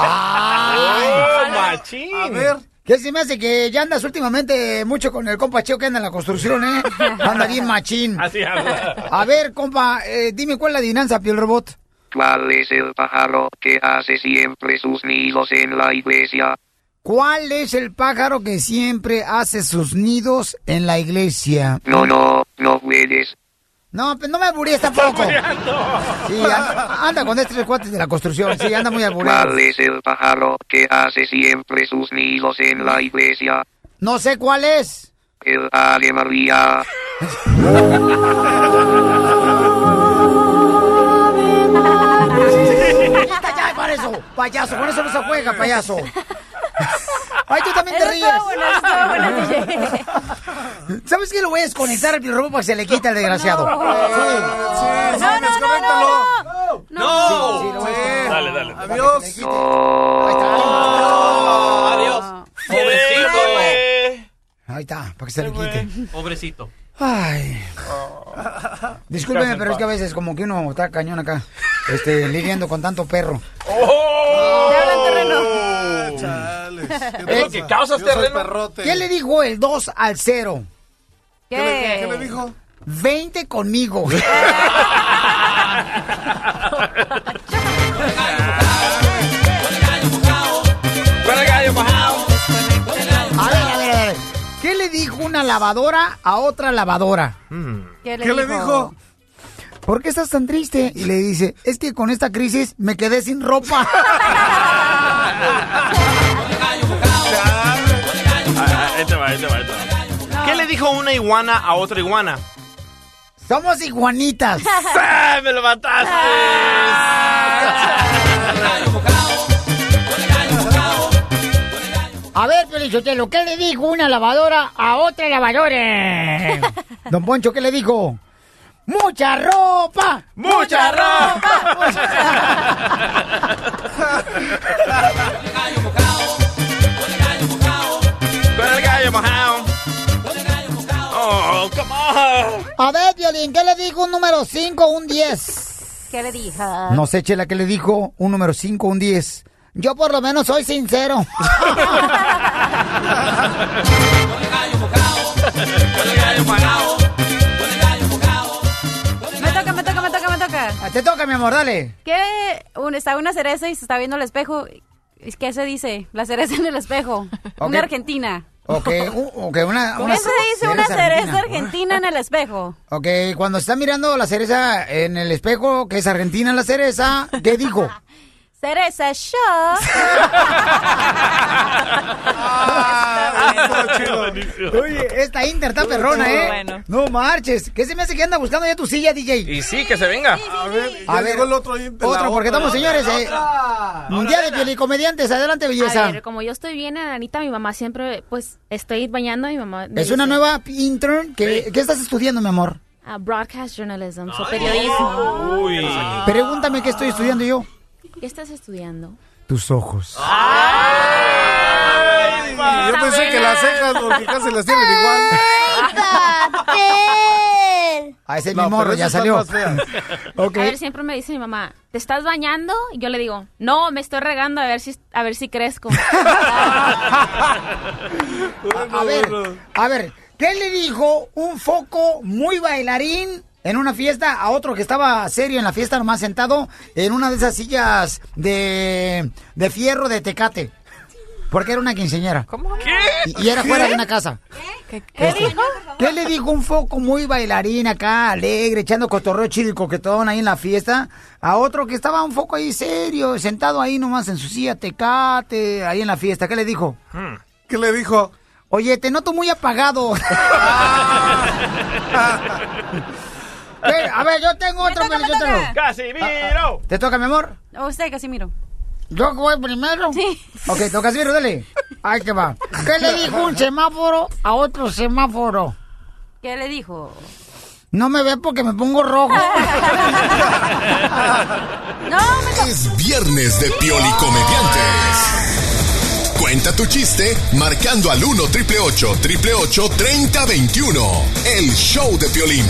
Speaker 6: machín!
Speaker 12: A ver.
Speaker 4: ¿Qué se me hace que ya andas últimamente mucho con el compa Cheo que anda en la construcción, eh? Anda bien machín.
Speaker 6: Así habla.
Speaker 4: A ver, compa, eh, dime cuál es la adivinanza, piel robot.
Speaker 41: ¿Cuál es el pájaro que hace siempre sus nidos en la iglesia?
Speaker 4: ¿Cuál es el pájaro que siempre hace sus nidos en la iglesia?
Speaker 41: No, no, no puedes.
Speaker 4: No, pues no me aburríes tampoco. Sí, anda, anda con estos cuates de la construcción. Sí, anda muy aburrido.
Speaker 41: ¿Cuál es el pájaro que hace siempre sus nidos en la iglesia?
Speaker 4: No sé cuál es.
Speaker 41: El Ave María.
Speaker 4: payaso. Con eso no se juega, payaso. Ay, tú también te
Speaker 15: Eso
Speaker 4: ríes.
Speaker 15: bueno, bueno, DJ.
Speaker 4: ¿Sabes qué? Lo voy a desconectar al robot para que se le quite el desgraciado.
Speaker 15: No.
Speaker 12: Sí, sí,
Speaker 15: No, no, no,
Speaker 12: desconéctalo.
Speaker 15: no,
Speaker 6: ¡No!
Speaker 4: Sí, sí, lo voy a desconectar.
Speaker 6: Dale, dale.
Speaker 12: Adiós.
Speaker 41: No.
Speaker 23: Adiós.
Speaker 6: Pobrecito.
Speaker 4: Ahí está, para que se le quite.
Speaker 23: Pobrecito.
Speaker 4: Ay. Discúlpeme, pero es que a veces como que uno está cañón acá, este, lidiando con tanto perro.
Speaker 6: ¡Oh!
Speaker 15: Terreno.
Speaker 12: Chales.
Speaker 6: Es lo que terreno.
Speaker 4: ¿Qué le dijo el 2 al 0?
Speaker 12: ¿Qué le, qué le dijo?
Speaker 4: 20 conmigo. lavadora a otra lavadora?
Speaker 15: ¿Qué le
Speaker 12: ¿Qué le dijo?
Speaker 4: ¿Por qué estás tan triste? Y le dice, es que con esta crisis me quedé sin ropa.
Speaker 6: Ah, ahí te va, ahí te va, ahí te va. ¿Qué le dijo una iguana a otra iguana?
Speaker 4: Somos iguanitas.
Speaker 6: ¡Ah, ¡Me lo mataste!
Speaker 4: A ver, Pelichotelo, ¿qué le dijo una lavadora a otra lavadora? Don Poncho, ¿qué le dijo? ¡Mucha ropa!
Speaker 6: ¡Mucha ropa! Con el gallo mojado. Oh, come on.
Speaker 4: A ver, Violín, ¿qué le dijo un número 5 un 10?
Speaker 15: ¿Qué le dijo?
Speaker 4: No sé, Chela, ¿qué le dijo un número 5 un 10? Yo por lo menos soy sincero.
Speaker 15: Me toca, me toca, me toca, me toca.
Speaker 4: Te toca, mi amor, dale.
Speaker 15: Que un, está una cereza y se está viendo el espejo. ¿Qué se dice? La cereza en el espejo. Una argentina.
Speaker 4: Ok, u- ok, una,
Speaker 15: ¿Qué
Speaker 4: una
Speaker 15: se dice una cereza
Speaker 4: argentina.
Speaker 15: argentina en el espejo?
Speaker 4: Ok, cuando está mirando la cereza en el espejo, que es argentina la cereza, ¿qué dijo?
Speaker 15: Cereza show.
Speaker 4: Oye, esta Inter está perrona, ¿eh?
Speaker 6: bueno.
Speaker 4: No marches. ¿Qué se me hace que anda buscando ya tu silla, DJ?
Speaker 6: Y sí, que se venga.
Speaker 12: A ver,
Speaker 4: A ver,
Speaker 12: el otro Inter,
Speaker 4: Otro, porque
Speaker 12: otra.
Speaker 4: estamos, señores, eh,
Speaker 12: otra.
Speaker 4: Mundial de Pielicomediantes. Adelante, belleza.
Speaker 38: A ver, como yo estoy bien, Anita, mi mamá siempre, pues, estoy bañando a mi mamá.
Speaker 4: Es una nueva intern. que ¿Qué estás estudiando, mi amor?
Speaker 38: ah, broadcast journalism, so periodismo.
Speaker 6: Uy.
Speaker 4: Pregúntame qué estoy estudiando yo.
Speaker 38: ¿Qué estás estudiando?
Speaker 4: Tus ojos.
Speaker 12: Yo pensé que las cejas, porque casi las tienen igual.
Speaker 4: Ah, ese es
Speaker 12: No,
Speaker 4: mi morro,
Speaker 12: pero
Speaker 4: ya salió.
Speaker 38: A ver, siempre me dice mi mamá, ¿te estás bañando? Y yo le digo, no, me estoy regando a ver si, a ver si crezco.
Speaker 4: A ver, a ver, ¿qué le dijo un foco muy bailarín en una fiesta a otro que estaba serio en la fiesta, nomás sentado en una de esas sillas de, de fierro de tecate? Porque era una quinceñera.
Speaker 23: ¿Cómo?
Speaker 6: ¿Qué?
Speaker 4: Y, y era fuera de una casa.
Speaker 23: ¿Qué,
Speaker 4: ¿Qué dijo? ¿Qué le dijo un foco muy bailarín acá, alegre, echando cotorreo chido y coquetón ahí en la fiesta? A otro que estaba un foco ahí serio, sentado ahí nomás en su silla, tecate, ahí en la fiesta. ¿Qué le dijo?
Speaker 12: ¿Qué le dijo?
Speaker 4: Oye, te noto muy apagado. A ver, yo tengo otro,
Speaker 15: toca,
Speaker 4: pero
Speaker 15: me
Speaker 4: yo tengo.
Speaker 6: ¡Casimiro!
Speaker 4: ¿Te toca, mi amor?
Speaker 15: ¿O usted, Casimiro?
Speaker 4: ¿Yo voy primero?
Speaker 15: Sí.
Speaker 4: Ok, toca Casimiro, dale. Ahí que va. ¿Qué le dijo un semáforo a otro semáforo?
Speaker 15: ¿Qué le dijo?
Speaker 4: No me ve porque me pongo rojo.
Speaker 15: No, me
Speaker 8: Es viernes de Piolicomediantes. Cuenta tu chiste marcando al 1 triple 8 triple 8 30 21. El show de Piolín.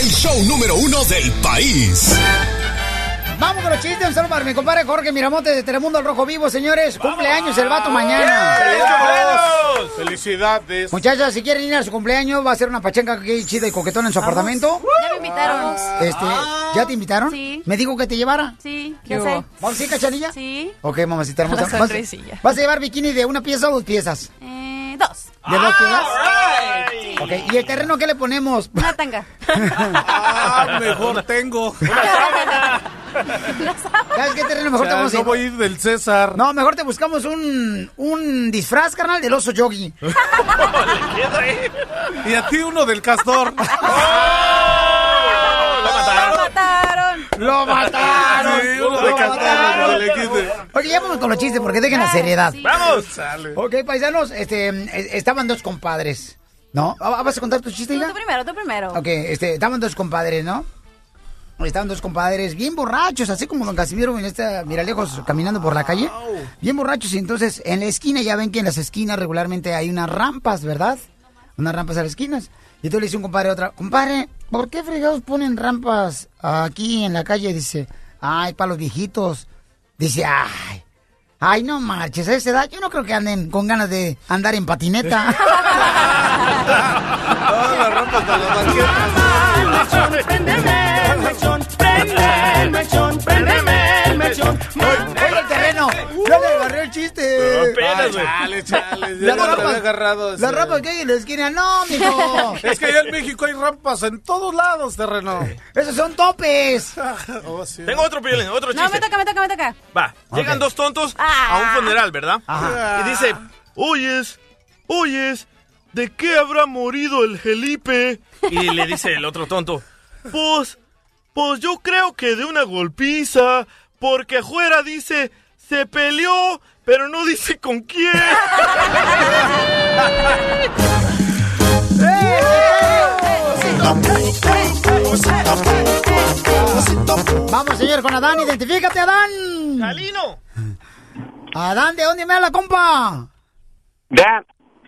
Speaker 8: El show número uno del país.
Speaker 4: Vamos con los chistes. Un saludo para mi compadre Jorge Miramonte de Telemundo al Rojo Vivo, señores. Cumpleaños el vato mañana.
Speaker 12: Felicidades.
Speaker 4: Muchachas, si quieren ir a su cumpleaños, va a ser una pachanca aquí chida y coquetona en su apartamento.
Speaker 15: Ya me invitaron.
Speaker 4: Este, ¿Ya te invitaron?
Speaker 15: Sí.
Speaker 4: ¿Me dijo que te llevara?
Speaker 15: Sí,
Speaker 23: ¿Qué
Speaker 15: ya
Speaker 23: hubo?
Speaker 15: sé.
Speaker 4: ¿Vamos sí, cachanilla?
Speaker 15: Sí.
Speaker 4: Ok, mamacita hermosa. ¿Vas, vas a llevar bikini de una pieza o dos piezas?
Speaker 15: Eh, dos.
Speaker 4: ¿De dos piezas? Ok, ¿y el terreno qué le ponemos?
Speaker 15: Una tanga.
Speaker 12: Ah, mejor tengo.
Speaker 4: ¿Sabes qué terreno mejor
Speaker 12: O
Speaker 4: te vamos a
Speaker 12: no voy a ir del César.
Speaker 4: No, mejor te buscamos un, un disfraz, carnal, del oso yogi.
Speaker 12: Y a ti uno del castor.
Speaker 15: ¡Lo mataron!
Speaker 4: ¡Lo mataron!
Speaker 12: Sí, uno de
Speaker 4: ¡Lo
Speaker 12: castor.
Speaker 4: mataron!
Speaker 12: quite.
Speaker 4: Oye, ya vamos con los chistes porque dejen la seriedad.
Speaker 6: ¡Vamos!
Speaker 12: Sale.
Speaker 4: Ok, paisanos, este, estaban dos compadres, ¿no? ¿Vas a contar tu chiste,
Speaker 15: Tú, tú primero, tú primero.
Speaker 4: Ok, este, estaban dos compadres, ¿no? Estaban dos compadres bien borrachos, así como don Casimiro en esta, mira lejos, caminando por la calle. Bien borrachos, y entonces en la esquina, ya ven que en las esquinas regularmente hay unas rampas, ¿verdad? Unas rampas a las esquinas. Y entonces le dice un compadre a otra, compadre, ¿por qué fregados ponen rampas aquí en la calle? Dice, ay, para los viejitos. Dice, ay, ay, no marches, a esa edad yo no creo que anden con ganas de andar en patineta.
Speaker 12: Todas las rampas para los banquetes.
Speaker 4: Oye, el terreno, ya le agarré el chiste.
Speaker 6: Apenas, güey.
Speaker 12: Chale, chale. Ya
Speaker 4: rampas-
Speaker 12: había agarrado. ese.
Speaker 4: Las rampas que hay en la esquina, no, mijo.
Speaker 12: Es que allá en México hay rampas en todos lados, terreno.
Speaker 4: Esos son topes.
Speaker 12: Oh, sí.
Speaker 6: Tengo otro violín, otro
Speaker 15: No, me
Speaker 6: chiste.
Speaker 15: toca, me toca, me toca.
Speaker 6: Va, llegan dos tontos a un funeral, ¿verdad? Y dice, oyes, oyes, ¿de qué habrá morido el Felipe? Y le dice el otro tonto, pues, pues yo creo que de una golpiza, porque afuera dice, se peleó, pero no dice con quién.
Speaker 4: Vamos, señor, con Adán. Identifícate, Adán.
Speaker 6: ¡Salino!
Speaker 4: Adán, ¿de dónde me habla, compa?
Speaker 39: Dan,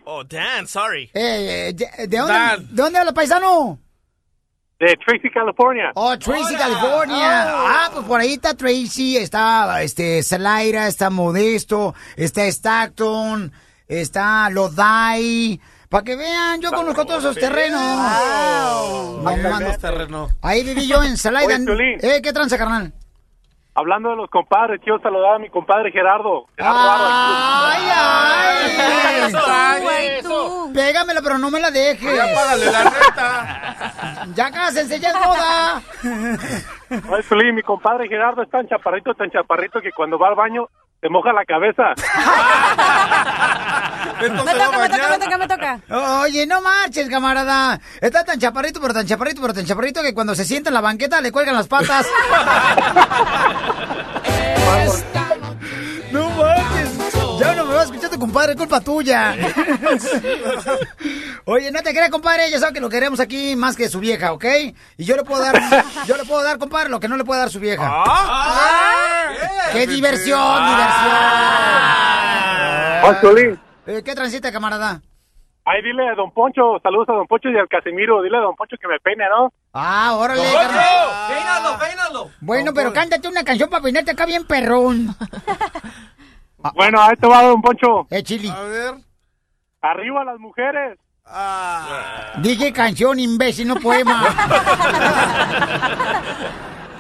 Speaker 6: Oh, Dan, sorry.
Speaker 4: Eh, eh, ¿de, de dónde,
Speaker 12: Dan.
Speaker 4: ¿De dónde habla, paisano?
Speaker 39: de Tracy, California.
Speaker 4: Oh, Tracy, California. Ah, pues por ahí está Tracy, está este Zelaira, está Modesto, está Stockton, está Lodai. Para que vean, yo conozco todos esos terrenos. No,
Speaker 12: Acá
Speaker 4: mano.
Speaker 12: es terreno.
Speaker 4: Ahí viví yo en.
Speaker 39: Oye, Piolín.
Speaker 4: Eh, ¿qué tranza, carnal?
Speaker 42: Hablando de los compadres, quiero saludar a mi compadre Gerardo. Gerardo
Speaker 4: ¡Ay, ay!
Speaker 6: Eso,
Speaker 4: tú. Pégamela, pero no me la dejes.
Speaker 6: Ya págale la renta.
Speaker 4: Ya cásense, ya es boda.
Speaker 42: Ay, Piolín, mi compadre Gerardo es tan chaparrito, tan chaparrito que cuando va al baño se moja la cabeza.
Speaker 15: Me toca, me toca, me toca, me toca.
Speaker 4: Oye, no marches, camarada. Está tan chaparrito, pero tan chaparrito, pero tan chaparrito que cuando se sienta en la banqueta le cuelgan las patas. no marches. Ya no me vas a escuchar tu compadre, culpa tuya. Oye, no te creas, compadre, ya sabes que lo queremos aquí más que su vieja, ¿ok? Y yo le puedo dar, yo le puedo dar, compadre, lo que no le puede dar su vieja.
Speaker 6: Ah,
Speaker 4: ¡Qué diversión,
Speaker 42: Ay, Piolín.
Speaker 4: Eh, ¿Qué transita, camarada?
Speaker 42: Ay, dile a Don Poncho, saludos a Don Poncho y al Casimiro, dile a Don Poncho que me peine, ¿no?
Speaker 4: Ah, órale.
Speaker 42: ¡Don Poncho! ¡Peínalo, peínalo!
Speaker 4: Bueno, pero cántate una canción para peinarte acá bien perrón.
Speaker 42: Bueno, ahí te va Don Poncho.
Speaker 4: Eh, Chili.
Speaker 42: A ver. Arriba las mujeres.
Speaker 4: Dije canción, imbécil, no poema.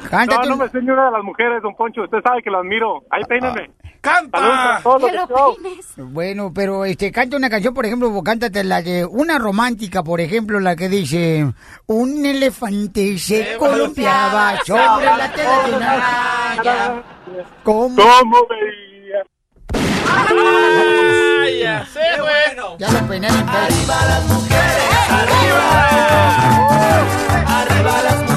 Speaker 42: No,
Speaker 4: Cántate
Speaker 42: no
Speaker 4: un-
Speaker 42: me una de las mujeres, Don Poncho. Usted sabe que lo admiro. Ahí peíneme.
Speaker 6: ¡Canta!
Speaker 4: Bueno, pero este, canta una canción, por ejemplo, cántate la de una romántica, por ejemplo, la que dice Un elefante se columpiaba sobre la tela de una raya. ¿Cómo?
Speaker 42: ¿Cómo veía?
Speaker 6: ¡Ay, ya sé, güey!
Speaker 4: Ya lo peiné en
Speaker 43: Arriba las mujeres, arriba. Arriba las mujeres,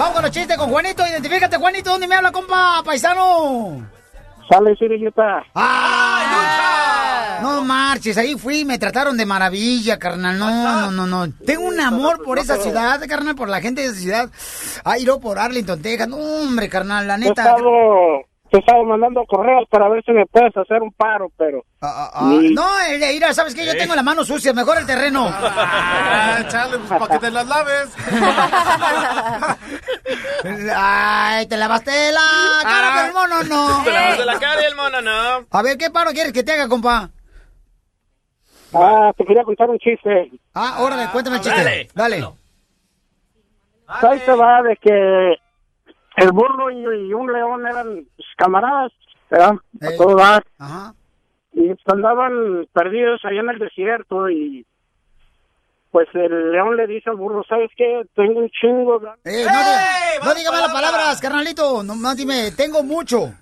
Speaker 4: Vamos, con los chistes con Juanito. Identifícate, Juanito, ¿dónde me habla, compa, paisano?
Speaker 44: Sale, Sirillita.
Speaker 4: ¡Ah! No marches, ahí fui, me trataron de maravilla, carnal. No, no, no, no. Tengo un amor por esa ciudad, carnal, por la gente de esa ciudad. Ay, no por Arlington, Texas. No, hombre, carnal, la
Speaker 44: he
Speaker 4: neta.
Speaker 44: estado, te he estado mandando correos para ver si me puedes hacer un paro, pero...
Speaker 4: Ah, no, eh, mira, ¿sabes qué? Yo tengo la mano sucia, mejor el terreno.
Speaker 12: Ah, chale, pues para que te las laves.
Speaker 4: Ay, te lavaste la cara, pero el mono no.
Speaker 6: Te lavaste la cara y el mono no.
Speaker 4: A ver, ¿qué paro quieres que te haga, compa?
Speaker 44: Ah, te quería contar un chiste.
Speaker 4: Ah, órale, cuéntame el chiste. Dale.
Speaker 44: Ahí se va de que el burro y, y un león eran pues, camaradas, ¿verdad? A todo dar.
Speaker 4: Ajá.
Speaker 44: Y pues, andaban perdidos allá en el desierto y pues el león le dice al burro, ¿sabes qué? Tengo un chingo.
Speaker 4: Eh, no, no diga malas palabras, carnalito. No, no, dime, tengo mucho.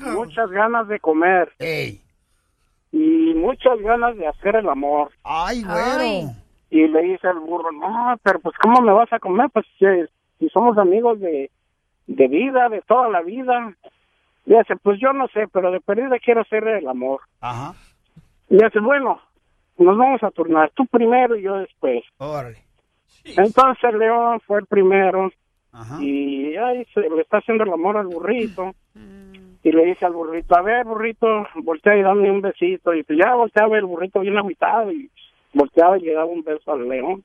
Speaker 44: muchas ganas de comer.
Speaker 4: Ey.
Speaker 44: Y muchas ganas de hacer el amor.
Speaker 4: Ay, güero.
Speaker 44: Y le dice al burro, no, pero pues ¿cómo me vas a comer? Pues si, si somos amigos de, de vida, de toda la vida. Y dice, pues yo no sé, pero de perdida quiero hacer el amor.
Speaker 4: Ajá.
Speaker 44: Y dice, bueno, nos vamos a turnar, tú primero y yo después.
Speaker 4: Órale.
Speaker 44: Entonces el león fue el primero y ahí se le está haciendo el amor al burrito. Y le dice al burrito, a ver, burrito, voltea y dame un besito. Y pues ya volteaba el burrito bien agüitado y volteaba y le daba un beso al león.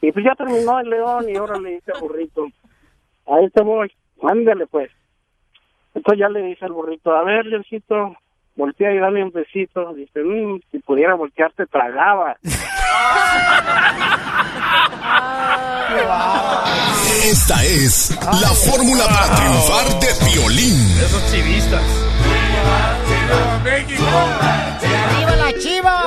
Speaker 44: Y pues ya terminó el león y ahora le dice al burrito, ahí te voy, ándale pues. Entonces ya le dice al burrito, a ver, leoncito, voltea y dame un besito. Dice, "Mm, si pudiera voltear te tragaba.
Speaker 8: Esta es la fórmula para triunfar de violín.
Speaker 6: Esos chivistas.
Speaker 4: ¡Arriba la chiva!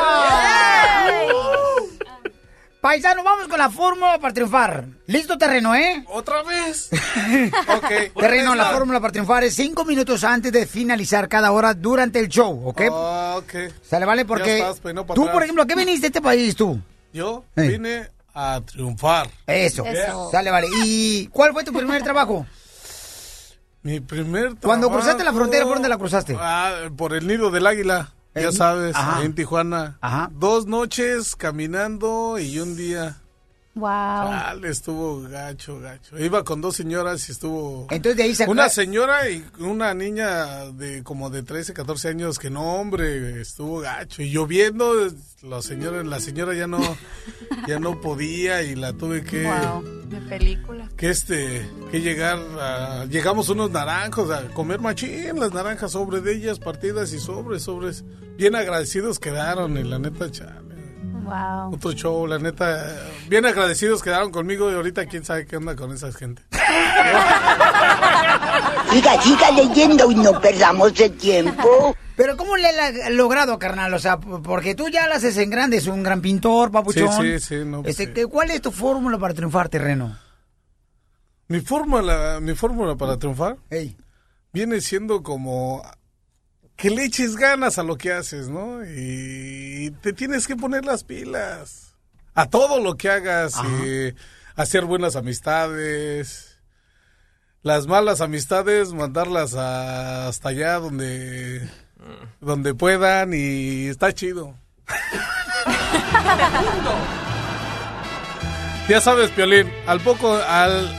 Speaker 4: Paisano, vamos con la fórmula para triunfar. ¿Listo, terreno, eh?
Speaker 12: ¿Otra vez? ok.
Speaker 4: Terreno, la fórmula para triunfar es cinco minutos antes de finalizar cada hora durante el show, ¿ok?
Speaker 12: Ok.
Speaker 4: Sale, vale,
Speaker 12: Ya
Speaker 4: porque
Speaker 12: estás, no para
Speaker 4: tú,
Speaker 12: atrás.
Speaker 4: por ejemplo, ¿a qué viniste a este país tú?
Speaker 12: Yo
Speaker 4: Eh.
Speaker 12: vine a triunfar.
Speaker 4: Eso. Sale, vale. ¿Y cuál fue tu primer trabajo?
Speaker 12: Mi primer
Speaker 4: Cuando
Speaker 12: trabajo-
Speaker 4: cruzaste la frontera, ¿por dónde la cruzaste?
Speaker 12: Ah, por el nido del águila. Ya sabes,
Speaker 4: Ajá.
Speaker 12: en Tijuana. Dos noches caminando y un día.
Speaker 15: Wow.
Speaker 12: Chale, estuvo gacho, gacho. Iba con dos señoras y estuvo...
Speaker 4: Entonces de ahí se
Speaker 12: Una señora y una niña de como de 13, 14 años que no, hombre, estuvo gacho. Y lloviendo, la señora, la señora ya no, ya no podía y la tuve que...
Speaker 23: Wow, de película.
Speaker 12: que este que llegar a- llegamos unos naranjos a comer machín las naranjas sobre de ellas partidas y sobres sobres bien agradecidos quedaron y la neta chale
Speaker 15: Wow.
Speaker 12: Otro show, la neta. Bien agradecidos quedaron conmigo y ahorita quién sabe qué onda con esa gente.
Speaker 4: Siga, siga leyendo y no perdamos el tiempo. Pero ¿cómo le ha logrado, carnal? O sea, porque tú ya la haces en grande, es un gran pintor, papuchón.
Speaker 12: Sí, sí, sí, no, pues
Speaker 4: Este,
Speaker 12: sí.
Speaker 4: ¿qué- ¿Cuál es tu fórmula para triunfar, terreno?
Speaker 12: Mi fórmula, mi fórmula para triunfar viene siendo como que le eches ganas a lo que haces, ¿no? Y te tienes que poner las pilas a todo lo que hagas, eh, hacer buenas amistades. Las malas amistades, mandarlas a- hasta allá donde, donde puedan y está chido. Ya sabes, Piolín, al poco, al,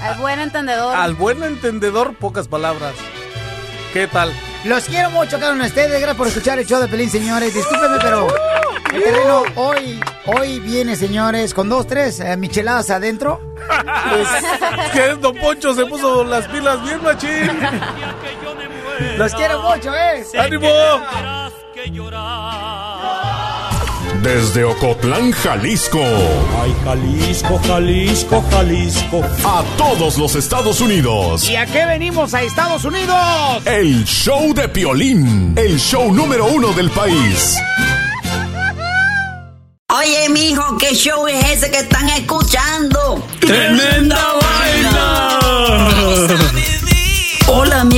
Speaker 15: Al buen entendedor.
Speaker 12: al buen entendedor, pocas palabras. ¿Qué tal?
Speaker 4: Los quiero mucho, uno de ustedes. Gracias por escuchar el show de Pelín, señores. Discúlpenme, pero el terreno hoy, hoy viene, señores, con dos, tres eh, micheladas adentro.
Speaker 12: Pues, que Don Poncho se puso las pilas bien machín.
Speaker 4: Los quiero mucho, ¿eh?
Speaker 12: ¡Ánimo!
Speaker 8: Desde Ocotlán, Jalisco. Ay, Jalisco, Jalisco, Jalisco. A todos los Estados Unidos.
Speaker 4: ¿Y a qué venimos a Estados Unidos?
Speaker 8: El show de Piolín. El show número uno del país.
Speaker 45: Oye, mijo, ¿qué show es ese que están escuchando?
Speaker 22: ¡Tremenda vaina!